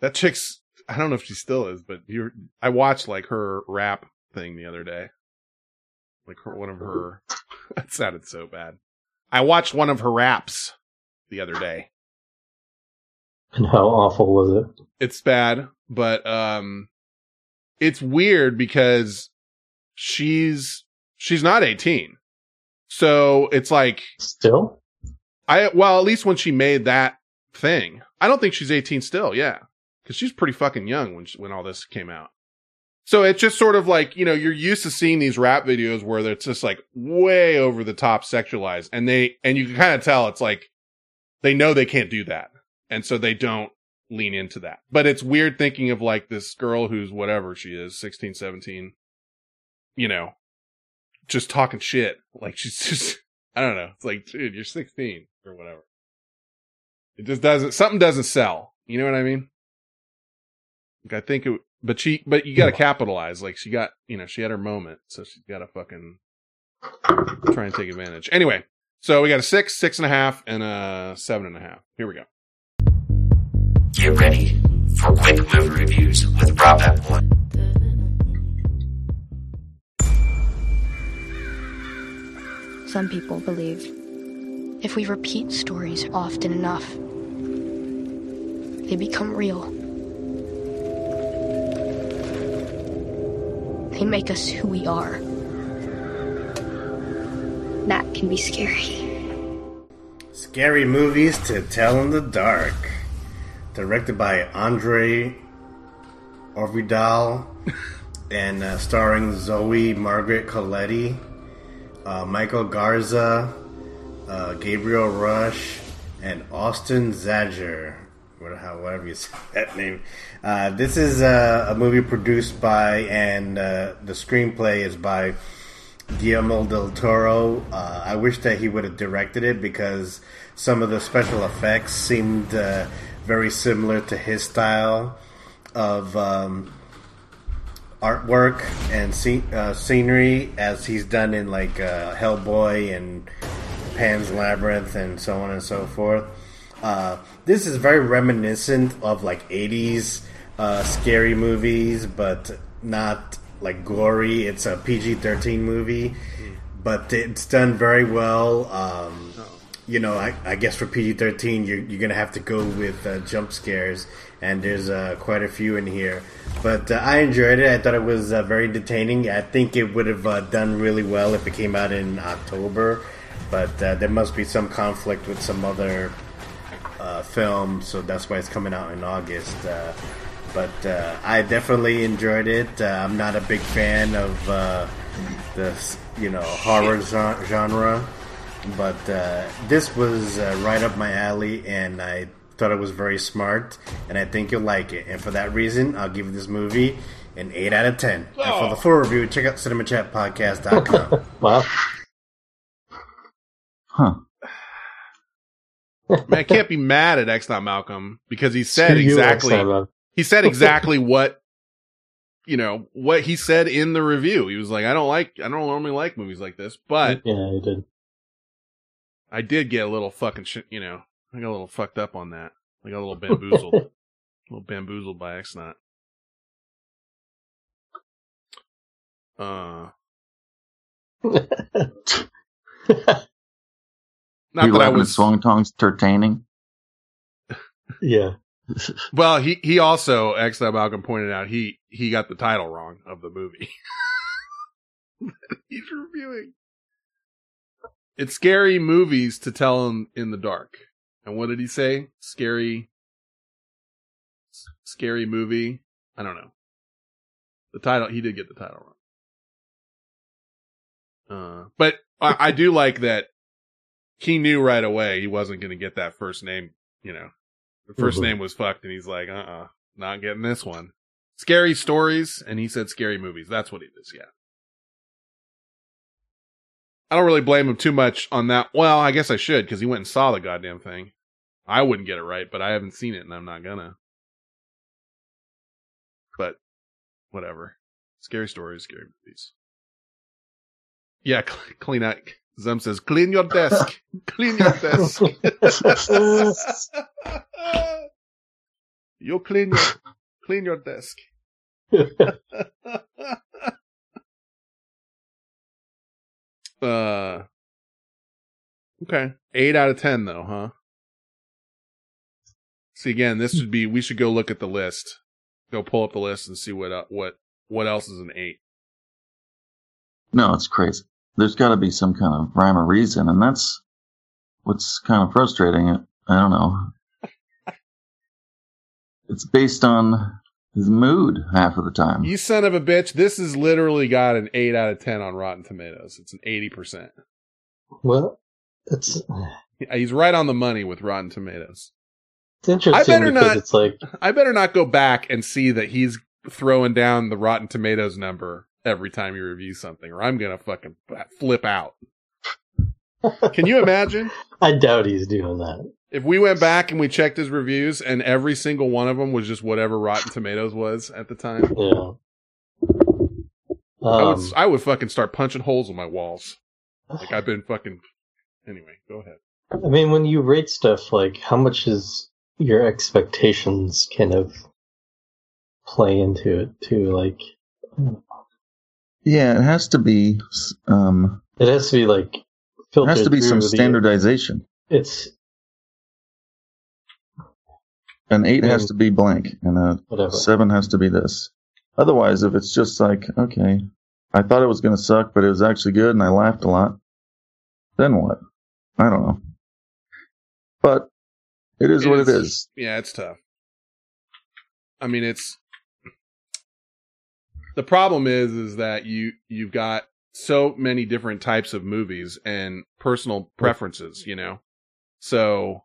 that chick's I don't know if she still is, but you I watched like her rap thing the other day, like her, one of her. that sounded so bad. I watched one of her raps the other day. And how awful was it? it's bad, but um it's weird because she's she's not 18. So it's like Still? I well, at least when she made that thing. I don't think she's 18 still, yeah. Cuz she's pretty fucking young when she, when all this came out. So it's just sort of like, you know, you're used to seeing these rap videos where it's just like way over the top sexualized and they and you can kind of tell it's like they know they can't do that. And so they don't lean into that. But it's weird thinking of like this girl who's whatever she is, 16, 17, you know, just talking shit. Like she's just, I don't know. It's like, dude, you're 16 or whatever. It just doesn't. Something doesn't sell. You know what I mean? Like I think it. But she. But you got to capitalize. Like she got. You know, she had her moment, so she's got to fucking try and take advantage. Anyway, so we got a six, six and a half, and a seven and a half. Here we go. Get ready for quick movie reviews with Rob Apple. Some people believe if we repeat stories often enough, they become real. They make us who we are. That can be scary. Scary movies to tell in the dark. Directed by Andre Øvredal and uh, starring Zoe Margaret Colletti, uh, Michael Garza, uh, Gabriel Rush, and Austin Zajur. Whatever, you say that name. Uh, this is uh, a movie produced by, and uh, the screenplay is by Guillermo del Toro. I wish that he would have directed it because some of the special effects seemed very similar to his style of um, artwork and uh, scenery as he's done in like uh, Hellboy and Pan's Labyrinth and so on and so forth. Uh, this is very reminiscent of like 80s uh, scary movies, but not like gory. It's a PG 13 movie, but it's done very well. Um, you know, I, I guess for PG 13, you're, you're going to have to go with uh, jump scares, and there's uh, quite a few in here. But uh, I enjoyed it. I thought it was uh, very entertaining. I think it would have uh, done really well if it came out in October, but uh, there must be some conflict with some other uh, film, so that's why it's coming out in August. Uh, but uh, I definitely enjoyed it. Uh, I'm not a big fan of uh, the you know horror genre, but uh, this was uh, right up my alley, and I thought it was very smart, and I think you'll like it. And for that reason, I'll give this movie an eight out of ten. And for oh. the full review, check out cinemachatpodcast.com. wow. Huh. Man, I can't be mad at X Not Malcolm because he said Screw you, exactly X he said exactly what you know what he said in the review. He was like, I don't like I don't normally like movies like this, but yeah, he did. I did get a little fucking shit. You know, I got a little fucked up on that. I got a little bamboozled, a little bamboozled by X Not. Uh, not you that I was Swang Tong's entertaining? Yeah. Well, he he also X that Malcolm pointed out he he got the title wrong of the movie. He's reviewing. It's scary movies to tell in, in the dark. And what did he say? Scary s- scary movie. I don't know. The title he did get the title wrong. Uh but I, I do like that he knew right away he wasn't gonna get that first name, you know. The 1st Mhm. name was fucked, and he's like, uh uh not getting this one. Scary stories, and he said scary movies. That's what he does, yeah. I don't really blame him too much on that. Well, I guess I should, because he went and saw the goddamn thing. I wouldn't get it right, but I haven't seen it, and I'm not gonna. But, whatever. Scary stories, scary movies. Yeah, cl- clean out. Zem says, clean your desk. clean your desk. you clean your, clean your desk. uh, okay. Eight out of ten though, huh? See again, this would be, we should go look at the list. Go pull up the list and see what, uh, what, what else is an eight. No, it's crazy. There's got to be some kind of rhyme or reason, and that's what's kind of frustrating. I don't know. It's based on his mood half of the time. You son of a bitch. This has literally got an 8 out of 10 on Rotten Tomatoes. It's an 80%. Well, it's He's right on the money with Rotten Tomatoes. It's interesting I better not- it's like I better not go back and see that he's throwing down the Rotten Tomatoes number every time you review something, or I'm gonna fucking flip out. Can you imagine? I doubt he's doing that. If we went back and we checked his reviews, and every single one of them was just whatever Rotten Tomatoes was at the time, Yeah. I would Um, I would fucking start punching holes in my walls. Like I've been fucking. Anyway, go ahead. I mean, when you rate stuff, like how much is your expectations kind of play into it too? Like, Yeah, it has to be. Um, it has to be like it has to be some the- standardization. It's An eight has to be blank, and a Whatever. seven has to be this. Otherwise, if it's just like, okay, I thought it was going to suck, but it was actually good, and I laughed a lot, then what? I don't know. But it is what it It's- Yeah, it's tough. I mean, it's the problem is is that you you've got so many different types of movies and personal preferences, you know. So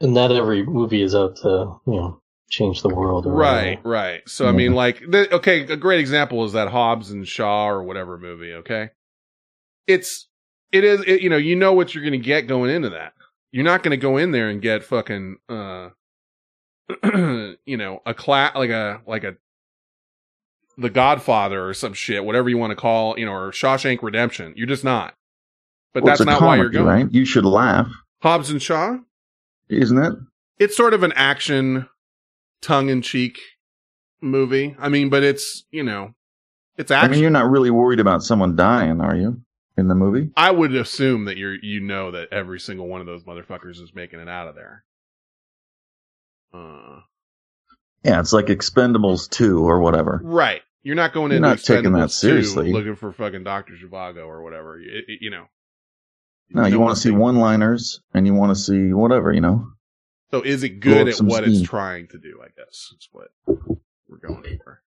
and not every movie is out to you know change the world. Or right, right. So I mean, like, the, okay, a great example is that Hobbs and Shaw or whatever movie. Okay, it's it is it, you know you know what you're going to get going into that. You're not going to go in there and get fucking uh you know a class like a like a the Godfather or some shit, whatever you want to call, you know, or Shawshank Redemption. You're just not. But Well, that's not why you're comedy, going. right? You should laugh, Hobbs and Shaw. isn't it? It's sort of an action, tongue in cheek movie. I mean, but it's you know, it's I action. mean, you're not really worried about someone dying, are you? In the movie? I would assume that you're you know that every single one of those motherfuckers is making it out of there. Uh, Yeah, it's like Expendables 2 or whatever. right. You're not going You're into not taking that seriously. looking for fucking Doctor Zhivago or whatever. You, it- you know. No, you don't want wanna see one liners and you want to see whatever, you know? So is it good at what it's trying to do? I guess is what we're going for.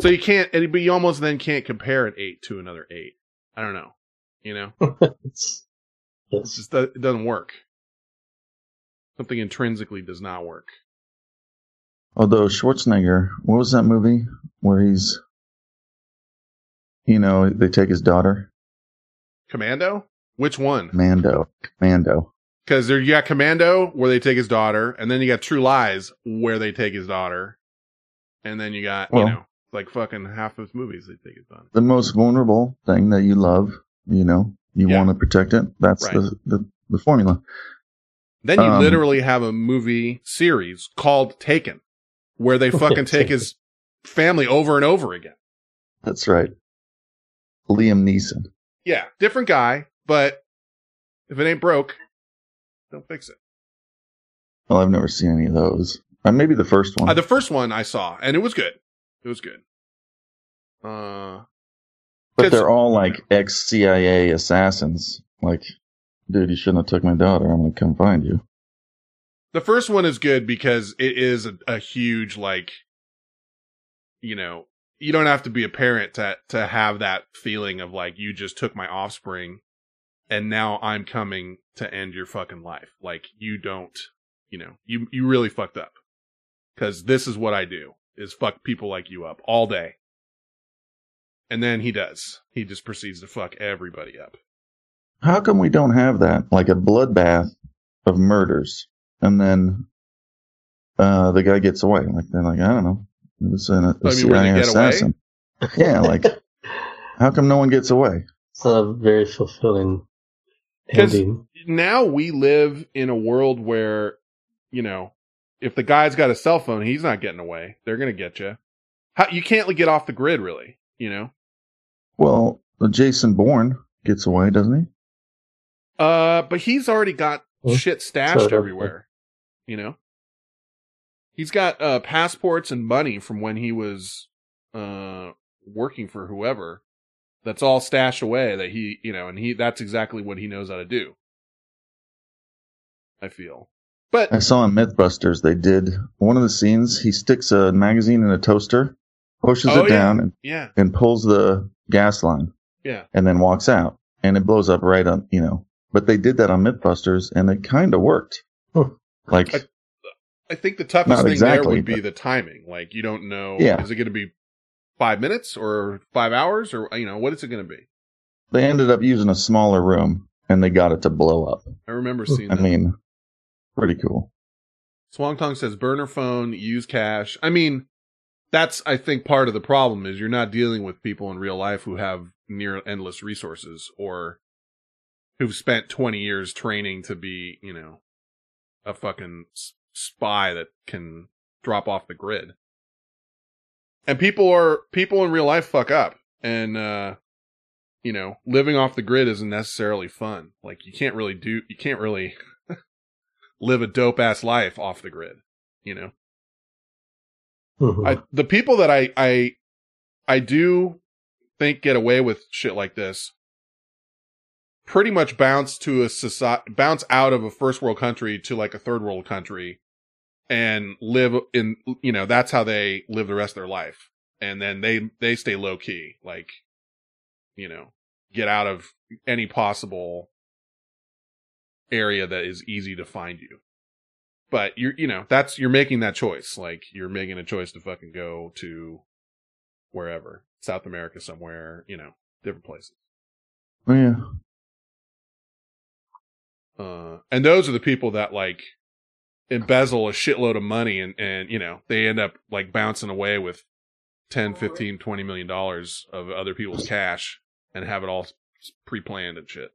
So you can't, but you almost then can't compare an eight to another eight. I don't know. You know, it's, it just it doesn't work. Something intrinsically does not work. Although Schwarzenegger, what was that movie where he's, you know, they take his daughter? Commando? Which one? Commando. Commando. Because there you got Commando where they take his daughter, and then you got True Lies where they take his daughter, and then you got Well- you know like fucking half of his movies they take his daughter. The most vulnerable thing that you love, you know, you Yeah. want to protect it. That's Right. the, the, the formula. Then you Um, literally have a movie series called Taken, where they fucking take his family over and over again. That's right. Liam Neeson. Yeah, different guy, but if it ain't broke, don't fix it. Well, I've never seen any of those. Uh, maybe the first one. Uh, the first one I saw, and it was good. It was good. Uh, but they're all like ex CIA assassins. Like, dude, you shouldn't have took my daughter. I'm gonna come find you. the first one is good because it is a, a huge like, you know, you don't have to be a parent to to have that feeling of like you just took my offspring, and now I'm coming to end your fucking life. Like you don't, you know, you you really fucked up because this is what I do is fuck people like you up all day. And then he does. He just proceeds to fuck everybody up. How come we don't have that? Like a bloodbath of murders, and then uh, the guy gets away. Like they're like, I don't know, it was an, a you mean where they CIA get away? assassin. yeah, like how come no one gets away? It's not a very fulfilling Because ending. now we live in a world where, you know, if the guy's got a cell phone, he's not getting away. They're gonna get you. How, you can't get off the grid, really. You know. Well, Jason Bourne gets away, doesn't he? Uh, but he's already got shit stashed So- everywhere. You know. He's got uh passports and money from when he was uh working for whoever. That's all stashed away that he, you know, and he that's exactly what he knows how to do. I feel. But I saw in MythBusters they did one of the scenes. He sticks a magazine in a toaster, pushes Oh, it yeah. down, and, Yeah. and pulls the gas line, Yeah. and then walks out, and it blows up right on, you know. But they did that on MythBusters, and it kind of worked. Like, I, I think the toughest thing exactly, there would be but- the timing. Like you don't know, Yeah. is it going to be five minutes or five hours or you know what is it going to be? they ended up using a smaller room, and they got it to blow up. I remember seeing I that. mean, pretty cool. Swang Tong says burner phone, use cash. I mean, that's I think part of the problem is you're not dealing with people in real life who have near endless resources or who've spent 20 years training to be, you know, a fucking spy that can drop off the grid. And people are people in real life fuck up and uh you know, living off the grid isn't necessarily fun. Like you can't really do you can't really live a dope ass life off the grid, you know. Mhm. I the people that I I I do think get away with shit like this pretty much bounce to a society bounce out of a first world country to like a third world country and live in you know that's how they live the rest of their life and then they they stay low key like you know get out of any possible area that is easy to find you. But you're you know that's you're making that choice. Like you're making a choice to fucking go to wherever south america somewhere you know different places. Oh, yeah. uh and those are the people that like embezzle a shitload of money and and you know they end up like bouncing away with 10 15 20 million dollars of other people's cash and have it all s- pre-planned and shit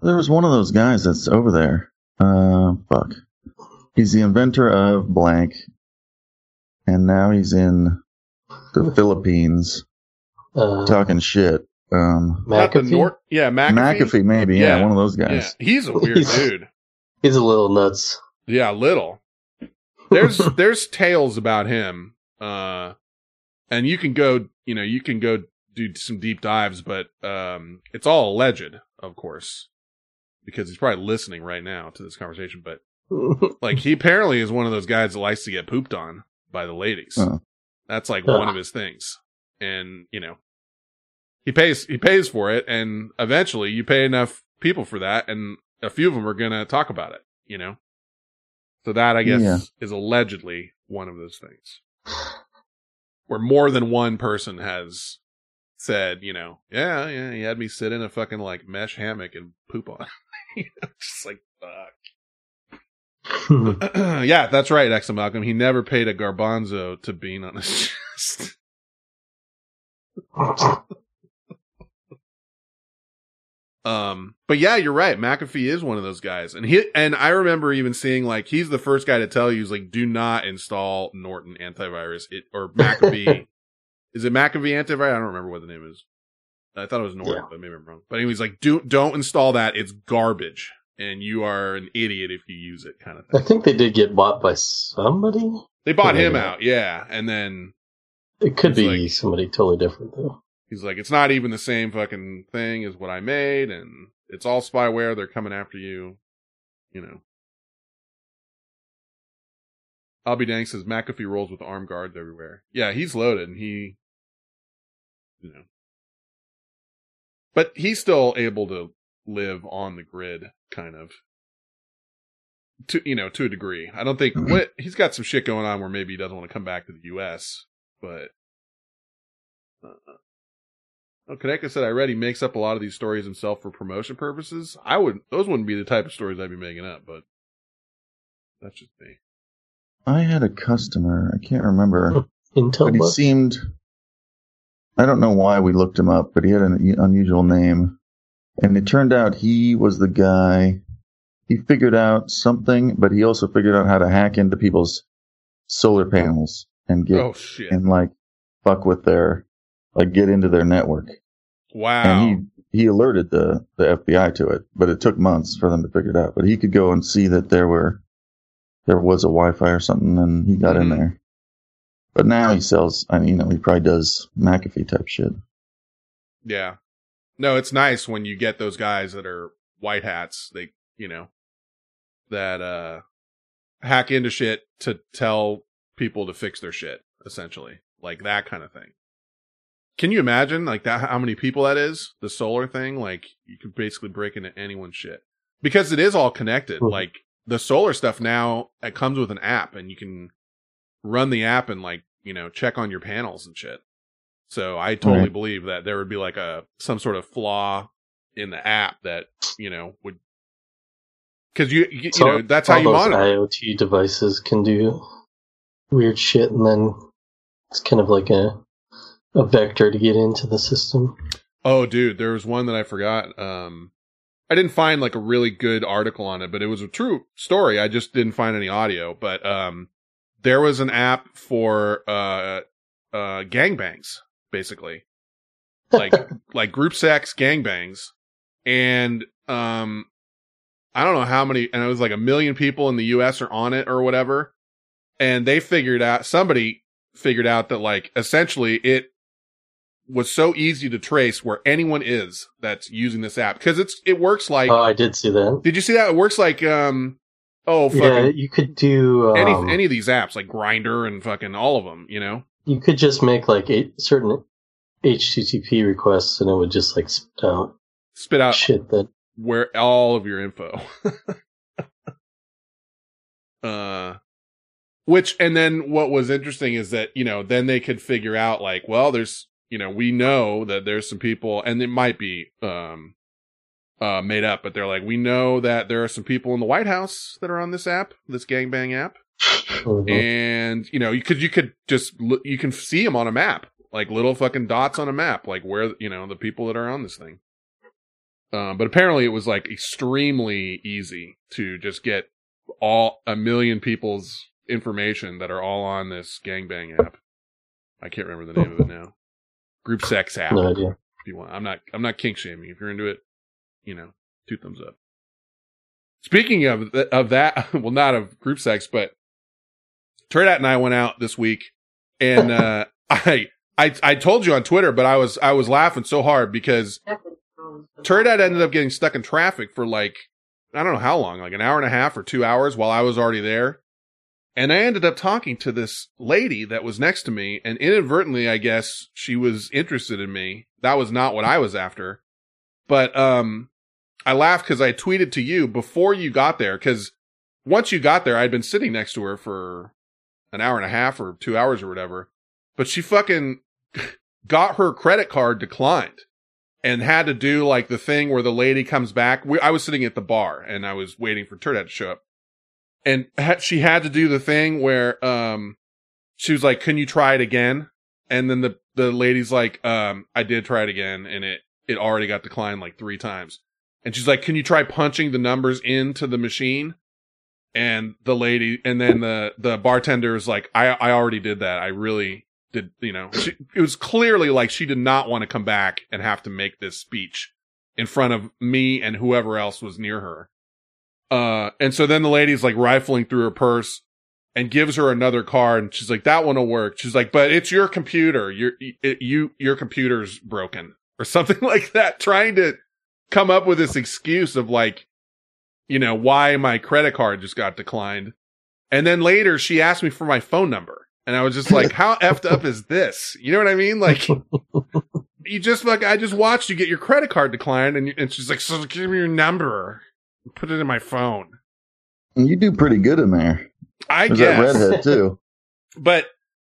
There was one of those guys that's over there. Uh, fuck. He's the inventor of blank, and now he's in the Philippines Uh, talking shit. Um, Not the Nor- yeah McAfee, McAfee, maybe. Yeah, one of those guys. yeah he's a weird He's- dude He's a little nuts. Yeah, little. There's there's tales about him. Uh and you can go, you know, you can go do some deep dives, but um it's all alleged, of course. Because he's probably listening right now to this conversation, but like he apparently is one of those guys that likes to get pooped on by the ladies. Oh. That's like one of his things. And, you know, he pays he pays for it and eventually you pay enough people for that and a few of them are going to talk about it, you know. So that I guess Yeah. is allegedly one of those things. Where more than one person has said, you know, yeah, yeah, he had me sit in a fucking like mesh hammock and poop on. It." you know, just like fuck. yeah, that's right, Exo Malcolm. He never paid a garbanzo to bean on his chest. um, but yeah, you're right. McAfee is one of those guys, and he and I remember even seeing like he's the first guy to tell you, he's like, do not install Norton antivirus. It or McAfee. is it McAfee antivirus? I don't remember what the name is. I thought it was Norton, but maybe I'm wrong. But anyways, like, do don't install that. It's garbage, and you are an idiot if you use it. Kind of thing. I think they did get bought by somebody. They bought him out, yeah, and then It could be somebody totally different though. he's like, it's not even the same fucking thing as what I made, and it's all spyware. They're coming after you, you know. I'll be dang says McAfee rolls with armed guards everywhere. Yeah, he's loaded, and he, you know, but he's still able to live on the grid, kind of. To you know, to a degree. I don't think what he's got some shit going on where maybe he doesn't want to come back to the U.S. But uh, Oh, Kaneka said I read he makes up a lot of these stories himself for promotion purposes. I would those wouldn't be the type of stories I'd be making up, but that's just me. I had a customer. I can't remember. Intel but he seemed. I don't know why we looked him up, but he had an unusual name, and it turned out he was the guy. He figured out something, but he also figured out how to hack into people's solar panels and get Oh, shit. and like fuck with their like get into their network. Wow. And he he alerted the the FBI to it, but it took months for them to figure it out. But he could go and see that there were there was a Wi-Fi or something, and he got in Mhm. there. But now he sells. I mean, you know, he probably does McAfee type shit. Yeah. No, it's nice when you get those guys that are white hats. They, you know, that uh hack into shit to tell people to fix their shit, essentially. Like that kind of thing. Can you imagine like that how many people that is? The solar thing, like you could basically break into anyone's shit. Because it is all connected. Like the solar stuff now it comes with an app and you can run the app and like, you know, check on your panels and shit. So I totally Right. believe that there would be like a some sort of flaw in the app that you know would because you you, you know that's how you those monitor. IoT devices can do weird shit, and then it's kind of like a a vector to get into the system. Oh, dude, there was one that I forgot. Um, I didn't find like a really good article on it, but it was a true story. I just didn't find any audio. But um, there was an app for uh uh gangbangs, basically, like like group sex gangbangs, and um, I don't know how many, and it was like a million people in the U.S. are on it or whatever, and they figured out somebody figured out that like essentially it was so easy to trace where anyone is that's using this app because it's it works like Oh, I did see that. did you see that it works like um oh fucking Yeah, you could do any um, any of these apps like Grindr and fucking all of them you know? You could just make like a certain HTTP requests, and it would just like spit out spit out shit that where all of your info. Uh which and then what was interesting is that you know then they could figure out like well there's you know we know that there's some people and it might be um uh made up but they're like we know that there are some people in the white house that are on this app this gangbang app. Mhm. and you know you could you could just look you can see them on a map like little fucking dots on a map like where you know the people that are on this thing. Um, but apparently it was like extremely easy to just get all a million people's information that are all on this gangbang app. I can't remember the name of it now. Group sex app. No idea. if you want. I'm not i'm not kink shaming. If you're into it you know two thumbs up speaking of th- of that well not of group sex but Turd Hat and I went out this week, and uh, I I I told you on Twitter, but I was I was laughing so hard because Turd Hat ended up getting stuck in traffic for like I don't know how long, like an hour and a half or two hours, while I was already there. And I ended up talking to this lady that was next to me, and inadvertently, I guess she was interested in me. That was not what I was after, but um, I laughed because I tweeted to you before you got there because once you got there, I'd been sitting next to her for an hour and a half or two hours or whatever. But she fucking got her credit card declined and had to do like the thing where the lady comes back. We, I was sitting at the bar and I was waiting for Turd Hat to show up. And ha- she had to do the thing where, um, she was like, can you try it again? And then the, the lady's like, um, I did try it again and it, it already got declined like three times. And she's like, can you try punching the numbers into the machine? and the lady and then the the bartender is like i i already did that. I really did you know. She, it was clearly like she did not want to come back and have to make this speech in front of me and whoever else was near her. Uh and so then the lady's like rifling through her purse and gives her another card and she's like that one will work. She's like but it's your computer. Your it, you your computer's broken or something like that trying to come up with this excuse of like you know, why my credit card just got declined. And then later she asked me for my phone number. And I was just like, how effed up is this? You know what I mean? Like, you just like, I just watched you get your credit card declined and, you, and she's like, so give me your number. Put it in my phone. You do pretty good in there. I There's guess. that redhead too. But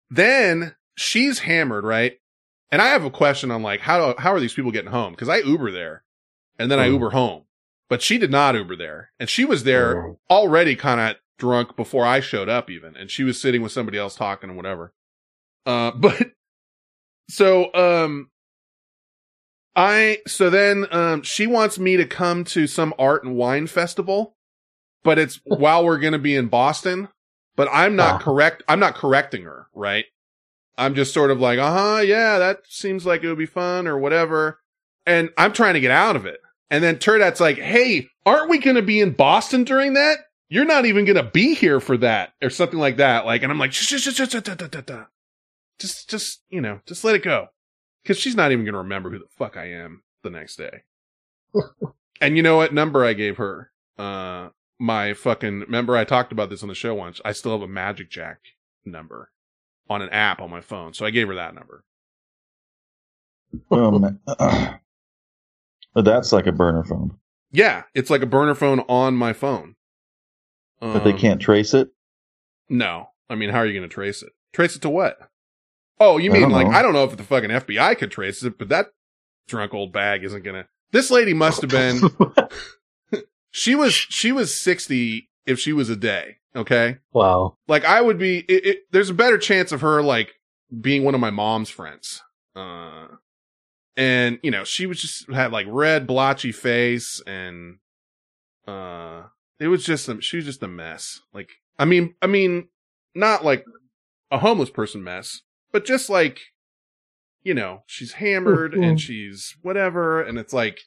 then she's hammered, right? And I have a question on like, how, how are these people getting home? Cause I Uber there and then I Hmm. Uber home, but she did not Uber there and she was there already kind of drunk before I showed up even. And she was sitting with somebody else talking and whatever. Uh, but so, um, I, so then, um, she wants me to come to some art and wine festival, but it's while we're going to be in Boston, but I'm not correct. I'm not correcting her, right? I'm just sort of like, uh huh, yeah, that seems like it would be fun or whatever. And I'm trying to get out of it. And then Turd Hat's like, hey, aren't we going to be in Boston during that? You're not even going to be here for that or something like that. Like, and I'm like, just, just, you know, just let it go. Cause she's not even going to remember who the fuck I am the next day. and you know what number I gave her? Uh, my fucking, remember I talked about this on the show once. I still have a magicJack number on an app on my phone. So I gave her that number. Oh, man. but that's like a burner phone. Yeah. It's like a burner phone on my phone. But they Um, can't trace it. No. I mean, how are you going to trace it? Trace it to what? Oh, you mean don't like, know. I don't know if the fucking FBI could trace it, but that drunk old bag isn't going to. This lady must have been. she was she was sixty if she was a day. Okay. Wow. Like I would be. It, it, there's a better chance of her like being one of my mom's friends. Uh, and you know she was just had like red blotchy face and uh it was just a, she was just a mess. Like i mean i mean not like a homeless person mess but just like you know she's hammered and she's whatever. And it's like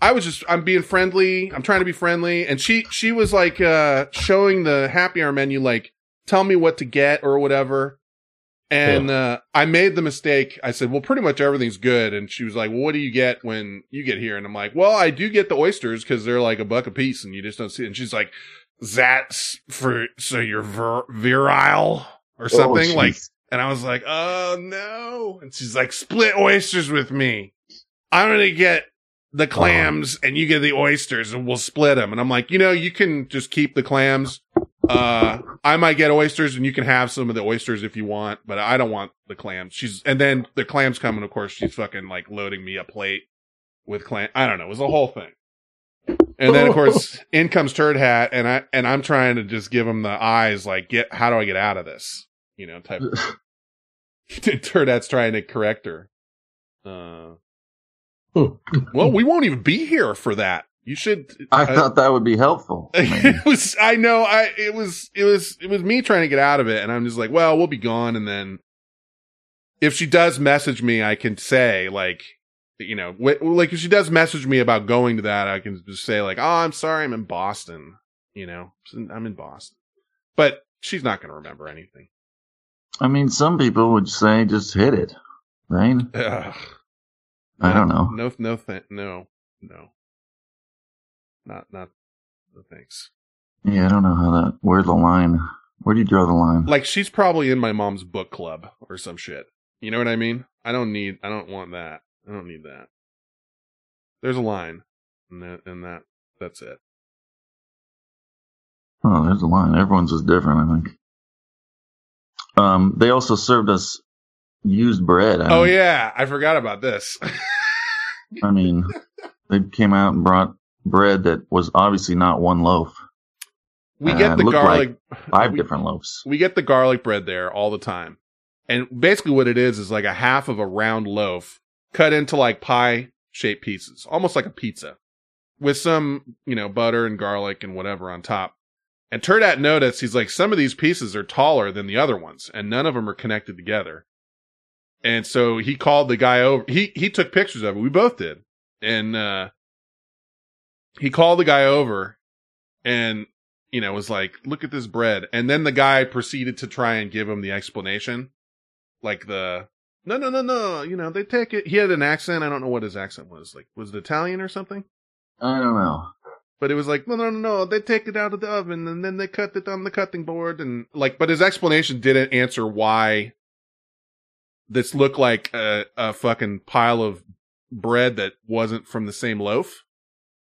i was just i'm being friendly. I'm trying to be friendly. And she she was like uh showing the happy hour menu like tell me what to get or whatever and uh, I made the mistake. I said, "Well, pretty much everything's good." And she was like, "Well, what do you get when you get here?" And I'm like, "Well, I do get the oysters because they're like a buck a piece, and you just don't see." It. And she's like, "That's for so you're vir- virile or something like." And I was like, "Oh no!" And she's like, "Split oysters with me. I'm gonna get the clams, and you get the oysters, and we'll split them." And I'm like, "You know, you can just keep the clams." Uh I might get oysters and you can have some of the oysters if you want, but I don't want the clams. She's and then the clams come and of course she's fucking like loading me a plate with clam. I don't know. It was a whole thing. And then of course in comes Turd Hat and I and I'm trying to just give him the eyes like get how do I get out of this? You know, type Turd Hat's trying to correct her. Uh well, we won't even be here for that. You should. I uh, thought that would be helpful. it was. I know. I. It was. It was. It was me trying to get out of it, and I'm just like, well, we'll be gone, and then if she does message me, I can say like, you know, wh- like if she does message me about going to that, I can just say like, oh, I'm sorry, I'm in Boston. You know, I'm in Boston, but she's not going to remember anything. I mean, some people would say just hit it, right? Ugh. I don't know. No, no, th- no, no. Not, not, no thanks. Yeah, I don't know how that. Where the line? Where do you draw the line? Like she's probably in my mom's book club or some shit. You know what I mean? I don't need. I don't want that. I don't need that. There's a line, and that, and that, that's it. Oh, there's a line. Everyone's is different, I think. Um, they also served us used bread. I oh mean, yeah, I forgot about this. I mean, they came out and brought bread that was obviously not one loaf. We get the garlic. like five we- different loaves. We get the garlic bread there all the time. And basically what it is is like a half of a round loaf cut into like pie shaped pieces, almost like a pizza with some, you know, butter and garlic and whatever on top. And Turd Hat noticed he's like, some of these pieces are taller than the other ones and none of them are connected together. And so he called the guy over. He, he took pictures of it. We both did. And, uh, he called the guy over and you know, was like, look at this bread. And then the guy proceeded to try and give him the explanation. Like the, no, no, no, no, you know, they take it. He had an accent. I don't know what his accent was. Like, was it Italian or something? I don't know. But it was like, no, no, no, no, they take it out of the oven and then they cut it on the cutting board. And like, but his explanation didn't answer why this looked like a, a fucking pile of bread that wasn't from the same loaf.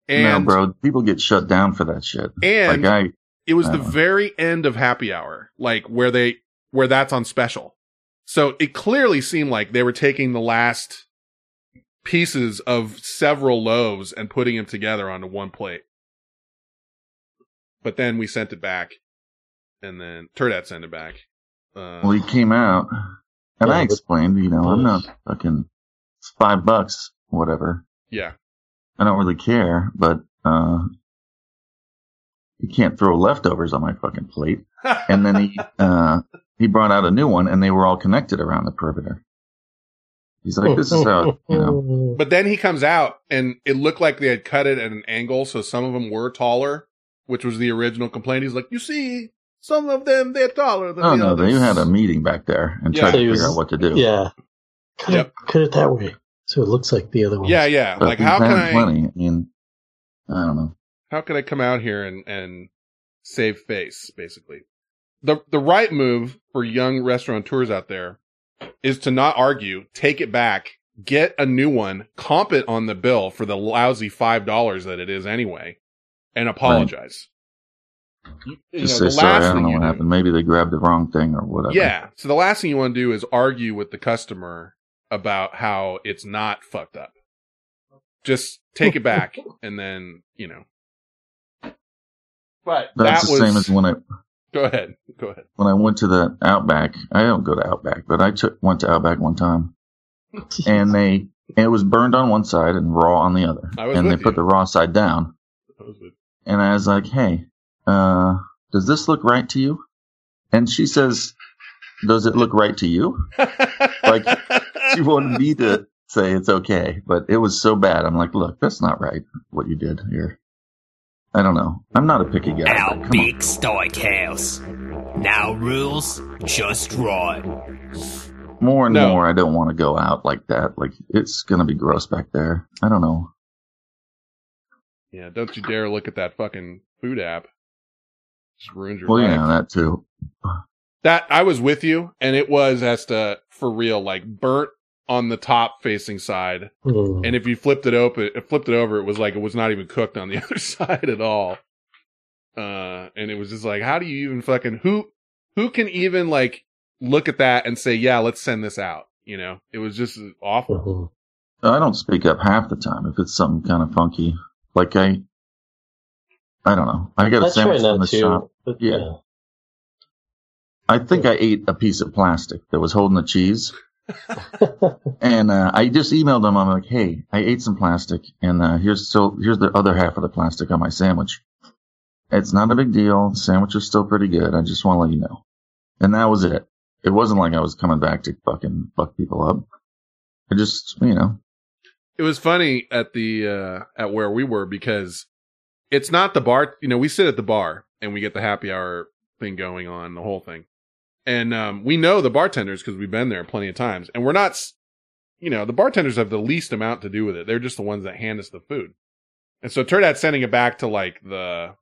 No, bro, people get shut down for that shit. And like I, it was I the know. very end of happy hour, like where they where that's on special. So it clearly seemed like they were taking the last pieces of several loaves and putting them together onto one plate. But then we sent it back, and then Turd Hat sent it back. Uh, well, he came out, and Yeah, I explained, you know, I'm not fucking. It's five bucks, whatever. yeah, I don't really care, but uh, you can't throw leftovers on my fucking plate. and then he uh, he brought out a new one, and they were all connected around the perimeter. He's like, "This is how you know." But then he comes out and it looked like they had cut it at an angle, so some of them were taller, which was the original complaint. He's like, you see, some of them they're taller than Oh the no, others. they had a meeting back there and Yeah. tried to So he figure out what to do. Yeah. Cut, it, cut it that way. So it looks like the other one. Yeah, yeah. But like how can I Plenty. I mean, I don't know. how can I come out here and and save face, basically? The the right move for young restaurateurs out there is to not argue, take it back, get a new one, comp it on the bill for the lousy five dollars that it is anyway, and apologize. You- you Just know, say sorry. I don't know you what do- happened. Maybe they grabbed the wrong thing or whatever. Yeah. So the last thing you want to do is argue with the customer about how it's not fucked up. just take it back, and then you know. But That's that the was same as when I Go ahead. Go ahead. when I went to the Outback. I don't go to Outback, but I took went to Outback one time, and they and it was burned on one side and raw on the other, I was and they with put the raw side down. I was with- And I was like, "Hey, uh, does this look right to you?" And she says, "Does it look right to you?" like she wanted me to say it's okay, but it was so bad. I'm like, "Look, that's not right. What you did here." I don't know. I'm not a picky guy. Our but come on. big steakhouse. No rules, just right. More and No. more, I don't want to go out like that. Like it's gonna be gross back there. I don't know. Yeah, don't you dare look at that fucking food app. Just ruins your Well, life. yeah, that too. That I was with you, and it was as to for real, like burnt on the top facing side. Mm. And if you flipped it open, it flipped it over, it was like it was not even cooked on the other side at all. Uh, and it was just like, how do you even fucking who who can even like look at that and say, yeah, let's send this out? You know, it was just awful. I don't speak up half the time if it's something kind of funky. Like I, I don't know. I got a I try sandwich not from the to, shop. yeah. yeah. I think I ate a piece of plastic that was holding the cheese. And uh, I just emailed them. I'm like, "Hey, I ate some plastic, and uh, here's still here's the other half of the plastic on my sandwich. It's not a big deal. The sandwich is still pretty good. I just want to let you know." And that was it. It wasn't like I was coming back to fucking fuck people up. I just, you know, It was funny at the uh at where we were because it's not the bar. You know, we sit at the bar and we get the happy hour thing going on, the whole thing, and um, we know the bartenders because we've been there plenty of times, and we're not, you know, the bartenders have the least amount to do with it. They're just the ones that hand us the food, and so it turned out sending it back to like the,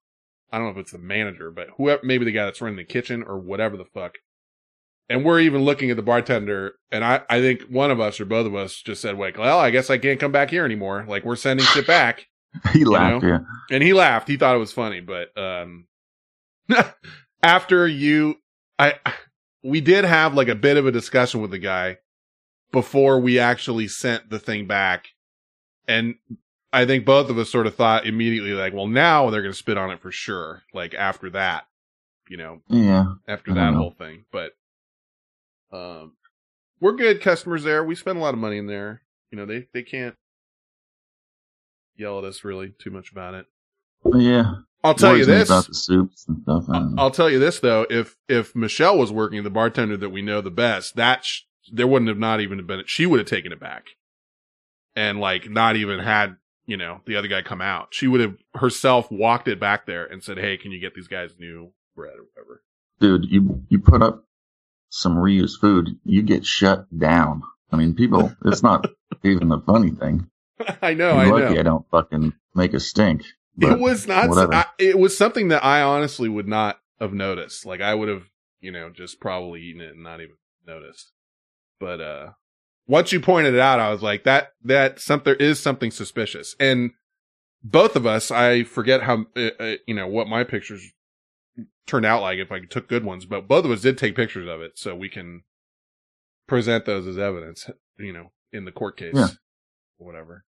I don't know if it's the manager, but whoever, maybe the guy that's running the kitchen or whatever the fuck. And we're even looking at the bartender, and I, I think one of us or both of us just said, "Like, well, I guess I can't come back here anymore. Like, we're sending shit back." he laughed. know? Yeah. And he laughed. He thought it was funny, but um, after you, I, we did have like a bit of a discussion with the guy before we actually sent the thing back, and I think both of us sort of thought immediately, like, well, now they're going to spit on it for sure. Like after that, you know, Yeah. after that know. whole thing. But um, we're good customers there. We spend a lot of money in there. You know, they they can't yell at us really too much about it. Yeah. I'll tell you this. about the soups and stuff. I don't know. I'll tell you this though, if if Michelle was working, the bartender that we know the best, that sh- there wouldn't have not even been. She would have taken it back, and like not even had you know the other guy come out. She would have herself walked it back there and said, "Hey, can you get these guys new bread or whatever?" dude, you you put up some reused food, you get shut down. I mean, people, it's not even a funny thing. I know, You're I lucky know. I don't fucking make a stink. It was not. I, it was something that I honestly would not have noticed. Like I would have, you know, just probably eaten it and not even noticed. But uh once you pointed it out, I was like, that that some there is something suspicious. And both of us, I forget how uh, uh, you know what my pictures turned out like if I took good ones, but both of us did take pictures of it, so we can present those as evidence. You know, in the court case, Yeah. whatever.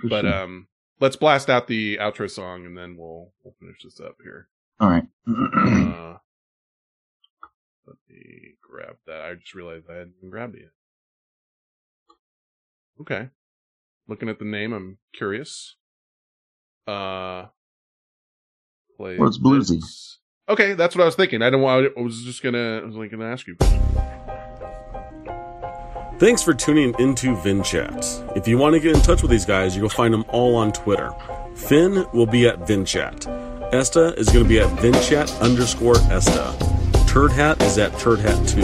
For but sure. um, let's blast out the outro song and then we'll we'll finish this up here. all right. uh, let me grab that. I just realized I hadn't even grabbed it yet. Okay, looking at the name, I'm curious. Uh, play. Well, it's bluesy. this. Okay, that's what I was thinking. I don't. I was just gonna. I was like gonna ask you. Thanks for tuning into Vent Chat. If you want to get in touch with these guys, you can find them all on Twitter. Finn will be at Vent Chat. Esta is going to be at Vent Chat underscore Esta. Turd Hat is at Turd Hat 2.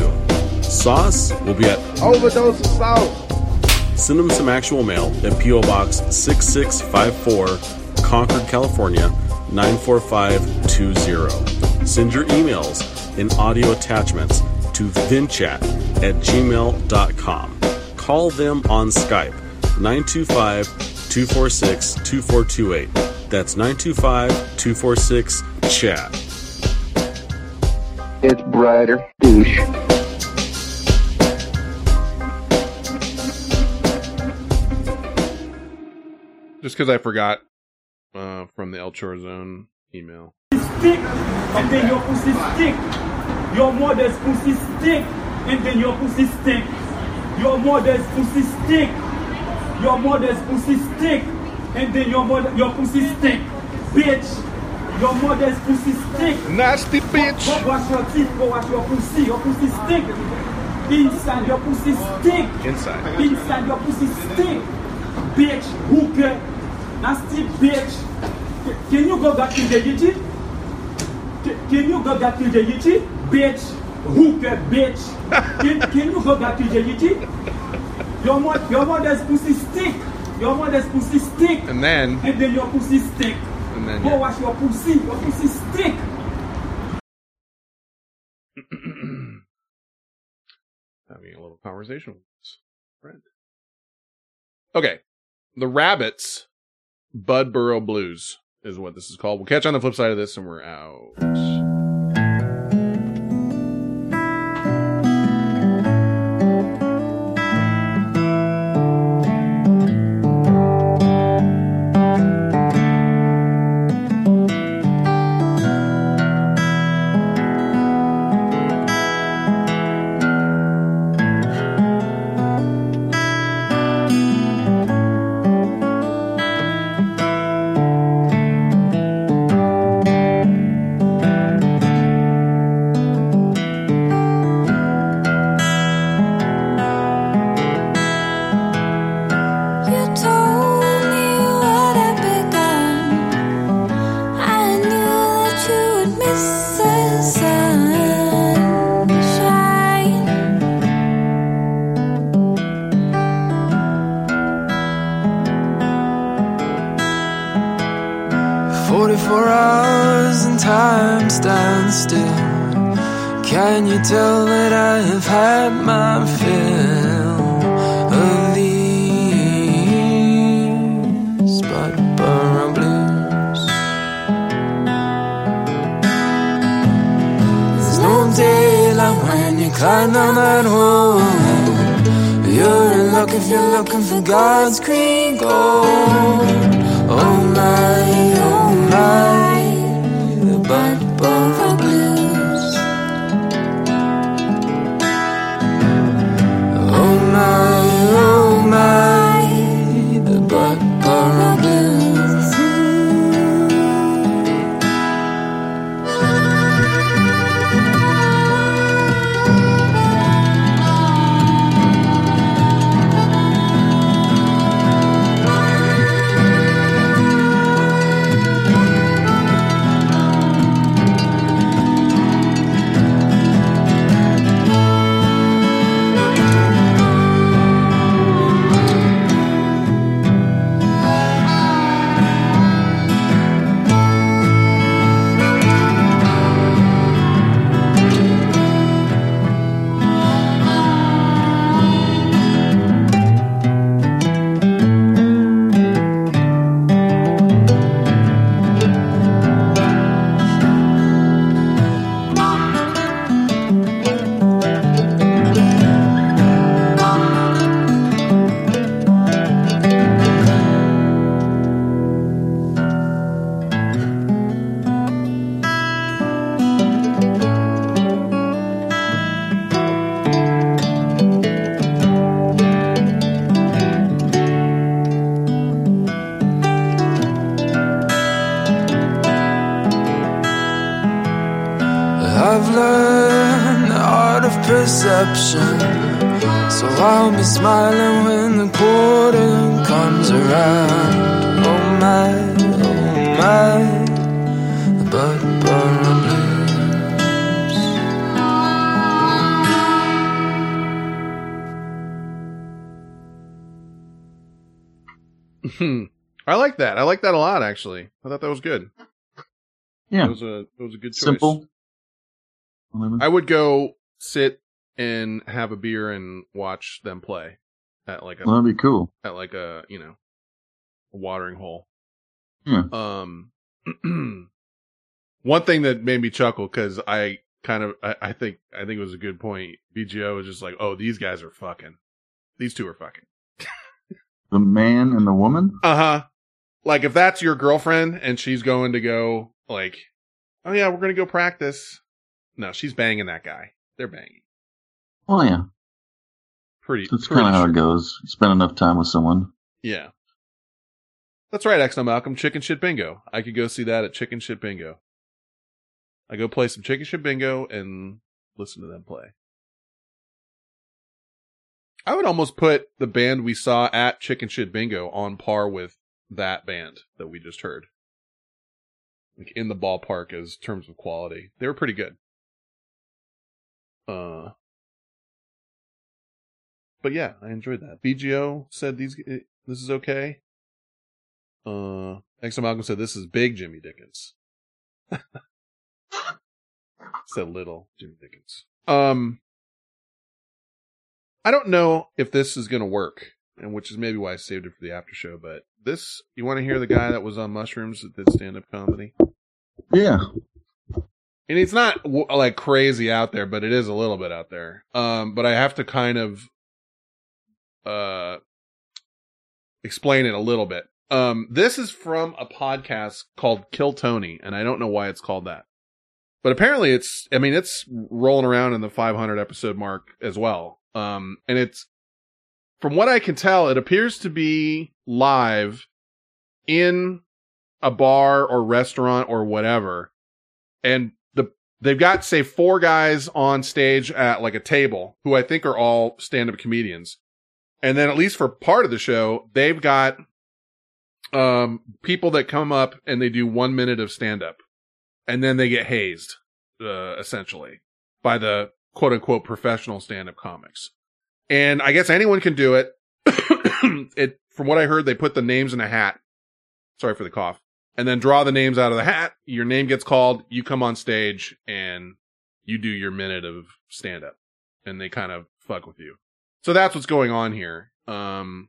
Sauce will be at Overdose of sauce. Send them some actual mail at P.O. Box 6654, Concord, California 94520. Send your emails and audio attachments to ventchat at gmail.com. Call them on Skype 925 246 2428. That's 925 246 chat. It's brighter. Douche. just because I forgot uh, from the El Chor Zone email. stick, and then your pussy stick. Your mother's pussy stick, and then your pussy stick. Your mother's pussy stick. Your mother's pussy stick, and then your mother your pussy stick, bitch. Your mother's pussy stick. Nasty bitch. Go, go wash your teeth. Go wash your pussy. Your pussy stick. Inside your pussy stick. Inside. Inside your pussy stick. Bitch, hooker. Nasty bitch. Can you go back to the Yiti? Can you go back to the? Bitch, hooker, bitch. Can, can you go back to the? Your, mo- your mother's pussy stick. Your mother's pussy stick. And then, And then your pussy stick. and then, Go yeah. wash your pussy. Your pussy stick. having a little conversation with his friend. Okay, the Rabbits, Budboro Blues is what this is called. We'll catch you on the flip side of this, and we're out. I like that. I like that a lot, actually. I thought that was good. Yeah. It was a it was a good choice. Simple. I would go sit and have a beer and watch them play at like a well, That'd be cool. at like a you know a watering hole. Yeah. Um, one thing that made me chuckle because I kind of I, I think I think it was a good point. BGO was just like, oh, these guys are fucking. These two are fucking. The man and the woman? Uh huh. like if that's your girlfriend and she's going to go like, oh yeah, we're gonna go practice. No, she's banging that guy. They're banging. Well, yeah, Pretty. that's kind of how it goes. Spend enough time with someone. Yeah. That's right, X No Malcolm. Chicken Shit Bingo. I could go see that at Chicken Shit Bingo. I go play some Chicken Shit Bingo and listen to them play. I would almost put the band we saw at Chicken Shit Bingo on par with that band that we just heard. Like in the ballpark as terms of quality. They were pretty good. Uh but yeah, I enjoyed that. BGO said these eh, this is okay. Uh, Exo Malcolm said this is big Jimmy Dickens. said little Jimmy Dickens. Um, I don't know if this is gonna work, and which is maybe why I saved it for the after show. But this, you want to hear the guy that was on mushrooms that did stand up comedy? Yeah. and it's not like crazy out there, but it is a little bit out there. Um, but I have to kind of uh explain it a little bit. Um, this is from a podcast called Kill Tony, and I don't know why it's called that. But apparently it's, I mean, it's rolling around in the 500 episode mark as well. Um, and it's, from what I can tell, it appears to be live in a bar or restaurant or whatever. And the, they've got, say, four guys on stage at like a table who I think are all stand up comedians. And then at least for part of the show, they've got um people that come up and they do one minute of stand up and then they get hazed uh essentially by the quote unquote professional stand up comics. And i guess anyone can do it. It from what i heard they put the names in a hat. Sorry for the cough. And then draw the names out of the hat. Your name gets called. You come on stage and you do your minute of stand up and they kind of fuck with you. So that's what's going on here. Um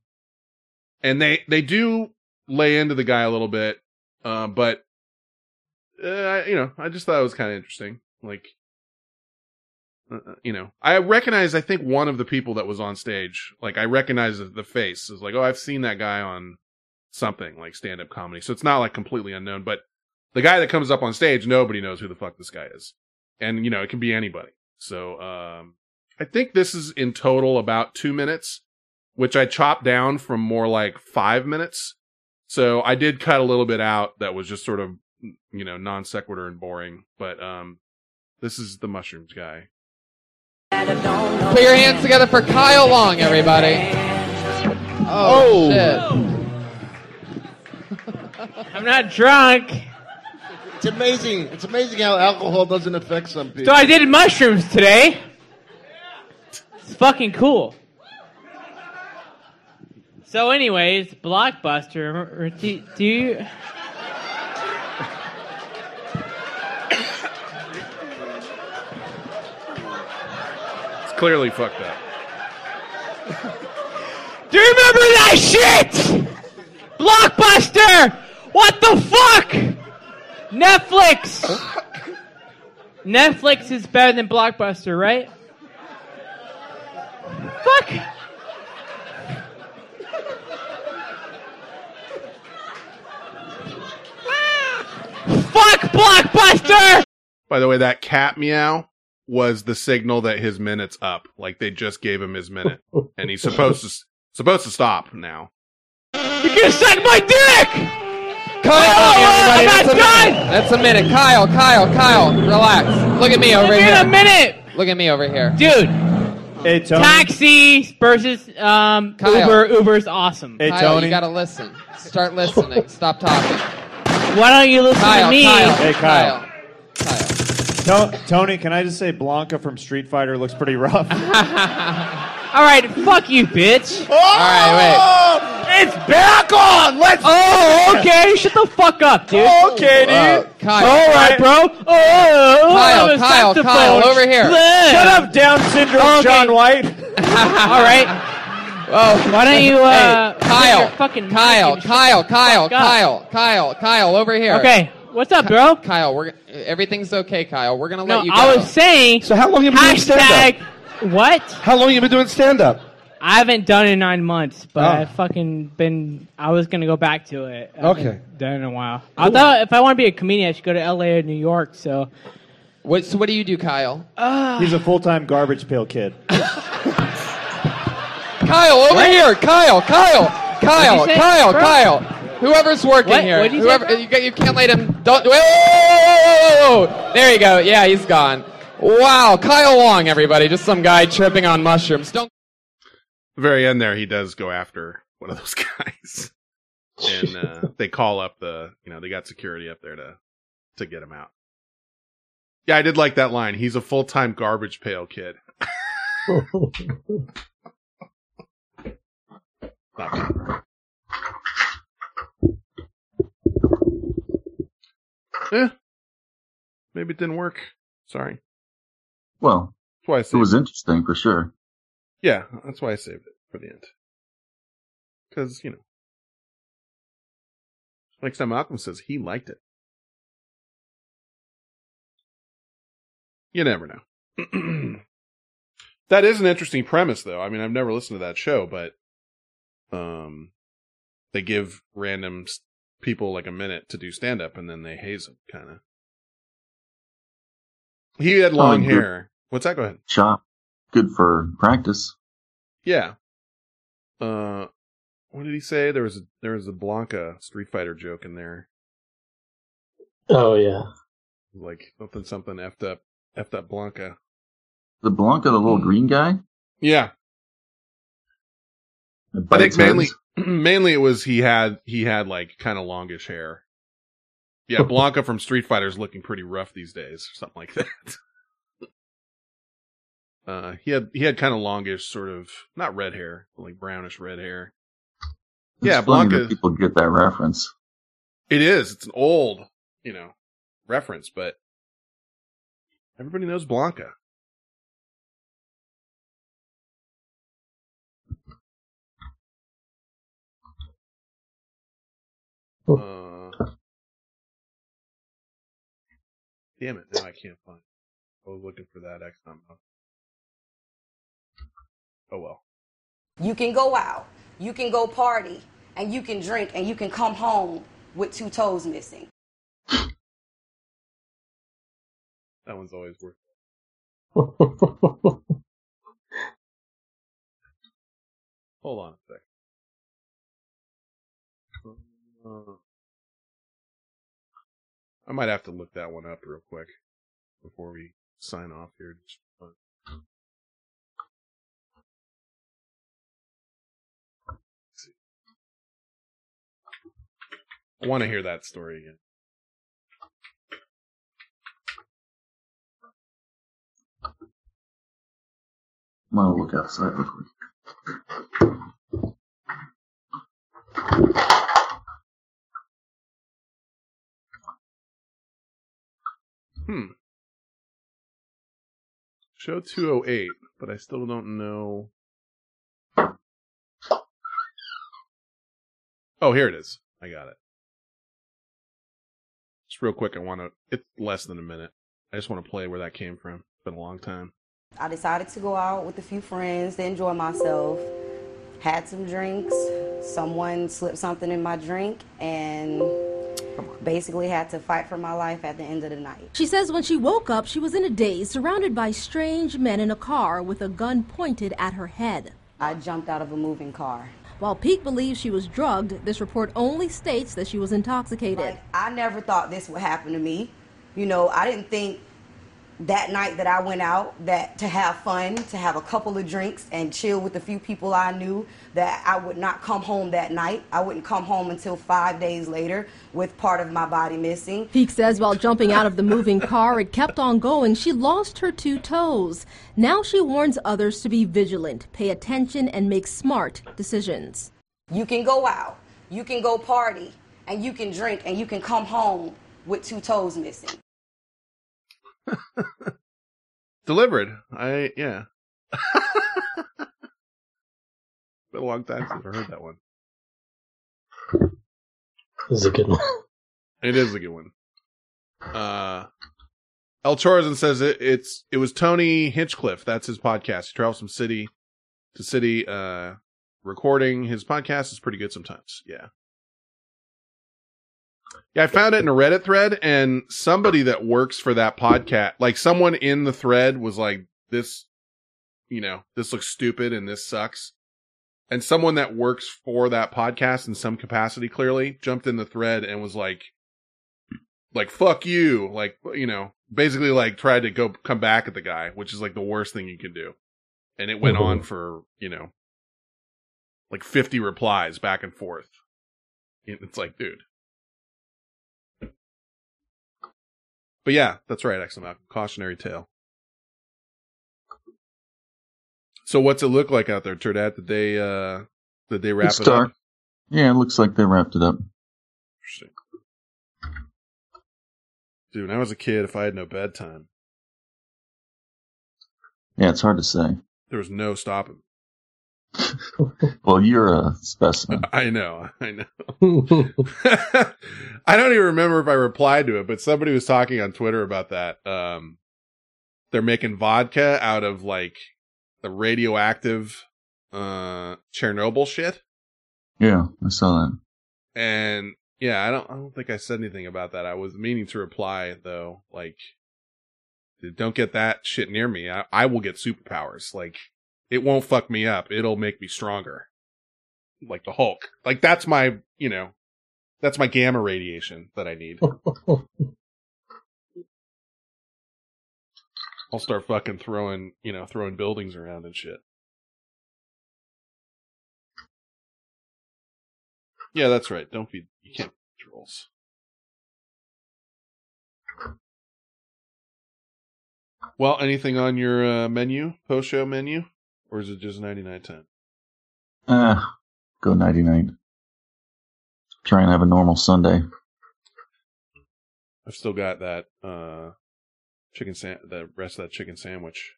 and they they do lay into the guy a little bit, uh, but uh, you know, I just thought it was kind of interesting. Like, uh, you know, I recognize. I think one of the people that was on stage, like, I recognize the- the face. Is like, oh, I've seen that guy on something like stand up comedy. So it's not like completely unknown. But the guy that comes up on stage, nobody knows who the fuck this guy is, and you know, it can be anybody. So um, I think this is in total about two minutes, which I chopped down from more like five minutes. So I did cut a little bit out that was just sort of, you know, non sequitur and boring. But um, this is the mushrooms guy. Put your hands together for Kyle Long, everybody. Oh, oh. shit. I'm not drunk. It's amazing. It's amazing how alcohol doesn't affect some people. So I did mushrooms today. It's fucking cool. So, anyways, Blockbuster. Do, do you? Clearly fucked up. Do you remember that shit? Blockbuster! What the fuck? Netflix! Netflix is better than Blockbuster, right? Fuck! Fuck Blockbuster! By the way, that cat meow was the signal that his minute's up. Like they just gave him his minute, and he's supposed to supposed to stop now. You can suck my dick! Kyle, Oh, everybody, I'm that's, not a done! minute. that's a minute. Kyle, Kyle, Kyle, relax. Look at me over Give me here. a minute! Look at me over here. Dude, Hey, Tony. taxi versus um, Kyle. Uber. Uber's awesome. Hey Kyle, Tony, you gotta listen. Start listening. Stop talking. Why don't you listen Kyle, to me? Kyle, Hey, Kyle. Kyle. To- Tony, can I just say Blanka from Street Fighter looks pretty rough? All right, fuck you, bitch. All right, wait. It's back on. Let's. Oh, okay. Shut the fuck up, dude. Okay, dude. Uh, Kyle. All right, bro. Oh, Kyle, Kyle. Kyle, over here. Bleh. Shut up, Down syndrome, Okay. John White. All right. Oh, Why don't you, uh, hey, Kyle, fucking Kyle, mic Kyle, Kyle. Kyle, Kyle, Kyle, over here. Okay, what's up, bro? Kyle, we're everything's okay, Kyle. We're gonna No, let you go. I was saying. So how long you been doing stand hashtag. What? How long you been doing stand up? I haven't done it in nine months, but Oh. I've fucking been. I was gonna go back to it. I haven't Okay. done it in a while. I thought if I want to be a comedian, I should go to L.A. or New York. So, What, so what do you do, Kyle? uh, He's a full time garbage pail kid. Kyle, over here! Kyle, Kyle, Kyle, What'd you say, Kyle, bro? Kyle. Whoever's working What? here, What'd you say, whoever bro? you, ca- you can't let him. Don't. Whoa, whoa, whoa, whoa, whoa. There you go. Yeah, he's gone. Wow, Kyle Long, everybody, just some guy tripping on mushrooms. Don't. the very end there, he does go after one of those guys, and uh, they call up the, you know, they got security up there to to get him out. Yeah, I did like that line. He's a full time garbage pail kid. Not Eh, maybe it didn't work. Sorry. Well, That's why I it was interesting for sure. Yeah, that's why I saved it for the end. Because, you know. Next time Malcolm says he liked it. You never know. that is an interesting premise, though. I mean, I've never listened to that show, but um, they give random people like a minute to do stand up, and then they haze them, kind of. He had long Oh, good. hair. What's that? Go ahead. Shop. Good for practice. Yeah. Uh, what did he say? There was a, there was a Blanka Street Fighter joke in there, Oh yeah. like something something effed up, effed up Blanka. The Blanka, the little green guy. Yeah, I think mainly heads. mainly it was he had he had like kind of longish hair. Yeah, Blanka from Street Fighter's looking pretty rough these days, or something like that. Uh, he had he had kind of longish, sort of not red hair, but like brownish red hair. It's yeah, Blanka. people get that reference. It is. It's an old, you know, reference, but everybody knows Blanka. Uh, damn it! Now I can't find. I was looking for that X number. Oh well. You can go out, you can go party, and you can drink, and you can come home with two toes missing. That one's always worth. It. Hold on a sec. Uh, I might have to look that one up real quick before we sign off here. I want to hear that story again. I'm gonna look outside real quick. Hmm. Show 208, but I still don't know. Oh, here it is. I got it. Just real quick, I want to. It's less than a minute. I just want to play where that came from. It's been a long time. I decided to go out with a few friends to enjoy myself. Had some drinks. Someone slipped something in my drink and basically had to fight for my life at the end of the night. She says when she woke up, she was in a daze, surrounded by strange men in a car with a gun pointed at her head. I jumped out of a moving car. While Peake believes she was drugged, this report only states that she was intoxicated. Like, I never thought this would happen to me. You know, I didn't think that night that I went out that to have fun, to have a couple of drinks and chill with a few people I knew, that I would not come home that night. I wouldn't come home until five days later with part of my body missing. Peake says while jumping out of the moving car, it kept on going. She lost her two toes. Now she warns others to be vigilant, pay attention, and make smart decisions. You can go out, you can go party, and you can drink, and you can come home with two toes missing. Delivered. I yeah. Been a long time since I heard that one. This is a good one. It is a good one. Uh, El Chorazin says it, it's it was Tony Hinchcliffe. That's his podcast. He travels from city to City uh, recording his podcast is pretty good sometimes. Yeah. Yeah, I found it in a Reddit thread, and somebody that works for that podcast, like someone in the thread was like, this, you know, this looks stupid and this sucks. And someone that works for that podcast in some capacity clearly jumped in the thread and was like, like, fuck you. Like, you know, basically like tried to go come back at the guy, which is like the worst thing you can do. And it went on mm-hmm. for, you know, like 50 replies back and forth. It's like, dude. But yeah, that's right, XML. Cautionary tale. So what's it look like out there, Turd Hat? Did they uh did they wrap it's it dark. up? Yeah, it looks like they wrapped it up. Interesting. Dude, when I was a kid, if I had no bedtime, Yeah, it's hard to say. there was no stopping. Well, you're a specimen. I know, I know. I don't even remember if I replied to it, but somebody was talking on Twitter about that. Um, they're making vodka out of like the radioactive uh Chernobyl shit. Yeah, I saw that. And yeah, I don't I don't think I said anything about that. I was meaning to reply though, like don't get that shit near me. I, I will get superpowers. Like it won't fuck me up. It'll make me stronger. Like the Hulk. Like that's my, you know, that's my gamma radiation that I need. I'll start fucking throwing, you know, throwing buildings around and shit. Yeah, that's right. Don't feed. You can't feed trolls. Well, anything on your uh, menu, post show menu, or is it just ninety nine ten? Uh, go nighty night. Try and have a normal Sunday. I've still got that uh, chicken sam- the rest of that chicken sandwich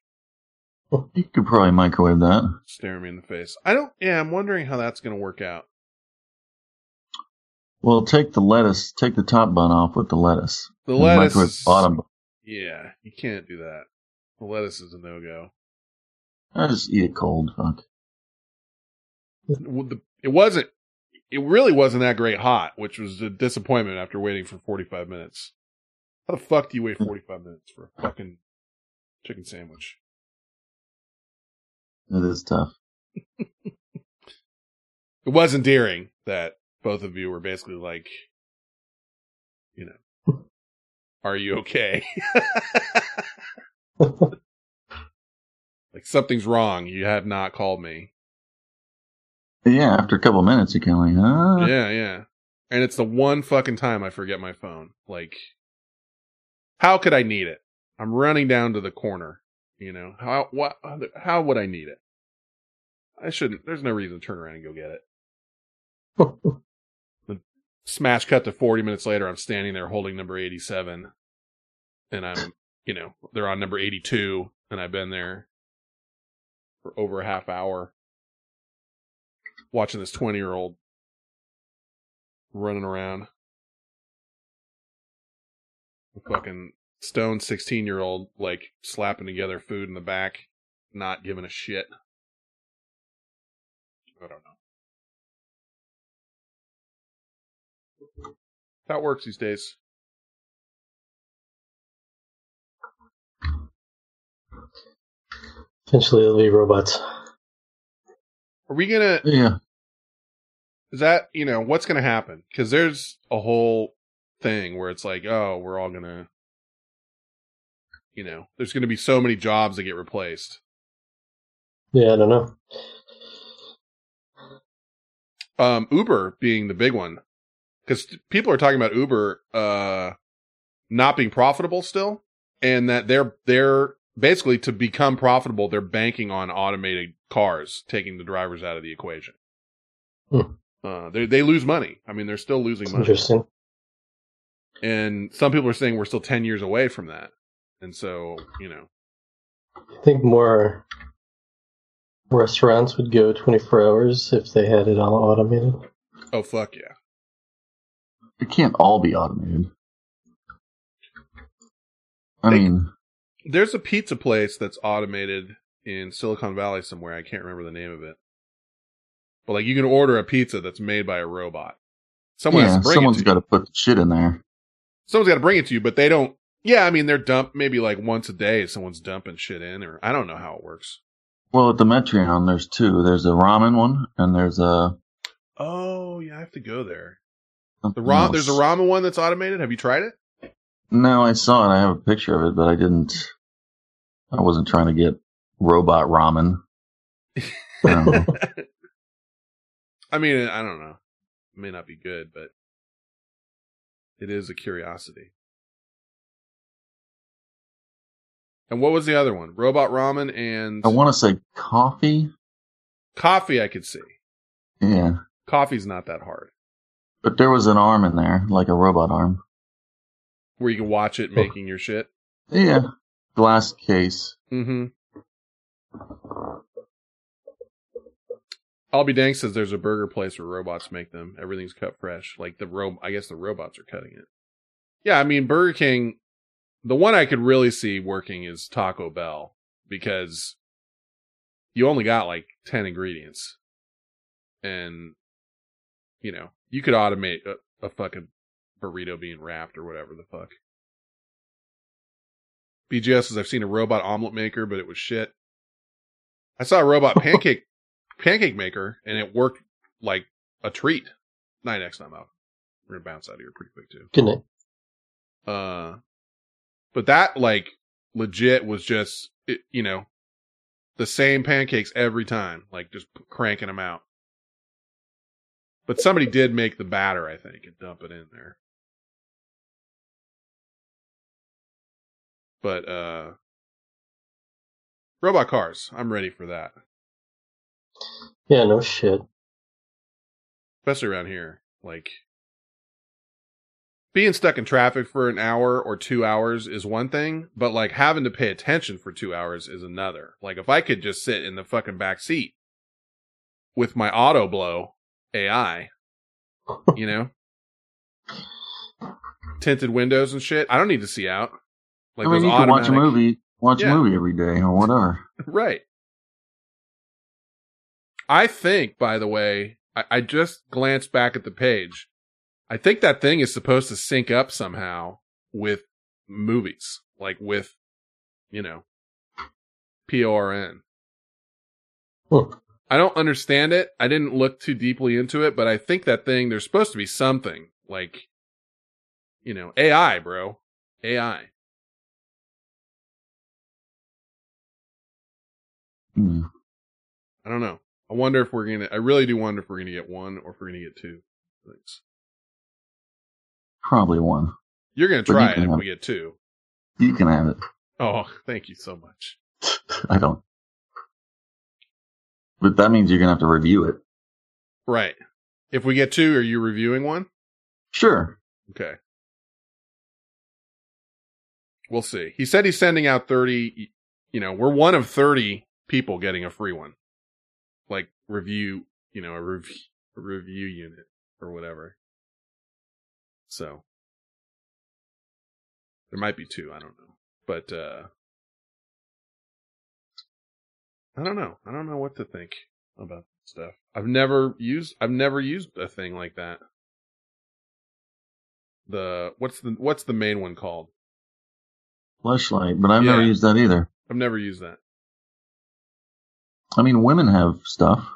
You could probably microwave that. staring me in the face. I don't. Yeah, I'm wondering how that's going to work out. Well, take the lettuce, take the top bun off with the lettuce. The lettuce microwave the bottom. bun. Yeah, you can't do that. The lettuce is a no go. I just eat it cold. Fuck. It wasn't. It really wasn't that great hot, which was a disappointment after waiting for 45 minutes. How the fuck do you wait mm. 45 minutes for a fucking chicken sandwich? It is tough. It was endearing that both of you were basically like, you know, are you okay? like something's wrong. You have not called me. Yeah, after a couple minutes, you kind of like, huh? Yeah, yeah. And it's the one fucking time I forget my phone. Like, how could I need it? I'm running down to the corner. You know how what? How would I need it? I shouldn't. There's no reason to turn around and go get it. The Smash cut to 40 minutes later. I'm standing there holding number 87, and I'm, you know, they're on number 82, and I've been there for over a half hour watching this 20 year old running around. A fucking stone 16 year old, like, slapping together food in the back, not giving a shit. I don't know. It works these days. Eventually, it'll be robots. Are we gonna? Yeah. Is that you know what's gonna happen? Because there's a whole thing where it's like, oh, we're all gonna, you know, there's gonna be so many jobs that get replaced. Yeah, I don't know. um Uber being the big one cuz people are talking about Uber uh not being profitable still and that they're they're basically to become profitable they're banking on automated cars taking the drivers out of the equation. Hmm. Uh they they lose money. I mean they're still losing It's money. interesting. And some people are saying we're still 10 years away from that. And so, you know, I think more restaurants would go 24 hours if they had it all automated. oh fuck yeah. It can't all be automated. I They- mean, There's a pizza place that's automated in Silicon Valley somewhere. I can't remember the name of it. But like you can order a pizza that's made by a robot. Someone has yeah, to bring it someone's got to put the shit in there. Someone's got to bring it to you, but they don't. Yeah, I mean they're dump maybe like once a day. Someone's dumping shit in, or I don't know how it works. Well, at the Metreon, there's two. There's a ramen one, and there's a Oh yeah, I have to go there. The ra- else. there's a ramen one that's automated. Have you tried it? No, I saw it. I have a picture of it, but I didn't. I wasn't trying to get robot ramen. I. I mean, I don't know. It may not be good, but it is a curiosity. And what was the other one? Robot ramen and I want to say coffee. coffee. I could see Yeah, coffee's not that hard. but there was an arm in there, like a robot arm. Where you can watch it making your shit. Yeah, glass case. Mm-hmm. I'll be dang says there's a burger place where robots make them. Everything's cut fresh. Like the ro I guess the robots are cutting it. Yeah, I mean Burger King the one I could really see working is Taco Bell because you only got like 10 ingredients. And you know, you could automate a, a fucking burrito being wrapped or whatever the fuck. BGS says I've seen a robot omelet maker, but it was shit. I saw a robot pancake pancake maker, and it worked like a treat. 9x not out. We're gonna bounce out of here pretty quick too. Good night. Uh, but that like legit was just it, you know the same pancakes every time, like just cranking them out. But somebody did make the batter, I think, and dump it in there. But uh robot cars, I'm ready for that. Yeah, no shit. especially around here. Like being stuck in traffic for an hour or two hours is one thing, but like having to pay attention for two hours is another. Like if I could just sit in the fucking back seat with my Autoblow AI, you know, tinted windows and shit. I don't need to see out. Like I mean, you can watch a movie, watch Yeah. a movie every day or whatever. Right. I think, by the way, I, I just glanced back at the page. I think that thing is supposed to sync up somehow with movies, like with, you know, PORN. Look. I don't understand it. I didn't look too deeply into it, but I think that thing, there's supposed to be something like, you know, AI, bro. AI. Hmm. I don't know. I wonder if we're gonna. I really do wonder if we're gonna get one or if we're gonna get two things. Probably one. You're gonna you try it if have- we get two. You can have it. Oh, thank you so much. I don't. But that means you're gonna have to review it. Right. If we get two, are you reviewing one? Sure. Okay. We'll see. He said he's sending out 30, you know, we're one of 30 people getting a free one. Like review, you know, a review, a review unit or whatever. So there might be two, I don't know. But uh I don't know. I don't know what to think about stuff. I've never used I've never used a thing like that. The what's the what's the main one called? Fleshlight, but I've never used that either. I've never used that. I mean, women have stuff.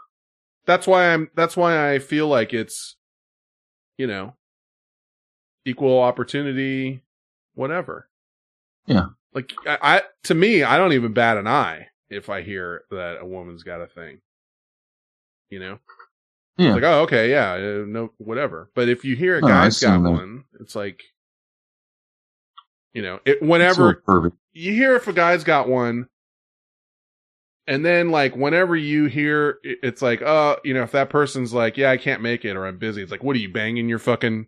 That's why I'm that's why I feel like it's you know equal opportunity whatever. Yeah. Like I, I to me I don't even bat an eye if I hear that a woman's got a thing. You know? Yeah. It's like, oh, okay, yeah, uh, no, whatever. But if you hear a I've guy's got that. one, it's like, you know, it whenever It's so perfect. you hear if a guy's got one, and then like whenever you hear, it's like, uh, you know, if that person's like, yeah, I can't make it or I'm busy, it's like, what are you banging your fucking,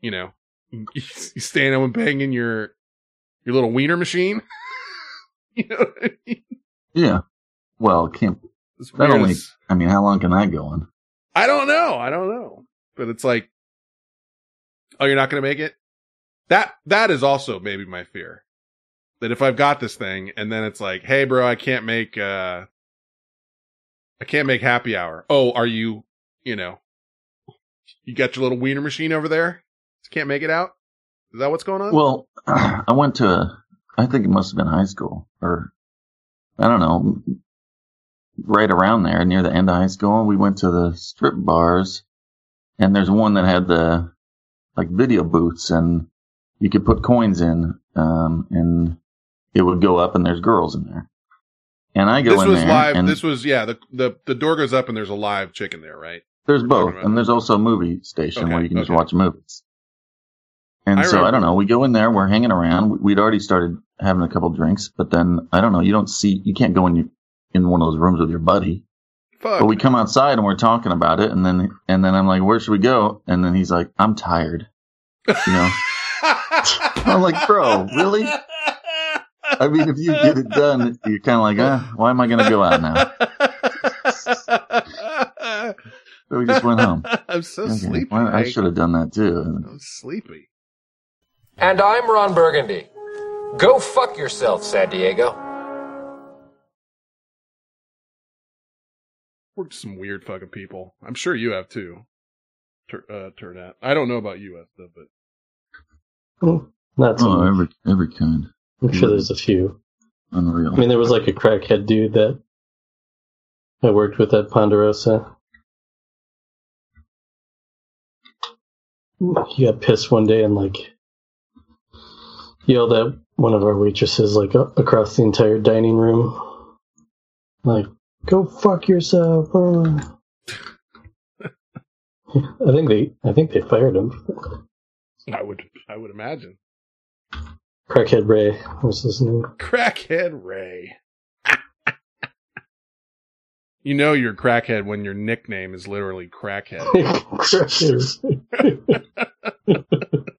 you know, you home and banging your your little wiener machine? you know what I mean? Yeah. Well, can't. It's That only. I mean, how long can that go on? I don't know. I don't know. But it's like, oh, you're not going to make it. That that is also maybe my fear. That if I've got this thing and then it's like, hey, bro, I can't make, uh, I can't make happy hour. Oh, are you, you know, you got your little wiener machine over there? Can't make it out? Is that what's going on? Well, I went to, a, I think it must have been high school or I don't know, right around there near the end of high school. We went to the strip bars and there's one that had the like video booths and you could put coins in, um, and it would go up and there's girls in there. And I go in. this in was there live. and This was, yeah, the, the, the door goes up and there's a live chicken there, right? there's both and there's also a movie station Okay, where you can just watch movies. And I so I don't know. We go in there. We're hanging around. We'd already started having a couple drinks, but then I don't know. You don't see. You can't go in you in one of those rooms with your buddy. Fuck. But we come outside and we're talking about it, and then and then I'm like, "Where should we go?" And then he's like, "I'm tired." You know. I'm like, "Bro, really?" I mean, if you get it done, you're kind of like, uh, "Why am I going to go out now?" So we just went home. I'm so Okay, sleepy. well, I should have done that too. I'm sleepy. And I'm Ron Burgundy. Go fuck yourself, San Diego. We're some weird fucking people. I'm sure you have too. Tur- uh, Turd Hat. I don't know about you, Esther, but Not so Oh, every every kind. I'm sure there's a few. Unreal. I mean, there was like a crackhead dude that I worked with at Ponderosa. He got pissed one day and like yelled at one of our waitresses like a- across the entire dining room, like "Go fuck yourself." uh." I think they, I think they fired him. I would, I would imagine. Crackhead Ray was his name. Crackhead Ray. you know you're crackhead when your nickname is literally crackhead. Crackhead.